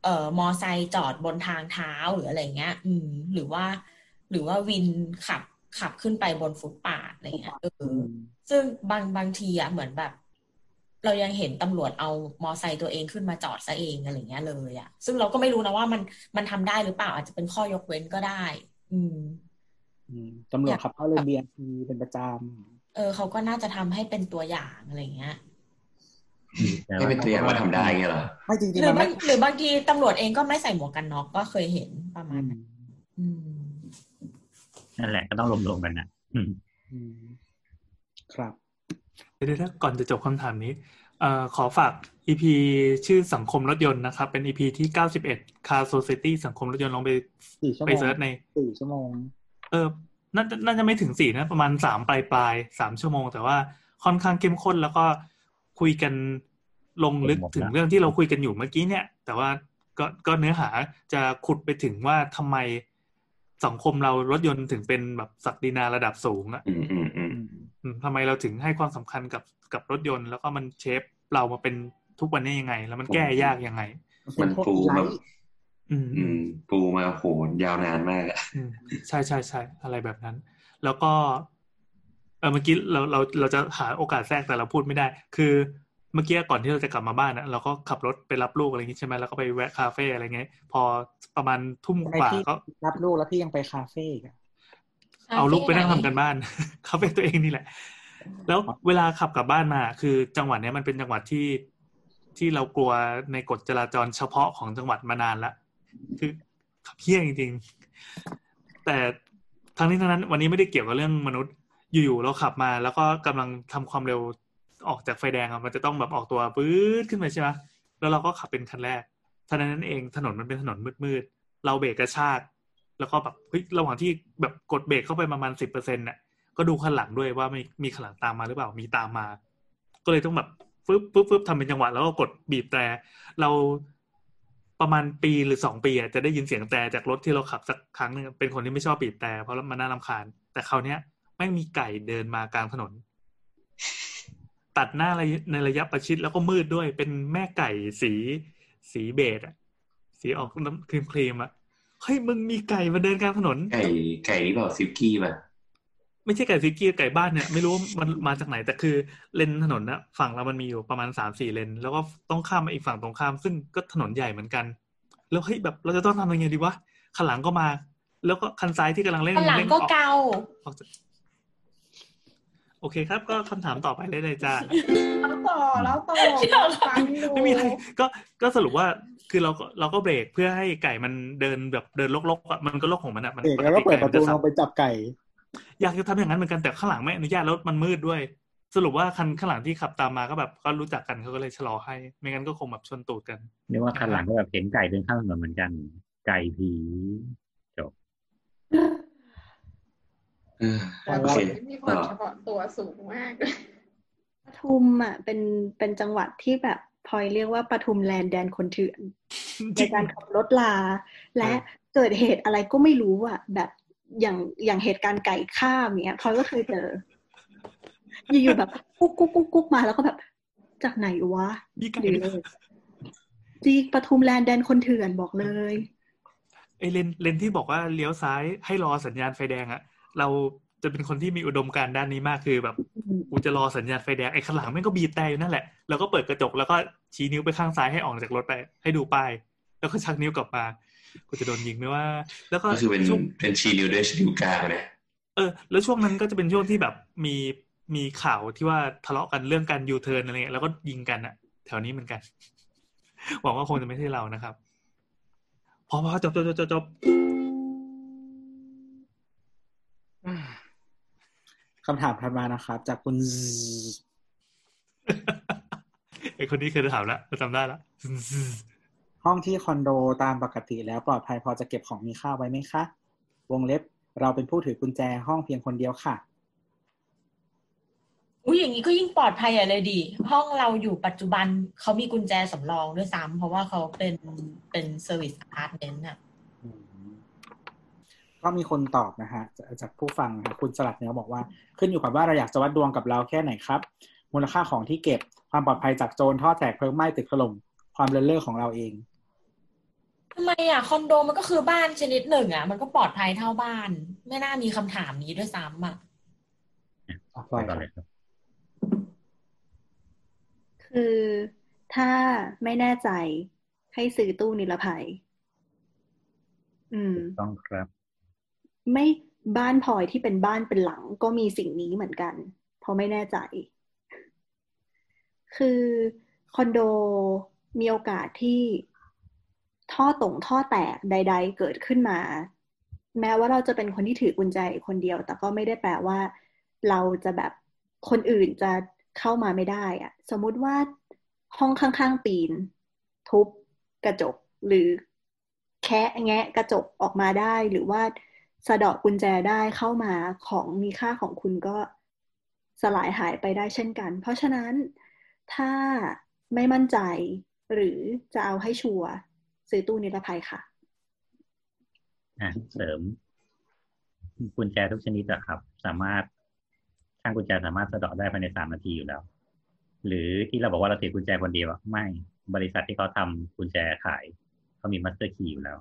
เอ่อมอไซค์จอดบนทางเท้าหรืออะไรเงี้ย อืม หรือว่า หรือว่าวินขับขับขึ้นไปบนฟุตปาดอะไรเงี้ยเออซึ่งบางบางทีอะเหมือนแบบ เรายังเห็นตำรวจเอามอไซค์ตัวเองขึ้นมาจอดซะเองอะไรเงี้ยเลยอะซึ่งเราก็ไม่รู้นะว่ามันมันทำได้หรือเปล่าอาจจะเป็นข้อยกเว้นก็ได้ อืมอืมตำรวจขับเข้าเรนเบียนทีเป็นประจเออเขาก็น่าจะทำให้เป็นตัวอย่างอะไรเงี้ย ไม่เป็นตัวอย่างว่าทำได้เงี้ยเหรอำไม่จริงหๆรืมัอนบาไม่งหรือบางทีตำรวจเองก็ไม่ใส่หมวกกันน็อกก็เคยเห็นประมาณนั้นอืมนั่นแหละก็ต้องรวมๆกันนะอืมอืมครับเดี๋ยวๆก่อนจะจบคำถามนี้เอ่อขอฝาก EP ชื่อสังคมรถยนต์นะครับ เป็น EP ที่91 Car Society สังคมรถยนต์ลองไปสี่ชั่วโมไป search ในสี่ชั่วโมง เออน่าจะน่าจะไม่ถึงสี่นะ ประมาณสามปลายปลายสามชั่วโมง แต่ว่าค่อนข้างเข้มข้นแล้วก็ คุยกันลงลึกถึงเรื่องที่เราคุยกันอยู่เมื่อกี้เนี่ย แต่ว่าก็ก็เนื้อหาจะขุดไปถึงว่าทำไมสังคมเรารถยนต์ถึงเป็นแบบศักดินาระดับสูงอะอืมอืมอืมอืมทำไมเราถึงให้ความสำคัญกับกับรถยนต์ แล้วก็มันเชฟเรามาเป็นทุกวันนี้ยังไง แล้วมันแก้ยากยังไง มันปูมาอืมอืมปูมาโหยาวนานมากอะอืมใช่ใช่ใช่อะไรแบบนั้น แล้วก็เออเมื่อกี้เราเราเราจะหาโอกาสแทรกแต่เราพูดไม่ได้ คือเมื่อกี้ก่อนที่เราจะกลับมาบ้านนะเราก็ขับรถไปรับลูกอะไรอย่างงี้ใช่ไหมแล้วก็ไปแวะคาเฟ่อะไรเงี้ยพอประมาณทุ่มทำไมกว่าพี่ก็รับลูกแล้วพี่ยังไปคาเฟ่อีกอะเอาลูกไปนั่งทำกันบ้านคาเฟ่ตัวเองนี่แหละ แล้วเวลาขับกลับบ้านมา คือจังหวัดเนี้ยมันเป็นจังหวัดที่ที่เรากลัวในกฎจราจรเฉพาะของจังหวัดมานานละคือขับเฮี้ยจริงๆแต่ทั้งนี้ทั้งนั้น วันนี้ไม่ได้เกี่ยวกับเรื่องมนุษย์ อยู่ๆเราขับมาแล้วก็กำลังทำความเร็วออกจากไฟแดงอะมันจะต้องแบบออกตัวปื๊ดขึ้นไปใช่ไหมแล้วเราก็ขับเป็นคันแรกเท่านั้นเองถนนมันเป็นถนนมืดๆเราเบรกกระชากแล้วก็แบบเฮ้ยระหว่างที่แบบกดเบรกเข้าไปประมาณสิบเปอร์เซ็นต์น่ะก็ดูข้างหลังด้วยว่ามีมีข้างหลังตามมาหรือเปล่ามีตามมา ก็เลยต้องแบบฟึบฟึบฟึบทำเป็นจังหวะแล้วก็กดบีบแต่เราประมาณปีหรือสองปีอะจะได้ยินเสียงแต่จากรถที่เราขับสักครั้งหนึงเป็นคนที่ไม่ชอบบีบแต่เพราะมันน่ารำคาญ แต่คราวเนี้ย แม่งมีไก่เดินมากลางถนน ตัดหน้าระยะในระยะประชิดแล้วก็มืดด้วยเป็นแม่ไก่สีสีเบจอะสีออกน้ำครีมครีมๆอะเฮ้ยมึงมีไก่มาเดินกลางถนน ไก่ไก่นี่เปล่าซิลกี้ป่ะไม่ใช่ไก่ฟิกกี้ไก่บ้านเนี่ยไม่รู้ว่ามันมาจากไหนแต่คือเลนถนนนะฝั่งเรามันมีอยู่ประมาณสามสี่เลน แล้วก็ต้องข้ามมาอีกฝั่งตรงข้าม ซึ่งก็ถนนใหญ่เหมือนกัน แล้วเฮ้ยแบบเราจะต้องทำยังไงดีวะคันหลังก็มา แล้วก็คันซ้ายที่กำลังเล่นข้างหลังเล่นก็ออเกาออกจากโอเคครับ ก็คำถามต่อไปเลยเลยจ้าแล้วต่อแล้วต่อฟังอยู่ไม่มีอะไรก็ก็สรุปว่าคือเราก็เราก็เบรกเพื่อให้ไก่มันเดินแบบเดินลกๆอะมันก็ลกของมันอะมันเอกแล้วก็เปิดประตูไก่มันจลงไปจับไก่ อยากจะทำอย่างนั้นเหมือนกันแต่ข้างหลังไม่อนุญาตแล้วมันมืดด้วย สรุปว่าคันข้างหลังที่ขับตามมาก็แบบก็รู้จักกันเขาก็เลยชะลอให้ ไม่งั้นก็คงแบบชนตูดกันเรียกว่าคันหลังก็แบบเห็นไก่เดินข้ามถนนเหมือนกัน ไก่ผี เออ แต่โอเราเคมีความเฉพาะตัวสูงมากเลยปทุมอะเป็นเป็นจังหวัดที่แบบพลอยเรียกว่าปทุมแลนด์แดนคนเถื่อนในการขับรถลา และเกิดเหตุอะไรก็ไม่รู้อะแบบอย่างอย่างเหตุการณ์ไก่ข้ามเนี้ยพลอยก็เคยเจออยู่ๆแบบกุ๊กกุ๊กกุ๊กกุ๊กมาแล้วก็แบบ จากไหนวะมีไก่หรือเลยจริงปทุมแลนด์แดนคนเถื่อนบอกเลยไอเลนเลนที่บอกว่าเลี้ยวซ้ายให้รอสัญญาณไฟแดงอะ เราจะเป็นคนที่มีอุดมการณ์ด้านนี้มากคือแบบกูจะรอสัญญาณไฟแดงไอ้ข้างหลังแม่งก็บีบแต่อยู่นั่นแหละแล้วก็เปิดกระจกแล้วก็ชี้นิ้วไปข้างซ้ายให้ออกจากรถไป ให้ดูป้ายแล้วก็ชักนิ้วกลับมากูจะโดนยิงไหมว่า แล้วก็ก็คือเป็นช่วงเป็นชีนิวด้วยชีนิวกลางนะเออ แล้วช่วงนั้นก็จะเป็นช่วงที่แบบมีมีข่าวที่ว่าทะเลาะกันเรื่องการยูเทิร์นอะไรเงี้ยแล้วก็ยิงกันอะแถวนี้เหมือนกันหวังว่าคงจะไม่ใช่เรานะครับ พอพอจบจบจบจบ คำถามถัดมานะครับ จากคุณไอคนนี้เคยถามแล้วจำได้ละห้องที่คอนโดตามปกติแล้วปลอดภัยพอจะเก็บของมีค่าไว้ไหมคะ วงเล็บเราเป็นผู้ถือกุญแจห้องเพียงคนเดียวค่ะ อุ้ยอย่างนี้ก็ยิ่งปลอดภัยอะเลยดีห้องเราอยู่ปัจจุบันเขามีกุญแจสำรองด้วยซ้ำเพราะว่าเขาเป็นเป็น service apartment อะอืม ก็มีคนตอบนะฮะจากจากผู้ฟังครับคุณสลัดเนื้อบอกว่าขึ้นอยู่กับว่าเราอยากจะวัดดวงกับเราแค่ไหนครับ มูลค่าของที่เก็บความปลอดภัยจากโจรท่อแตกเพลิงไหม้ตึกถล่มความเลินเล่อของเราเองทำไมอะคอนโดมันก็คือบ้านชนิดหนึ่งอะมันก็ปลอดภัยเท่าบ้าน ไม่น่ามีคำถามนี้ด้วยซ้ำอะอะไปก่อนเลยครับคืคือถ้าไม่แน่ใจให้ซื้อตู้นิรภัย อืม ต้องครับ ไม่บ้านพลอยที่เป็นบ้านเป็นหลังก็มีสิ่งนี้เหมือนกัน เพราะไม่แน่ใจ คือคอนโดมีโอกาสที่ท่อตรงท่อแตกใด ๆ เกิดขึ้นมา แม้ว่าเราจะเป็นคนที่ถือกุญแจคนเดียว แต่ก็ไม่ได้แปลว่า เราจะแบบคนอื่นจะเข้ามาไม่ได้อะสมมุติว่าห้องข้างๆปีน ทุบกระจกหรือแคะแงะกระจกออกมาได้หรือว่า สะเดาะกุญแจได้เข้ามาของมีค่าของคุณก็สลายหายไปได้เช่นกัน เพราะฉะนั้นถ้าไม่มั่นใจหรือจะเอาให้ชัวร์ซื้อตู้นิรภัยค่ะอะเสริมกุญแจทุกชนิดอะครับ สามารถช่างกุญแจสามารถสะเดาะได้ภายในสามนาทีอยู่แล้ว หรือที่เราบอกว่าเราถือกุญแจคนเดียวไม่บริษัทที่เขาทำกุญแจขายเขามี master key อยู่แล้ว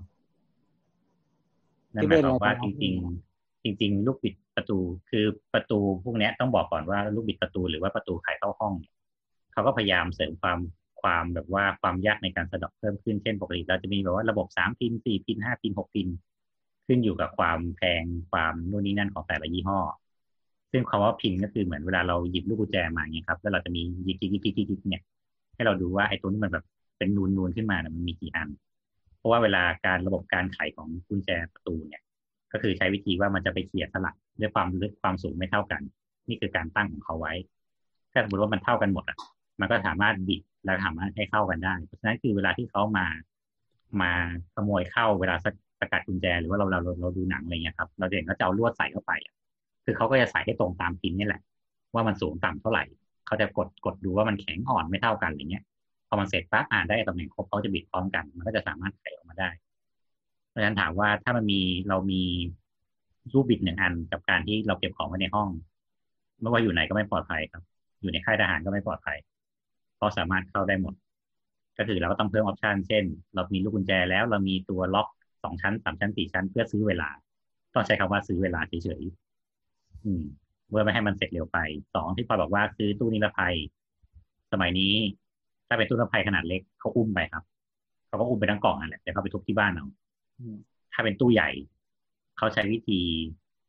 นั่นหมายความว่าจริง ๆ จริง ๆ ลูกบิดประตูคือประตูพวกนี้ต้องบอกก่อนว่าลูกบิดประตูหรือว่าประตูไขเข้าห้องเนี่ยเขาก็พยายามเสริมความความแบบว่าความยากในการสะดาะเพิ่มขึ้นเช่นปกติเราจะมีแบบว่าระบบสามพินสี่พินห้าพินหกพิน ขึ้นอยู่กับความแพงความนู่นนี่นั่นของแต่ละยี่ห้อ ซึ่งคำว่าพินก็คือเหมือนเวลาเราหยิบลูกกุญแจมาเงี้ยครับ แล้วเราจะมียิกยิกยิกยิกยิกเนี่ยให้เราดูว่าไอ้ตัวนี้มันแบบเป็นนูนนูนขึ้นมาเนี่ยมันมีกี่อัน ราะว่าเวลาการระบบการไขของกุญแจประตูเนี่ย ก็คือใช้วิธีว่ามันจะไปเขี่ยสลักด้วยความลึกความสูงไม่เท่ากัน นี่คือการตั้งของเขาไว้ ถ้าสมมติว่ามันเท่ากันหมดอะ มันก็สามารถบิดแล้วสามารถให้เข้ากันได้ เพราะฉะนั้นคือเวลาที่เขามามาขโมยเข้าเวลาสกัดกุญแจหรือว่าเราเราเราเราดูหนังอะไรเงี้ยครับ เราจะเห็นเขาจะเอาลวดใส่เข้าไปอะคือเขาก็จะใส่ให้ตรงตามพินนี่แหละ ว่ามันสูงต่ำเท่าไหร่ เขาจะกดกดดูว่ามันแข็งอ่อนไม่เท่ากันอะไรเงี้ย อมันเสร็จปั๊บอ่านได้ตำแหน่งครบเขาจะบิดพร้อมกัน มันก็จะสามารถไขออกมาได้ เพราะฉะนั้นถามว่าถ้ามันมีเรามีรูปบิดหนึ่งอันกับการที่เราเก็บของไว้ในห้อง ไม่ว่าอยู่ไหนก็ไม่ปลอดภัยครับ อยู่ในค่ายทหารก็ไม่ปลอดภัยเพราะสามารถเข้าได้หมด ก็คือเราก็ต้องเพิ่มออปชันเช่น เรามีลูกกุญแจแล้วเรามีตัวล็อกสองชั้นสามชั้นสี่ชั้น เพื่อซื้อเวลา ต้องใช้คำว่าซื้อเวลาเฉยๆอืมเพื่อไม่ให้มันเสร็จเร็วไปสองที่พอบอกว่าซื้อตู้นิรภัย สมัยนี้ ถ้าเป็นตู้นิรภัยขนาดเล็กเขาอุ้มไปครับเขาก็อุ้มไปทั้งกล่องนั่นแหละเดี๋ยวเขาไปทุบที่บ้านเอาถ้าเป็นตู้ใหญ่เขาใช้วิธี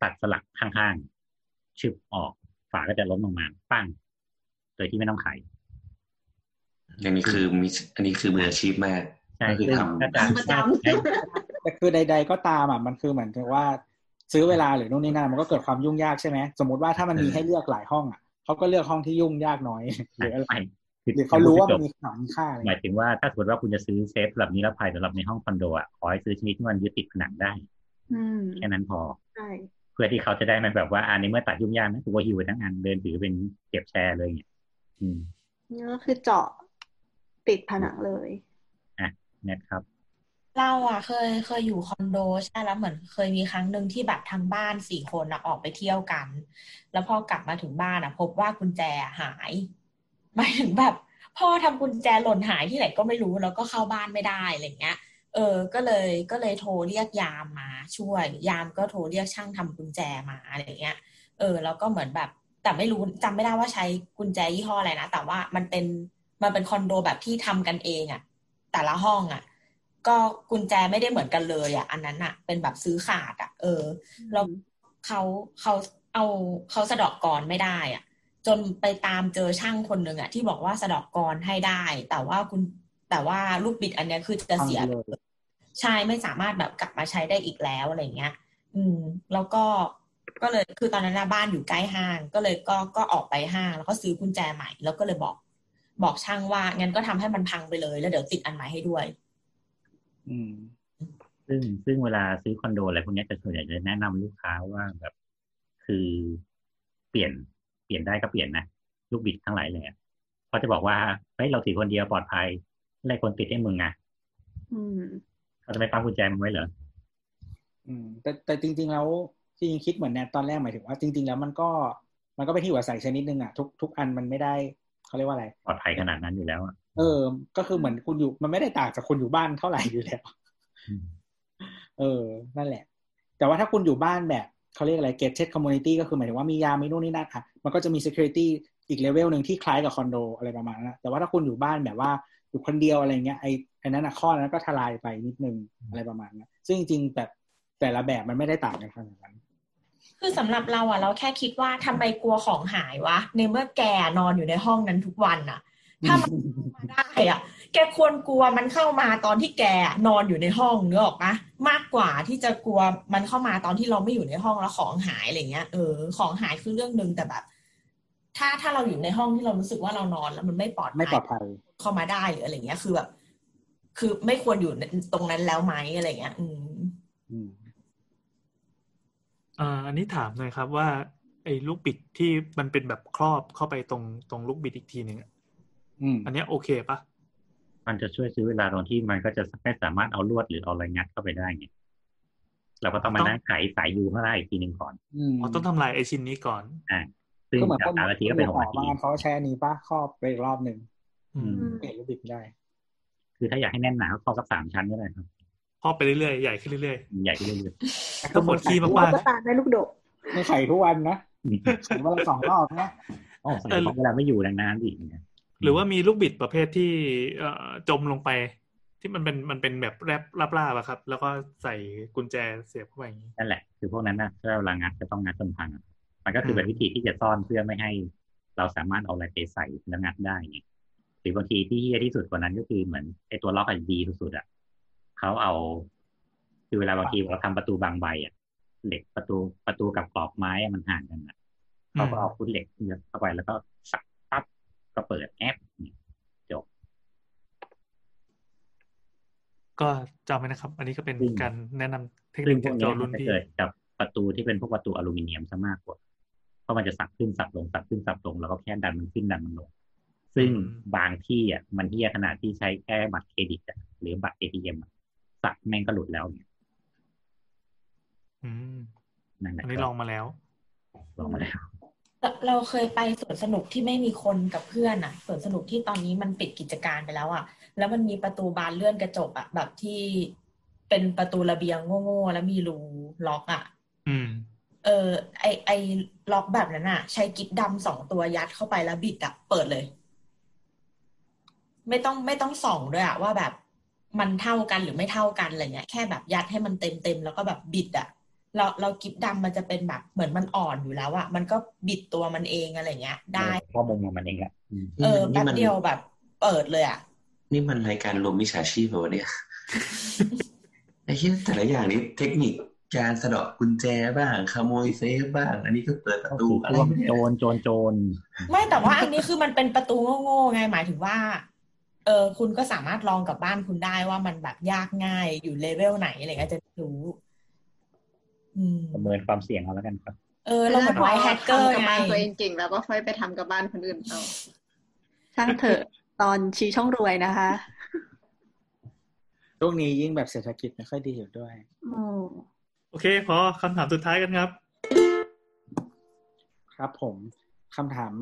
ตัดสลักข้างๆชึบออกฝาก็จะล้มลงมาปั้งโดยที่ไม่ต้องไขอันนี้คือมีอันนี้คือมืออาชีพมากใช่ก็คือซึ่งทำถ้าจะประจำใช้แต่คือใด ๆ ก็ตามอะมันคือเหมือนกับว่าซื้อเวลาหรือนู่นนี่นั่นมันก็เกิดความยุ่งยากใช่ไหมสมมติว่าถ้ามันมีให้เลือกหลายห้องอะเขาก็เลือกห้องที่ยุ่งยากน้อยหรืออะไรไม่คือ หรือเขารู้ว่ามันมีขนาดมีค่าอะไรหมายถึงว่าถ้าสมมติว่าคุณจะซื้อเซฟสำหรับนิรภัยสำหรับในห้องคอนโดอะขอให้ซื้อชนิดที่มันยึดติดผนังได้อืมแค่นั้นพอใช่เพื่อที่เขาจะได้มันแบบว่าอันนี้เมื่อตัดยุ่งยากนะตัวหิวไปทั้งอันเดินถือเป็นเก็บแชร์เลยเนี่ยอืมนี่ก็คือเจาะติดผนังเลยเน็ตครับเราอะเคยเคยอยู่คอนโดใช่แล้วเหมือนเคยมีครั้งหนึ่งที่แบบทั้งบ้านสี่คนอะออกไปเที่ยวกัน แล้วพอกลับมาถึงบ้านอะ พบว่ากุญแจหาย หมายถึงแบบพ่อทำกุญแจหล่นหายที่ไหนก็ไม่รู้แล้วก็เข้าบ้านไม่ได้อะไรเงี้ย เออ ก็เลยก็เลยโทรเรียกยามมาช่วย ยามก็โทรเรียกช่างทำกุญแจมาอะไรเงี้ย เออ แล้วก็เหมือนแบบ แต่ไม่รู้จำไม่ได้ว่าใช้กุญแจยี่ห้ออะไรนะแต่ว่ามันเป็นมันเป็นคอนโดแบบที่ทำกันเองอะแต่ละห้องอะก็กุญแจไม่ได้เหมือนกันเลยอะอันนั้นอะเป็นแบบซื้อขาดอะเออแล้วเขาเขาเอาเขาสะเดอกกรไม่ได้อะ จนไปตามเจอช่างคนหนึ่งอะที่บอกว่าสะเดอกกรให้ได้ แต่ว่าคุณแต่ว่าลูกบิดอันเนี้ยคือจะเสียพังไปเลยใช่ไม่สามารถแบบกลับมาใช้ได้อีกแล้วอะไรเงี้ย อืม แล้วก็ก็เลยคือตอนนั้นนะบ้านอยู่ใกล้ห้าง ก็เลยก็ก็ออกไปห้าง แล้วก็ซื้อกุญแจใหม่ แล้วก็เลยบอก บอกช่างว่างั้นก็ทำให้มันพังไปเลย แล้วเดี๋ยวติดอันใหม่ให้ด้วย อืม ซึ่งซึ่งเวลาซื้อคอนโดอะไรพวกเนี้ยจะส่วนใหญ่จะแนะนำลูกค้าว่าแบบ คือเปลี่ยน เปลี่ยนได้ก็เปลี่ยนนะลูกบิดทั้งหลายเลยอะเขาจะบอกว่าเฮ้ยเราถือคนเดียวปลอดภัยอะไรคนติดให้มึงอะอืมเขาจะไม่ปั๊มกุญแจมึงไว้เหรออืม แต่แต่จริง ๆ แล้วจริงๆคิดเหมือนแนทตอนแรกหมายถึงว่าจริง ๆ แล้วมันก็มันก็เป็นที่อยู่อาศัยชนิดนึงอะทุกทุกอันมันไม่ได้เขาเรียกว่าอะไรปลอดภัยขนาดนั้นอยู่แล้วอะเออ ก็คือเหมือนคุณอยู่ มันไม่ได้ต่างจากคนอยู่บ้านเท่าไหร่อยู่แล้วอืมเออ นั่นแหละ แต่ว่าถ้าคุณอยู่บ้านแบบ เขาเรียกอะไร gated community ก็คือหมายถึงว่ามียามมีนู่นนี่นั่นอะมันก็จะมี security อีกเลเวลหนึ่งที่คล้ายกับคอนโดอะไรประมาณนั้นนะแต่ว่าถ้าคุณอยู่บ้านแบบว่าอยู่คนเดียวอะไรเงี้ยไอ้ไอ้นั้นนะข้อนั้นก็ทลายไปนิดนึงอะไรประมาณนั้นซึ่งจริงๆแบบแต่ละแบบมันไม่ได้ต่างกันขนาดนั้นคือสำหรับเราอะเราแค่คิดว่าทำไมกลัวของหายวะ ในเมื่อแกนอนอยู่ในห้องนั้นทุกวันอะถ้ามันเข้ามาได้อะ แกควรกลัวมันเข้ามาตอนที่แกนอนอยู่ในห้องเนื้อออกปะมากกว่าที่จะกลัวมันเข้ามาตอนที่เราไม่อยู่ในห้องแล้วของหายอะไรเงี้ยเออของหายคือเรื่องหนึ่งแต่แบบ ถ้าถ้าเราอยู่ในห้องที่เรารู้สึกว่าเรานอนแล้วมันไม่ปลอดภัยไม่ปลอดภัยเข้ามาได้หรืออะไรเงี้ยคือแบบ คือไม่ควรอยู่ตรงนั้นแล้วไหมอะไรเงี้ยอืมอืมอ่าอันนี้ถามหน่อยครับว่า ไอ้ลูกบิดที่มันเป็นแบบครอบเข้าไปตรงตรงลูกบิดอีกทีหนึ่งอะอืมอันเนี้ยโอเคปะ มันจะช่วยซื้อเวลาตรงที่มันก็จะไม่สามารถเอาลวดหรือเอาอะไรงัดเข้าไปได้ไงเราก็ต้องมานั่งไขสายยูข้างล่างอีกทีหนึ่งก่อนอืมอ๋อต้องทำลายไอชิ้นนี้ก่อนอ่าซึ่งก็เหมือนจากคนสามนาทีก็เป็นหกหอนาทีบางอันเขาใช้อันนี้ป่ะครอบไปอีกรอบหนึ่งอืมอืมเปลี่ยนรูปบิดไม่ได้ คือถ้าอยากให้แน่นหนาก็เข้าสักสามชั้นก็ได้ครับครอบไปเรื่อยๆใหญ่ขึ้นเรื่อยใหญ่ขึ้นเรื่อยๆก็ปวดขี้มากก็ตามได้ลูกโดดไม่ไข่ทุกวันนะๆไข่วันละสองรอบนะโอ้ใส่ของเวลาไม่อยู่นานๆอีกเนี่ยๆ หรือว่ามีลูกบิดประเภทที่เอ่อจมลงไป ที่มันเป็นมันเป็นแบบแรบลาบๆอะครับ แล้วก็ใส่กุญแจเสียบเข้าไปอย่างนี้นั่นแหละ คือพวกนั้นนะถ้าเวลางัดจะต้องงัดจนพังอะมันก็คือมเป็นวิธีที่จะซ่อนเพื่อไม่ให้ เราสามารถเอาอะไรไปใส่แล้วงัดได้ไงหรือบางทีที่เฮี้ยที่สุดกว่านั้นก็คือเหมือนไอ้ตัวล็อกอะดีสุดๆอะเขาเอา คือเวลาบางทีเราทำประตูบางใบอะเหล็กประตูประตูกับกรอบไม้อะมันห่างกันอะเขาก็เอาฟุตเหล็กเสียบเข้าไปแล้วก็สักปั๊บ ก็เปิดแอปเนี่ยก็จำไว้นะครับ อันนี้ก็เป็นซึ่งการแนะนำเทคนิซึ่งคพวกโจเนี้ยรุ่มันนจะพี่เกิดกับประตูที่เป็นพวกประตูอลูมิเนียมซะมากกว่าเพราะมันจะสับขึ้นสับลงสับขึ้นสับลงแล้วก็แค่ดันมันขึ้นดันมันลง ซึ่งบางที่อะมันเที่ยขนาดที่ใช้แค่บัตรเครดิตอะหรือบัตรเอทีเอ็มสับแม่งก็หลุดแล้วเนี่ยอืมนั่นแหละอันนี้ลองมาแล้ว ลองมาแล้ว เราเราเคยไปสวนสนุกที่ไม่มีคนกับเพื่อนอะสวนสนุกที่ตอนนี้มันปิดกิจการไปแล้วอะ แล้วมันมีประตูบานเลื่อนกระจกอะแบบที่เป็นประตูระเบียงโง่ๆแล้วมีรูล็อกอะ อืม เออ ไอไอล็อกแบบนั้นอะ ใช้กิ๊บดำสองตัวยัดเข้าไปแล้วบิดอะเปิดเลย ไม่ต้องไม่ต้องส่องด้วยอะว่าแบบมันเท่ากันหรือไม่เท่ากันอะไรเงี้ยแค่แบบยัดให้มันเต็มเต็มๆแล้วก็แบบบิดอะ เราเรากิ๊บดำมันจะเป็นแบบเหมือนมันอ่อนอยู่แล้วอะมันก็บิดตัวมันเองอะไรเงี้ย ได้เพราะมุมของมันเองแหละอืมเออนี่แป๊บมันเดียวแบบ เปิดเลยอะนี่มันรายการรวมมิจฉาชีพเหรอวะเนี่ยไอ้เหี้ยแต่ละอย่างนี้เทคนิคการสะเดาะกุญแจบ้างขโมยเซฟบ้าง อันนี้ก็เปิดประตูก็คืออะไรพวกเนี่ยโจรโจรโจรไม่แต่ว่าอันนี้คือมันเป็นประตูโง่ๆไงหมายถึงว่า เออคุณก็สามารถลองกับบ้านคุณได้ว่ามันแบบยากง่ายอยู่เลเวลไหนอะไรเงี้ยจะรู้อืม ประเมินความเสี่ยงเอาแล้วกันครับ เออ เราเหมือน white hacker ทำกับไงบ้านตัวเองเก่งแล้วก็ค่อยไปทำกับบ้านคนอื่นเอาช่างเถอะตอนชี้ช่องรวยนะคะช่วงนี้ยิ่งแบบเศรษฐกิจไม่ค่อยดีอยู่ด้วยอืมโอเค พอคำถามสุดท้ายกันครับ ครับผมคำถาม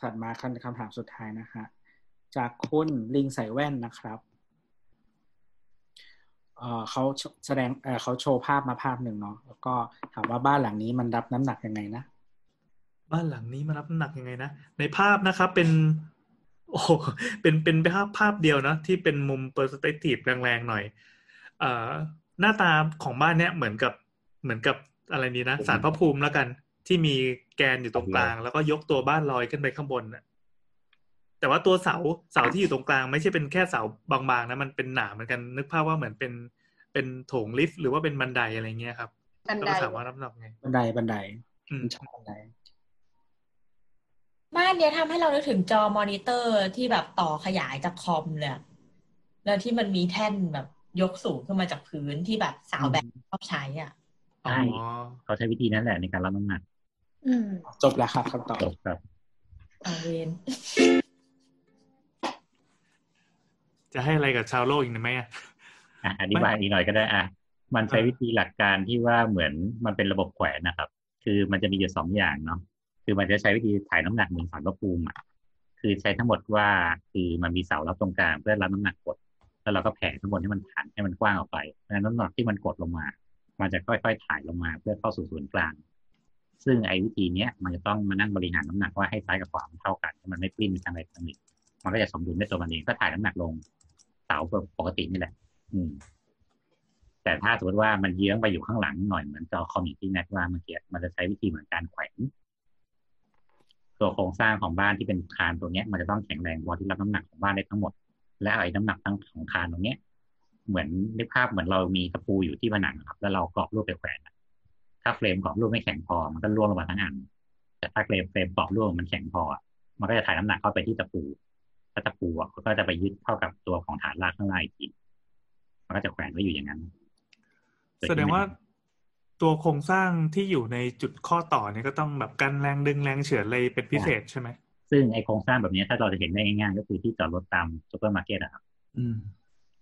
ถัดมาคำคำถามสุดท้ายนะฮะจากคุณลิงใส่แว่นนะครับ เอ่อเขาแสดงเอ่อเขาโชว์ภาพมาภาพหนึ่งเนาะแล้วก็ถามว่าบ้านหลังนี้มันรับน้ำหนักยังไงนะบ้านหลังนี้มันรับน้ำหนักยังไงนะในภาพนะครับเป็น โอ้โหเป็นเป็นภาพภาพเดียวนะที่เป็นมุมเปอร์สเปกทีฟแรงๆหน่อย เอ่อหน้าตาของบ้านเนี้ยเหมือนกับเหมือนกับอะไรนี้นะสารพระภูมิแล้วกัน ที่มีแกนอยู่ตรงกลาง แล้วก็ยกตัวบ้านลอยขึ้นไปข้างบนน่ะ แต่ว่าตัวเสาเสาที่อยู่ตรงกลางไม่ใช่เป็นแค่เสาบางๆนะมันเป็นหนาเหมือนกันนึกภาพว่าเหมือนเป็นเป็นโถงลิฟต์หรือว่าเป็นบันไดอะไรเงี้ยครับบันแล้วไดก็ถามว่ารับน้ำหนักไงบันไดบันไดอืมมันชอบบันไดบ้านเนี้ยทำให้เรานึกถึงจอมอนิเตอร์ที่แบบต่อขยายจากคอมเลยอะแล้วที่มันมีแท่นแบบยกสูงขึ้นมาจากพื้นที่แบบสาวแบบชอบใช้อะอ๋อเขาใช้วิธีนั้นแหละในการรับน้ำหนักอืมจบแล้วครับคำตอบจบครับอาเวน จะให้อะไรกับชาวโลกอีกไหมอะอะอธิบายอีกหน่อยก็ได้อะมันใช้เออวิธีหลักการที่ว่าเหมือนมันเป็นระบบแขวนนะครับ คือมันจะมีอยู่สองอย่างเนาะคือมันจะใช้วิธีถ่ายน้ำหนักเหมือนสารพระภูมิอะคือใช้ทั้งหมดว่าคือมันมีเสารับตรงกลางเพื่อรับน้ำหนักกด แล้วเราก็แผ่ข้างบนให้มันฐานให้มันกว้างออกไปเพราะฉะนั้นน้ำหนักที่มันกดลงมา มันจะค่อยๆถ่ายลงมาเพื่อเข้าสู่ศูนย์กลาง ซึ่งไอ้วิธีเนี้ยมันจะต้องมานั่งบริหารน้ำหนักว่าให้ซ้ายกับขวามันเท่ากันให้มันไม่ปลิ้นไปทางใดทางหนึ่งมันก็จะสมดุลด้วยตัวมันเองก็ถ่ายน้ำหนักลง เสาปกตินี่แหละ อืม แต่ถ้าสมมติว่ามันเยื้องไปอยู่ข้างหลังหน่อยเหมือนจอคอมอย่างที่แนทว่าเมื่อกี้มันจะใช้วิธีเหมือนการแขวนตัวโครงสร้างของบ้านที่เป็นคานตัวเนี้ย มันจะต้องแข็งแรงพอที่รับน้ำหนักของบ้านได้ทั้งหมด และเอาไอ้น้ำหนักทั้งของคานตรงเนี้ย เหมือนนึกภาพเหมือนเรามีตะปูอยู่ที่ผนังครับ แล้วเรากรอบรูปไปแขวนถ้าเฟรมกรอบรูปไม่แข็งพอมันก็ร่วงลงมาทั้งอันแต่ถ้า frame frame กรอบรูปมันแข็งพอ มันก็จะถ่ายน้ำหนักเข้าไปที่ตะปู ถ้าตะปูอะก็จะไปยึดเข้ากับตัวของฐานรากข้างล่างอีกทีมันก็จะแขวนไว้อยู่อย่างนั้น แสดงว่าตัวโครงสร้างที่อยู่ในจุดข้อต่อเนี่ยก็ต้องแบบกันแรงดึงแรงเฉือนอะไรเป็นพิเศษใช่ไหมซึ่งไอ้โครงสร้างแบบนี้ถ้าเราจะเห็นได้ง่ายๆก็คือที่จอดรถตามซูเปอร์มาร์เก็ตอะครับอืม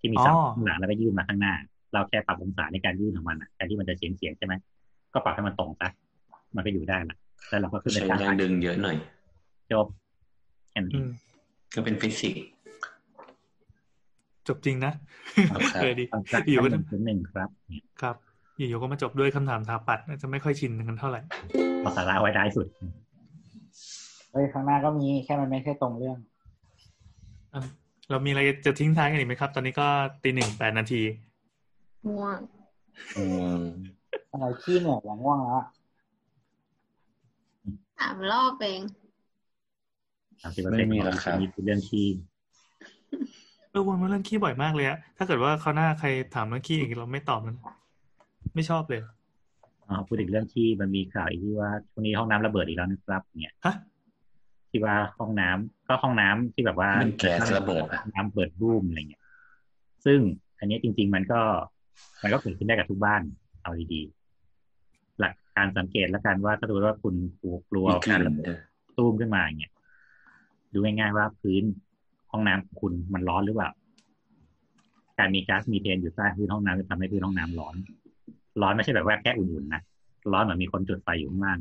ที่มีเสาข้างหลังแล้วก็ยื่นมาข้างหน้า เราแค่ปรับองศาในการยื่นของมันอะแทนที่มันจะเฉียงเฉียงๆใช่ไหมก็ปรับให้มันตรงซะมันก็อยู่ได้ละแล้วเราก็ขึ้นไปใช้ตั้งแรงดึงเยอะหน่อยจบแค่นั้นเออืงม ก็เป็นฟิสิกส์จบจริงนะครับเออดีต้องสักอยู่ก็หนึ่งจุดหนึ่งครับเนี่ยครับ อยู่ๆก็มาจบด้วยคำถามทาปัดน่าจะไม่ค่อยชินกันเท่าไหร่เอาสาระไว้ได้สุดเฮ้ยข้างหน้าก็มีแค่มันไม่ใช่ตรงเรื่องอะเรามีอะไรจะทิ้งท้ายกันอีกไหมครับ ตอนนี้ก็ตีหนึ่งแปดนาทีง่วงอืมอะไรขี้เหนื่อยอย่างง่วงแล้วอะสามรอบเอง สามสิบเปอร์เซ็นต์ของนี้คือเรื่องที่เออวนมาเรื่องขี้บ่อยมากเลยอะถ้าเกิดว่าเขาวหน้าใครถามเรื่องขี้อีกเราไม่ตอบมันไม่ชอบเลยอ๋อพูดถึงเรื่องที่มันมีข่าวอีกที่ว่าช่วงนี้ห้องน้ำระเบิดอีกแล้วนะครับเนี่ยฮะที่ว่าห้องน้ำก็ห้องน้ำที่แบบว่ามันแก๊สระเบิดอะน้ำเปิดรูมอะไรเงี้ย ซึ่งอันนี้จริง ๆ มันก็ มันก็เกิดขึ้นได้กับทุกบ้าน เอาดีๆหลักการสังเกตแล้วกันว่าถ้าดูว่าคุณกลัวมีกการลิ่นระเบิดด้วยตู้มขึ้นมาอย่างเงี้ย ดูง่ายๆว่าพื้นห้องน้ำของคุณมันร้อนหรือเปล่า การมีก๊าซมีเทนอยู่ใต้พื้นห้องน้ำจะทำให้พื้นห้องน้ำร้อน ร้อนไม่ใช่แบบว่าแค่อุ่นๆนะ ร้อนเหมือนมีคนจุดไฟอยู่ข้างล่าง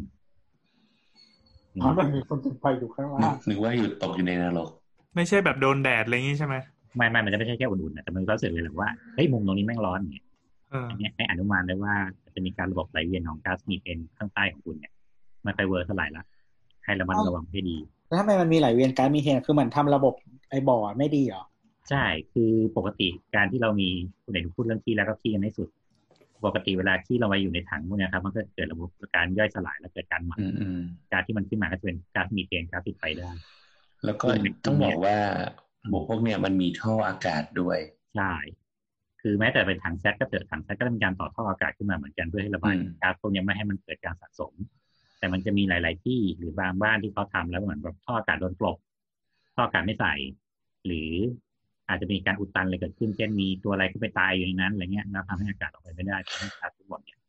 อ๋อมันมีคนจุดไฟอยู่ข้างนึล่ากงนึกว่าอยู่ตกอยู่ในนรก ไม่ใช่แบบโดนแดดอะไรอย่างงี้ใช่ไหมไม่ไม่มันจะไม่ใช่แค่อุ่นๆนะแต่มันก็รู้สึกเลยแหละว่า เฮ้ยมุมตรงนี้แม่งร้อนเนี่ยเอออันเนี้ยให้อนุมานได้ว่าจะมีการระบบไหลเวียนของก๊าซมีเทนข้างใต้ของคุณเนี่ยไม่ค่อย work เท่าไหร่ละ ให้ระมัดระวังให้ดี แล้วทำไมมันมีไหลเวียนก๊าซมีเทนคือเหมือนทำระบบไอ้บ่อไม่ดีเหรอ ใช่คือปกติการที่เรามีคุณเอกพูดเรื่องขี้แล้วก็ขี้กันให้สุด ปกติเวลาที่เราไปอยู่ในถังพวกเนี้ยครับ มันก็เกิดระบบการย่อยสลายและเกิดการหมักอืมอืมก๊าซที่มันขึ้นมาก็จะเป็นก๊าซมีเทนก๊าซติดไฟได้ แล้วก็ต้องบอกว่าบวกพวกเนี้ยมันมีท่ออากาศด้วย ใช่ คือแม้แต่เป็นถังแซดก็เกิดถังแซดก็ต้องมีการต่อท่ออากาศขึ้นมาเหมือนกันเพื่อให้ระบายอืมก๊าซพวกเนี้ยไม่ให้มันเกิดการสะสม แต่มันจะมีหลาย ๆ ที่หรือบางบ้านที่เขาทำแล้วเหมือนแบบท่ออากาศโดนกลบท่ออากาศไม่ใส่ หรืออาจจะมีการอุดตันอะไรเกิดขึ้น เช่นมีตัวอะไรขึ้นไปตายอยู่ในนั้นอะไรเงี้ยแล้วทำให้อากาศออกไปไม่ได้ทำให้ก๊าซทั้งหมดเนี่ย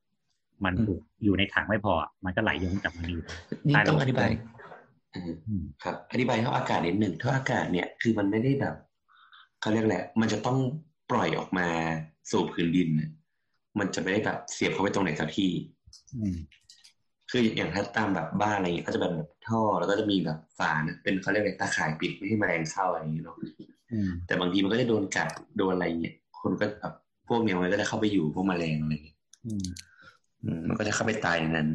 มันถูกอยู่ในถังไม่พอ มันก็ไหลย้อนกลับมาอยู่นี่ใต้ต้องระบบอธิบายอืมอืมครับ อธิบายท่ออากาศนิดหนึ่งท่ออากาศเนี่ยคือมันไม่ได้แบบเขาเรียกแหละไรมันจะต้องปล่อยออกมาสู่พื้นดินน่ะมันจะไม่ได้แบบเสียบเข้าไปตรงไหนสักที่อืม คืออย่างถ้าตามแบบบ้านอะไรอย่างเงี้ยก็จะแบบท่อแล้วก็จะมีแบบฝานะเป็นเขาเรียกอะไรตาข่ายปิดไม่ให้แมลงเข้าอะไรอย่างเงี้ยเนาะอืมแต่บางทีมันก็จะโดนกัดโดนอะไรเงี้ยคนก็แบบพวกเนี้ยมันก็จะเข้าไปอยู่พวกแมลงอะไรเงี้ยอืมอืมมันก็จะเข้าไปตายในนั้น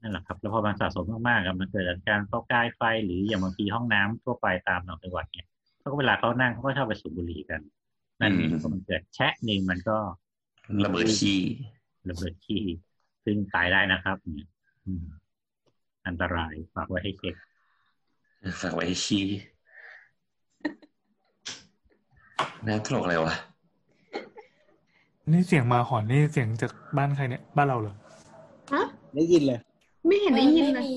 นั่นแหละครับแล้วพอมันสะสมมากๆอะมันเกิดจากการเข้าใกล้ไฟหรืออย่างบางทีห้องน้ำทั่วไปตามต่างจังหวัดเนี่ยเขาก็เวลาเขานั่งเขาก็ชอบไปสูบบุหรี่กัน นั่นเองอืมพอมันเกิดแชะหนึ่งมันก็ระเบิดขี้ระเบิดขี้ ซึ่งตายได้นะครับเนี่ยอืมอันตรายฝากไว้ให้เช็คฝากไว้ให้ขี้น่าตลกอะไรวะนี่เสียงหมาหอนนี่เสียงจากบ้านใครเนี่ย บ้านเราเหรอฮะได้ยินเลย ไม่เห็นได้ยินไม่เลยมี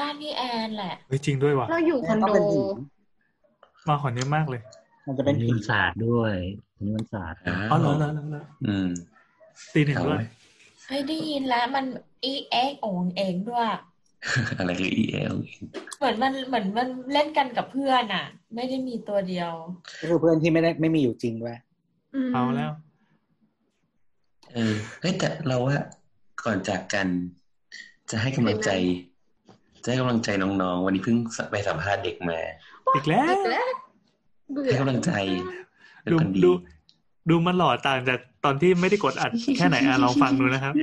บ้านพี่แอนแหละเฮ้ยจริงด้วยว่ะเราอยู่คอนก็โดเป็นหินหมาหอนเยอะมากเลย มันจะเป็นมีหินมันศาสตร์ด้วยมีมันศาสตร์อ้าวอ๋อเหรอเหรอเหรอเหรออืมตีหนึ่งด้วย เฮ้ยได้ยินแล้วมันอีเอ็กโองเองด้วย อะไรคือ EL เหมือนมันเหมือนมันเล่นกันกับเพื่อนอะ ไม่ได้มีตัวเดียว ก็คือเพื่อนที่ไม่ได้ไม่มีอยู่จริงด้วยมเอาแล้ว เออเฮ้ยแต่เราว่าก่อนจากกัน จะให้กำลังใจ จะให้กำลังใจน้องๆ วันนี้เพิ่งไปสัมภาษณ์เด็กมาอีกแล้ว อีกแล้ว เบื่อให้กำลังใจเป็นดูคนดีดู ดูมันหล่อต่างจากตอนที่ไม่ได้กดอัดแค่ไหนอะลองฟังดูนะครับ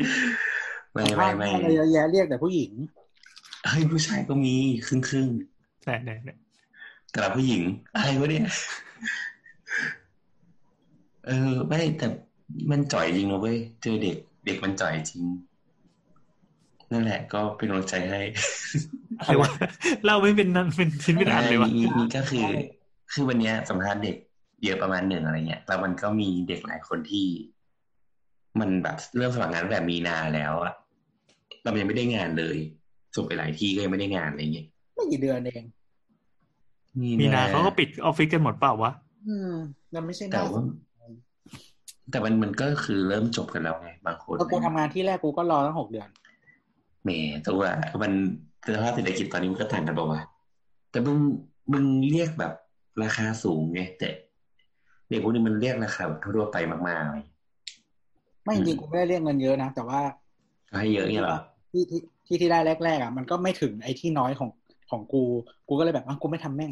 ไม่สัมไม่ภาษณ์ไม่อะไรเยอะแยะเรียกแต่ผู้หญิงเฮ้ยผู้ชายก็มีครึ่งครึ่งใช่เนี่ยเนี่ยๆแต่ละผู้หญิงอะไรวะเนี่ยเออไม่แต่มันจ่อยจริงนะเว้ยเจอเด็ก เด็กมันจ่อยจริงนั่นแหละก็เป็นกำลังใจให้อะไรวะเล่าไม่เป็นนั้นเป็นชิ้นเป็นอันเลยวะมีมีก็คือ คือวันเนี้ยสัมภาษณ์เด็ก เยอะประมาณหนึ่งอะไรเงี้ยแล้วมันก็มีเด็กหลายคนที่ มันแบบเริ่มสมัครงานตั้งแต่มีนาแล้วอะเรายังไม่ได้งานเลยส่งไปหลายที่ก็ยังไม่ได้งานอะไรเงี้ยไม่กี่เดือนเองมีนาเขาก็ปิดออฟฟิศกันหมดเปล่าวะอืมมันไม่ใช่หแต่น้าว่าแต่มันมันก็คือเริ่มจบกันแล้วไงบางคนแล้วกูทำงานที่แรกกูก็รอตั้งหกเดือนแหมตัวมันสภาพเศรษฐกิจตอนนี้มันก็ต่างกันบอกว่าวะแต่มึงมึงเรียกแบบราคาสูงไงแต่เด็กพวกนี้มันเรียกราคาแบบทั่วๆไปมากๆเลยไม่จริงๆกูไม่ได้เรียกเงินเยอะนะ แต่ว่าก็ให้เยอะเนี่ยเหรอที่ที่ที่ที่ได้แรกๆอะมันก็ไม่ถึงไอ้ที่น้อยของของกู กูก็เลยแบบอะกูไม่ทำแม่ง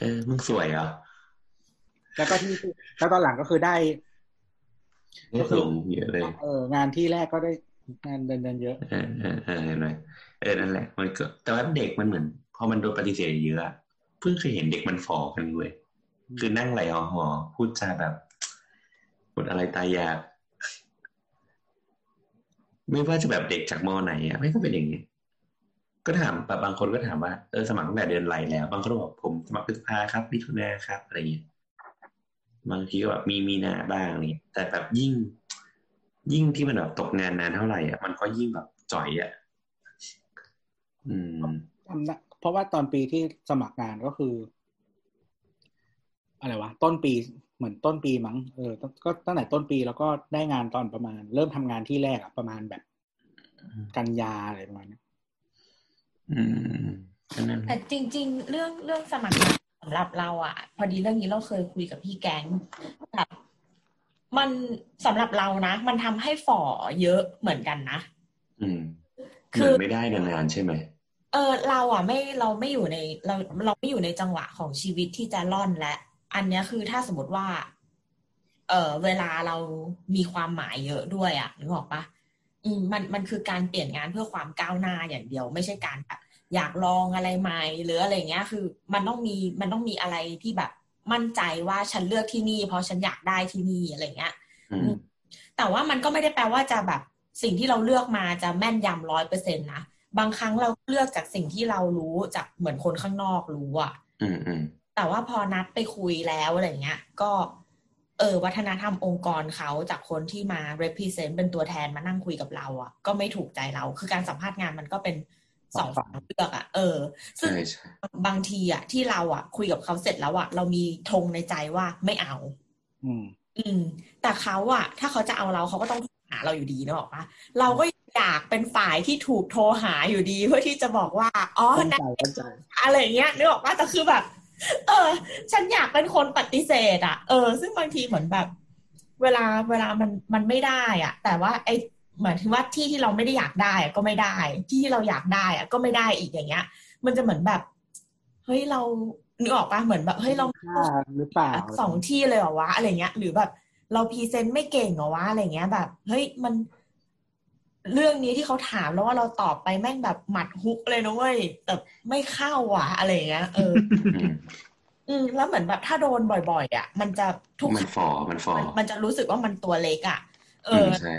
เออมึงสวยเหรอแล้วก็ที่แล้วตอนหลังก็คือได้ได้สูงเยอะเลยเอองานที่แรกก็ได้งานเดินเดินๆเยอะเออเออเออเห็นไหมเออนั่นแหละ มันก็แต่ว่าเด็กมันเหมือน พอมันโดนปฏิเสธเยอะอะเพิ่งเคยเห็นเด็กมันฟอกันเว้ย คือนั่งไหลหอหอพูดจาแบบพูดอะไรตายอยาก ไม่ว่าจะแบบเด็กจากมอไหนอะไม่ก็เป็นอย่างนี้ ก็ถามแบบบางคนก็ถามว่าเออสมัครตั้งแต่เดือนไหลแล้ว บางคนก็บอกผมสมัครพฤษภาครับมิถุนาครับอะไรอย่างเงี้ยบางทีก็แบบมีมีนาบ้างนี่แต่แบบยิ่ง ยิ่งที่มันแบบตกงานนานเท่าไหร่อะมันก็ยิ่งแบบจ่อยอะอืมจำได้เพราะว่าตอนปีที่สมัครงานก็คือ อะไรวะต้นปีเหมือนต้นปีมั้งเออก็ก็ตั้งแต่ต้นปีแล้วก็ได้งานตอนประมาณ เริ่มทำงานที่แรกอะประมาณแบบ กันยาอะไรประมาณนี้อืมก็นั่นแหแต่ละจริง ๆ เรื่องเรื่องสมัครงานสำหรับเราอะพอดีเรื่องนี้เราเคยคุยกับพี่แก๊งแบบมันสำหรับเรานะ มันทำให้ฝ่อเยอะเหมือนกันนะอืมคืเหมืออนไม่ได้นานๆใช่ไหมเออเราอะไม่เราไม่อยู่ในเราเราไม่อยู่ในจังหวะของชีวิตที่จะล่อนและ อันเนี้ยคือถ้าสมมติว่า เออเวลาเรามีความหมายเยอะด้วยอะนึกออกปะอืมมันมันคือการเปลี่ยนงานเพื่อความก้าวหน้าอย่างเดียว ไม่ใช่การแบบอยากลองอะไรใหม่หรืออะไรเงี้ย คือ มันต้องมีมันต้องมีอะไรที่แบบมั่นใจว่าฉันเลือกที่นี่ เพราะฉันอยากได้ที่นี่อะไรเงี้ยอืมแต่ว่ามันก็ไม่ได้แปลว่าจะแบบสิ่งที่เราเลือกมาจะแม่นยำร้อยเปอร์เซ็นต์นะบางครั้งเราเลือกจากสิ่งที่เรารู้จากเหมือนคนข้างนอกรู้อะอืมอืม แต่ว่าพอนัดไปคุยแล้วอะไรเงี้ย ก็ เออ วัฒนธรรมองค์กรเขาจากคนที่มา represent เป็นตัวแทนมานั่งคุยกับเราอะก็ไม่ถูกใจเรา คือการสัมภาษณ์งานมันก็เป็นสองฝั่งเลือกอะเออ ซึ่งใช่ใช่บางทีอะที่เราอะคุยกับเขาเสร็จแล้วอะเรามีธงในใจว่าไม่เอา อืม อืม แต่เขาอะถ้าเขาจะเอาเราเขาก็ต้องโทรหาเราอยู่ดีนะบอกว่าเราก็อยากเป็นฝ่ายที่ถูกโทรหาอยู่ดีเพื่อที่จะบอกว่า อ๋อเข้าใจนะเข้าใจอะไรเงี้ยนึกออกว่าแต่คือแบบ เออ ฉันอยากเป็นคนปฏิเสธอะเออ ซึ่งบางทีเหมือนแบบ เวลาเวลามันมันไม่ได้อะแต่ว่าไอเหมือนถึงว่าที่ที่เราไม่ได้อยากได้อะก็ไม่ได้ ที่ที่เราอยากได้อะก็ไม่ได้อีกอย่างเงี้ย มันจะเหมือนแบบเฮ้ยเรานึกออกปะเหมือนแบบเฮ้ยเราค่าหรือเปล่าสองที่เลยเหรอวะอะไรเงี้ย หรือแบบเราพรีเซนต์ไม่เก่งเหรอวะอะไรเงี้ยแบบ เฮ้ยมัน เรื่องนี้ที่เขาถามแล้วว่าเราตอบไปแม่งแบบหมัดฮุกเลยนะเว้ยแต่ไม่เข้าว่ะอะไรเงี้ยเออ อืมอืมแล้วเหมือนแบบถ้าโดนบ่อยๆอะ มันจะทุกมันฟอมันฟอมันมันจะรู้สึกว่ามันตัวเล็กอะ เออือมใช่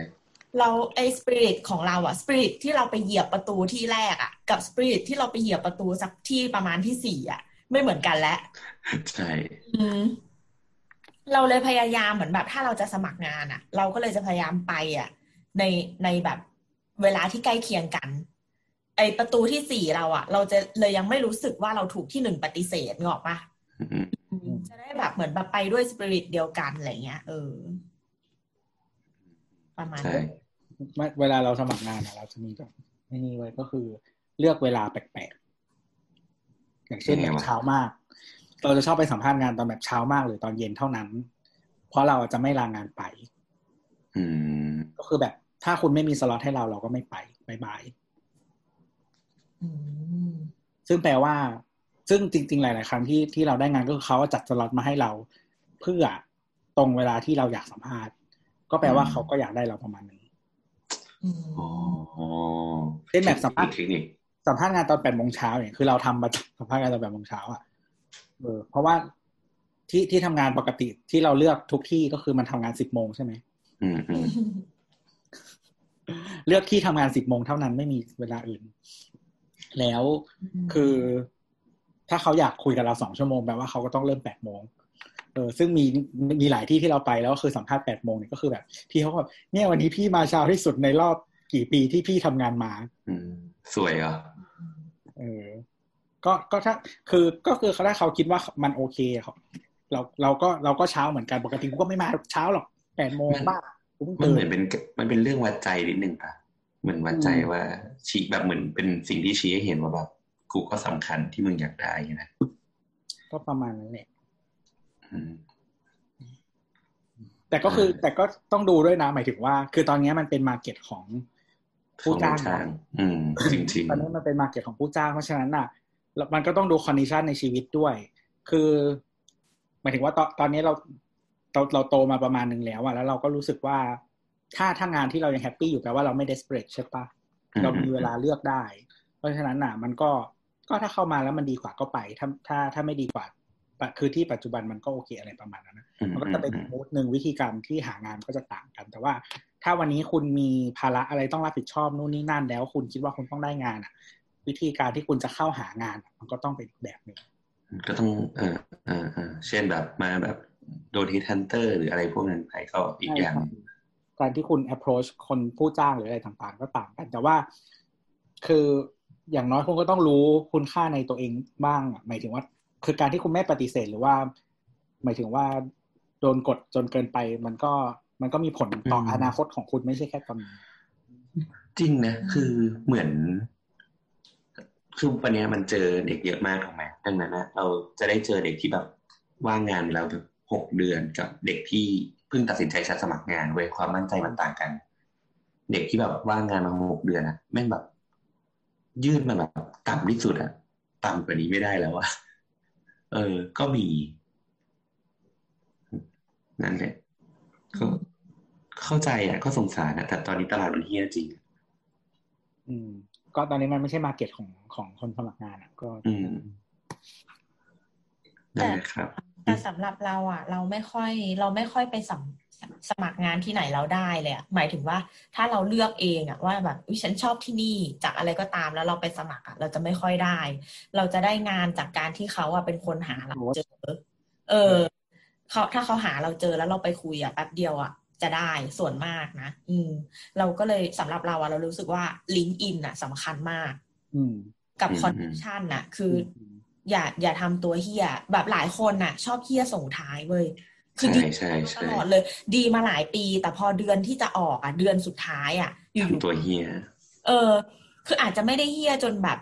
เราไอ้สปิริตของเราอะสปิริตที่เราไปเหยียบประตูที่แรกอะกับสปิริตที่เราไปเหยียบประตูสักที่ประมาณที่สี่อะไม่เหมือนกันแล้วใช่อืมเราเลยพยายามเหมือนแบบ ถ้าเราจะสมัครงานอะเราก็เลยจะพยายามไปอะในในแบบ เวลาที่ใกล้เคียงกัน ไอประตูที่สี่เราอะเราจะเลยยังไม่รู้สึกว่าเราถูกที่หนึ่งปฏิเสธนึกออกปะอืมจะได้แบบเหมือนแบบไปด้วยสปิริตเดียวกันอะไรเงี้ยเออ ประมาณใช่นั้นไม่เวลาเราสมัครงานอะเราจะมีแบบไม่นี่ไว้ก็คือเลือกเวลาแปลกๆ อย่างเช่นยังแบไงบวะเช้ามาก เราจะชอบไปสัมภาษณ์งานตอนแบบเช้ามากหรือตอนเย็นเท่านั้น เพราะเราจะไม่ลางานไปอืมก็คือแบบ ถ้าคุณไม่มีสล็อตให้เราเราก็ไม่ไปบายบายอืมซึ่งแปลว่า ซึ่งจริง ๆ หลาย ๆ ครั้งที่ที่เราได้งานก็คือเขาจัดสล็อตมาให้เรา เพื่อตรงเวลาที่เราอยากสัมภาษณ์ ก็แปลว่าอืมเขาก็อยากได้เราประมาณนึงออืมอ๋อเช่นแบบสัมภาษณ์เทคนิคสัมภาษณ์งานตอนแปดโมงเช้าเนี่ยคือเราทำมาสัมภาษณ์งานตอนแปดโมงเช้าอะเออเพราะว่าที่ที่ทำงานปกติที่เราเลือกทุกที่ก็คือมันทำงานสิบโมงใช่ไหมอืมอืม เลือกที่ทำงานสิบโมงเท่านั้นไม่มีเวลาอื่น แล้วคือถ้าเขาอยากคุยกับเราสองชั่วโมงแปลว่าเขาก็ต้องเริ่มแปดโมงเออซึ่งมีมีหลายที่ที่เราไปแล้วก็คือสัมภาษณ์แปดโมงเนี่ยก็คือแบบพี่เขาก็แบบเนี่ยวันนี้พี่มาเช้าที่สุดในรอบกี่ปีที่พี่ทำงานมาอืมสวยเหรอเออ ก็ก็ถ้าคือก็คือถ้าเขาคิดว่ามันโอเคเขาเราเราก็เราก็เช้าเหมือนกันปกติกูก็ไม่มาเช้าหรอกแปดโมงบ้ากูเพิ่ง มันตื่เหมือนนเป็นมันเป็นเรื่องวัดใจนิดนึงปะเหมือนวัดใจอืมว่าชี้แบบเหมือนเป็นสิ่งที่ชี้ให้เห็นว่าแบบกูก็สำคัญที่มึงอยากได้นะก็ประมาณนั้นแหละอืมแต่ก็คืออ่าแต่ก็ต้องดูด้วยนะ หมายถึงว่า คือตอนนี้มันเป็น market ของผู้จ้างของจ้างอืมจริงตอนนี้มันเป็น market ของผู้จ้างเพราะฉะนั้นน่ะแล้วมันก็ต้องดู condition ในชีวิตด้วย คือ หมายถึงว่าตอนตอนนี้เรา เราเราโตมาประมาณหนึ่งแล้วอะแล้วเราก็รู้สึกว่า ถ้าถ้างานที่เรายังแฮปปี้อยู่แปลว่าเราไม่ desperate ใช่ปะอืมเรามีเวลาเลือกได้ เพราะฉะนั้นน่ะ มันก็ก็ถ้าเข้ามาแล้วมันดีกว่าก็ไป ถ้าถ้าถ้าไม่ดีกว่าปะคือที่ปัจจุบันมันก็โอเคอะไรประมาณนั้นนะๆอืมมันก็อืจะมเป็นอืมมูดหนึ่งวิธีการที่หางานก็จะต่างกัน แต่ว่าถ้าวันนี้คุณมีภาระอะไรต้องรับผิดชอบนู่นนี่นั่นแล้ว คุณคิดว่าคุณต้องได้งานอะ วิธีการที่คุณจะเข้าหางานอะมันก็ต้องเป็นอีกแบบหนึ่งก็ต้องเออเออเออเช่นแบบมาแบบ โดนฮิตฮันเตอร์หรืออะไรพวกนั้นไปก็อีกอย่างหนึ่งการที่คุณ approach คนผู้จ้างหรืออะไรต่างๆ ก็ต่างกัน แต่ว่าคืออย่างน้อยคุณก็ต้องรู้คุณค่าในตัวเองบ้างอะหมายถึงว่า คือการที่คุณไม่ปฏิเสธหรือว่า หมายถึงว่า โดนกดจนเกินไป มันก็มันก็มีผลต่ออนาคตของคุณไม่ใช่แค่ตอนนี้จริงนะ คือเหมือนคือวันเนี้ยมันเจอเด็กเยอะมากถูกไหมดังนั้นนะเราจะได้เจอเด็กที่แบบว่างงานแล้วแบบ หกเดือนกับเด็กที่เพิ่งตัดสินใจชัดสมัครงานเว้ยความมั่นใจมันต่างกัน เด็กที่แบบว่างงานมาหกเดือนอะแม่งแบบ ยื่นมาแบบต่ำที่สุดอะต่ำกว่านี้ไม่ได้แล้วอะเออ ก็มี นั่นแหละก็เข้าใจอะก็สงสารอะแต่ตอนนี้ตลาดมันเฮี้ยจริงอืม ก็ตอนนี้มันไม่ใช่มาเก็ตของของคนสมัครงานอะก็ อืมนั่นแหละครับ แต่สำหรับเราอะ เราไม่ค่อย เราไม่ค่อยไปสมสมัครงานที่ไหนเราได้เลยอะหมายถึงว่าถ้าเราเลือกเองอะว่าแบบอุ๊ยฉันชอบที่นี่จากอะไรก็ตามแล้วเราไปสมัครอะเราจะไม่ค่อยได้ เราจะได้งานจากการที่เขาอะเป็นคนหาเราเจอ เออเขาถ้าเขาหาเราเจอแล้วเราไปคุยอะแป๊บเดียวอะจะได้ส่วนมากนะอืม เราก็เลยสำหรับเราอะเรารู้สึกว่าลิงก์อินอะสำคัญมาก อืมกับอืมคอนเนคชันน่ะคือ ออย่าอย่าทำตัวเฮียแบบหลายคนน่ะ ชอบเฮียส่งท้ายเว้ยคือใช่ดีใช่ตใช่ลอดเลย ดีมาหลายปี แต่พอเดือนที่จะออกอะ เดือนสุดท้ายอะอยู่ทำตัวเฮียๆเออ คืออาจจะไม่ได้เฮียจนแบบ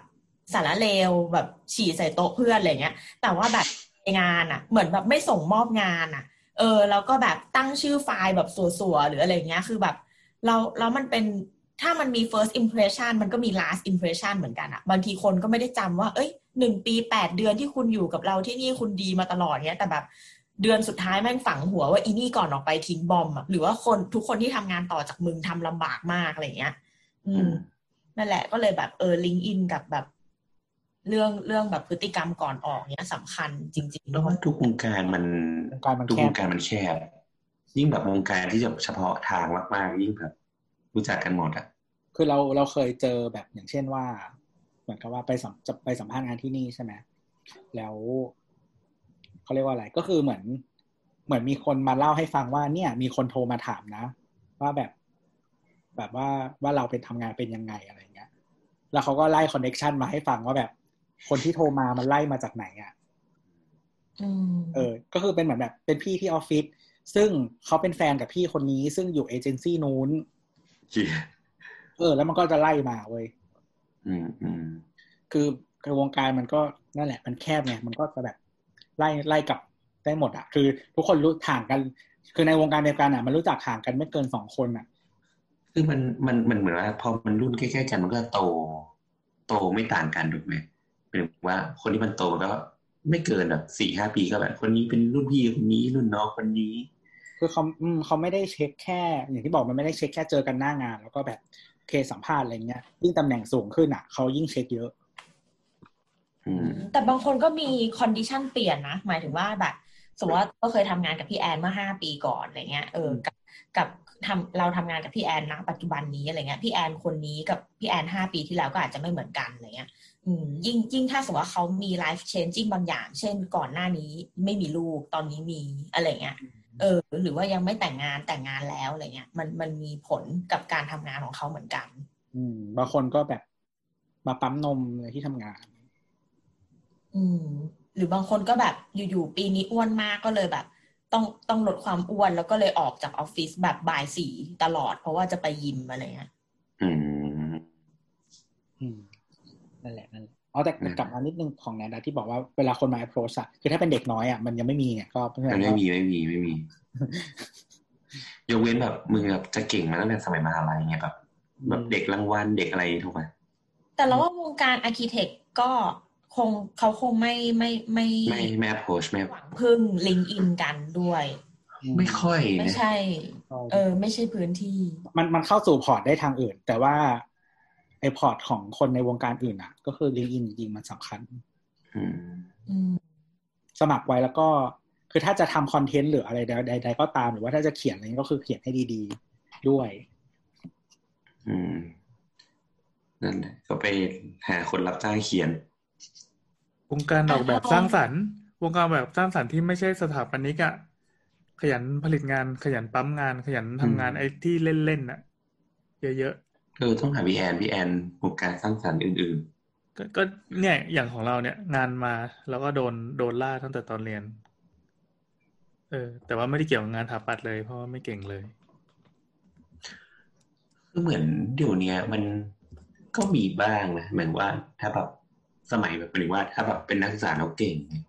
สารเลวแบบฉี่ใส่โต๊ะเพื่อนอะไรเงี้ย แต่ว่าแบบในงานอะ เหมือนแบบไม่ส่งมอบงานอะ เออ แล้วก็แบบตั้งชื่อไฟล์แบบสัวๆหรืออะไรเงี้ย คือแบบ เราแล้วมันเป็นถ้ามันมี first impression มันก็มี last impression เหมือนกันอะบางทีคนก็ไม่ได้จำว่า เอ้ย หนึ่งปีแปดเดือนที่คุณอยู่กับเราที่นี่คุณดีมาตลอดเนี้ย แต่แบบเดือนสุดท้ายแม่งฝังหัวว่าอีนี่ก่อนออกไปทิ้งบอมอะหรือว่าคนทุกคนที่ทำงานต่อจากมึงทำลำบากมากอะไรเงี้ย อือืมมนั่นแหละก็เลยแบบเออลิงก์อินกับแบบ เรื่องเรื่องแบบพฤติกรรมก่อนออกเนี้ยสำคัญจริงๆแล้วว่าทุกวงการมันวงการมันทุกแคบวงการมันแคบยิ่งแบบวงการที่จะเฉพาะทางมากๆยิ่งแบบรู้จักกันหมดอะคือเราเราเคยเจอแบบอย่างเช่นว่า เหมือนกับว่าไปสัมจะไปสัมภาษณ์งานที่นี่ใช่ไหมแล้วเขาเรียกว่าอะไรก็คือเหมือน เหมือนมีคนมาเล่าให้ฟังว่า เนี่ย มีคนโทรมาถามนะ ว่าแบบ แบบว่าว่าเราเป็นทำงานเป็นยังไงอะไรเงี้ย แล้วเขาก็ไล่ connection มาให้ฟังว่าแบบ คนที่โทรมามันไล่มาจากไหนอะอืมเออ ก็คือเป็นเหมือนแบบ เป็นพี่ที่ออฟฟิศซึ่งเขาเป็นแฟนกับพี่คนนี้ ซึ่งอยู่เอเจนซี่นู้นเหี้ยเออ แล้วมันก็จะไล่มาเว้ย อืมอืมคือคือวงการมันก็นั่นแหละ มันแคบไงมันก็จะแบบไล่ไล่กลับได้หมดอะคือทุกคนรู้ห่างกัน คือในวงการเดียวกันอะมันรู้จักห่างกันไม่เกินสองคนอะคือมันมันมันเหมือนว่าพอมันรุ่นใกล้ๆกันมันก็โต โตไม่ต่างกันถูกไหมหมายถึงว่าคนที่มันโตมันก็ไม่เกินแบบสี่ห้าปีก็แบบ คนนี้เป็นรุ่นพี่คนนี้รุ่นน้องคนนี้ คือเขาอืมเขาไม่ได้เช็คแค่ อย่างที่บอกมันไม่ได้เช็คแค่เจอกันหน้างาน แล้วก็แบบเคสสัมภาษณ์อะไรเงี้ยยิ่งตำแหน่งสูงขึ้นอะเขายิ่งเช็คเยอะอืมแต่บางคนก็มี condition เปลี่ยนนะ หมายถึงว่าแบบ สมมติว่าก็เคยทำงานกับพี่แอนเมื่อห้าปีก่อนอะไรเงี้ยเออกับกับทำเราทำงานกับพี่แอนนะปัจจุบันนี้อะไรเงี้ยพี่แอนคนนี้กับพี่แอนห้าปีที่แล้วก็อาจจะไม่เหมือนกันอะไรเงี้ยอืมยิ่งยิ่งถ้าสมมติว่าเขามี life changing บางอย่าง เช่นก่อนหน้านี้ไม่มีลูกตอนนี้มีอะไรเงี้ย เออ หรือว่ายังไม่แต่งงานแต่งงานแล้วอะไรเงี้ย มันมันมีผลกับการทำงานของเขาเหมือนกัน อืม บางคนก็แบบมาปั๊มนมในที่ทำงาน อืม หรือบางคนก็แบบอยู่ๆปีนี้อ้วนมากก็เลยแบบ ต้องต้องลดความอ้วนแล้วก็เลยออกจากออฟฟิศแบบบ่ายสี่ตลอด เพราะว่าจะไปยิมอะไรเงี้ยอืม อืมนั่นแหละนั่นแหละ อ๋อแต่อืมกลับมานิดนึงของแนนดาที่บอกว่าเวลาคนมา approach อะคือถ้าเป็นเด็กน้อยอะมันยังไม่มีเนี่ยก็เพราะฉะมันั้นนไม่ก็มีไม่มีไม่มียกเว้นแบบมึงแบบจะเก่งมาตั้งแต่สมัยมหาลัยเงี้ยแบบแบบเด็กรางวัลเด็กอะไรถูกไหมแต่เราว่าวงการอาร์เคเต็กก็คงเขาคงไม่ไม่ไม่ไม่ไม่ approach ไม่หวังพึ่ง LinkedIn กันด้วย ไม่ค่อยไม่นะใช่ เออ ไม่ใช่พื้นที่ มันมันเข้าสู่พอร์ตได้ทางอื่น แต่ว่า ไอพอร์ตของคนในวงการอื่นอะก็คือ LinkedIn จริงๆมันสำคัญอืมอืมสมัครไว้แล้วก็ คือถ้าจะทำคอนเทนต์หรืออะไรใดๆก็ตามหรือว่าถ้าจะเขียนอะไรก็คือเขียนให้ดีๆด้วย อืมนั่นแหละก็ไปหาคนรับจ้างเขียน วงการออกแบบสร้างสรรค์ วงการแบบสร้างสรรค์ที่ไม่ใช่สถาปนิกอะขยันผลิตงานขยันปั๊มงาน ขยันทำงานอืมไอ้ที่เล่นๆน่ะ เยอะ เออต้องหาพี่แอนพี่แอนวงการสร้างสรรค์อื่นๆ ก็ก็เนี่ยอย่างของเราเนี่ย งานมาแล้วก็โดนโดนล่าตั้งแต่ตอนเรียน เออ แต่ว่าไม่ได้เกี่ยวกับงานถาปัดเลย เพราะว่าไม่เก่งเลยๆคือเหมือนเดี๋ยวเนี้ยมันก็มีบ้างนะเหมือนว่าถ้าแบบสมัยแบบหรือว่าถ้าแบบเป็นนักศึกษาแล้วเก่งเนี่ย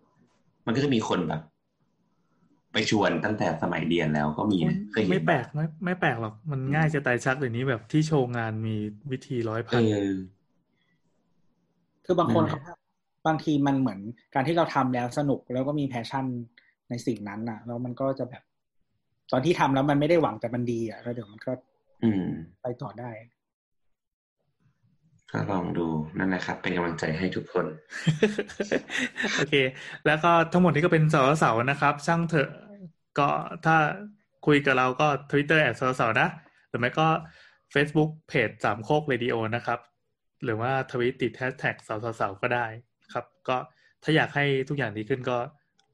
มันก็จะมีคนแบบ ไปชวนตั้งแต่สมัยเรียนแล้วก็มีนะเคยเห็นไม่แปลกไม่ไม่แปลกหรอก มันง่ายจะตายชักเดี๋ยวนี้แบบที่โชว์งานมีวิธีร้อยเอพันอคือบางคนนั่นแหละเขาบางทีมันเหมือนการที่เราทำแล้วสนุกแล้วก็มีแพชชั่นในสิ่งนั้นน่ะ แล้วมันก็จะแบบ ตอนที่ทำแล้วมันไม่ได้หวังแต่มันดีอะแล้วเดี๋ยวมันก็ อืม ไปต่อได้ก็ลองดูนั่นแหละครับ เป็นกำลังใจให้ทุกคน โอเค แล้วก็ทั้งหมดนี้ก็เป็นสาวสาวๆนะครับ ช่างเถอะ ก็ถ้าคุยกับเราก็ Twitter แอดสาวสาวๆนะ หรือไม่ก็ Facebook เพจสามโคกเรดิโอนะครับ หรือว่าทวิตติดแฮชแท็กสาวสาวๆก็ได้ครับ ก็ถ้าอยากให้ทุกอย่างดีขึ้นก็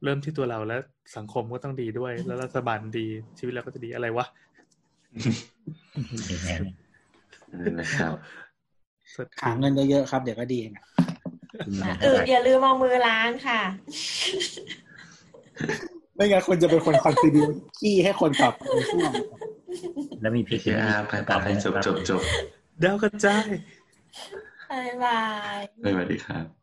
เริ่มที่ตัวเราและสังคมก็ต้องดีด้วย แล้วรัฐบาลดีชีวิตเราก็จะดีอะไรวะนั่นนะครับหาเงินเยอะๆครับ เดี๋ยวก็ดีเองอะเอออย่าลืมเอามือล้างค่ะ ไม่งั้นคนจะเป็นคนคอนทริบิวขี้ให้คนตอบไปช่วงแล้วมีพริกโอเคอะไปไปไปจบจบจบดาวกระจายบ๊ายบายสวัสดีครับ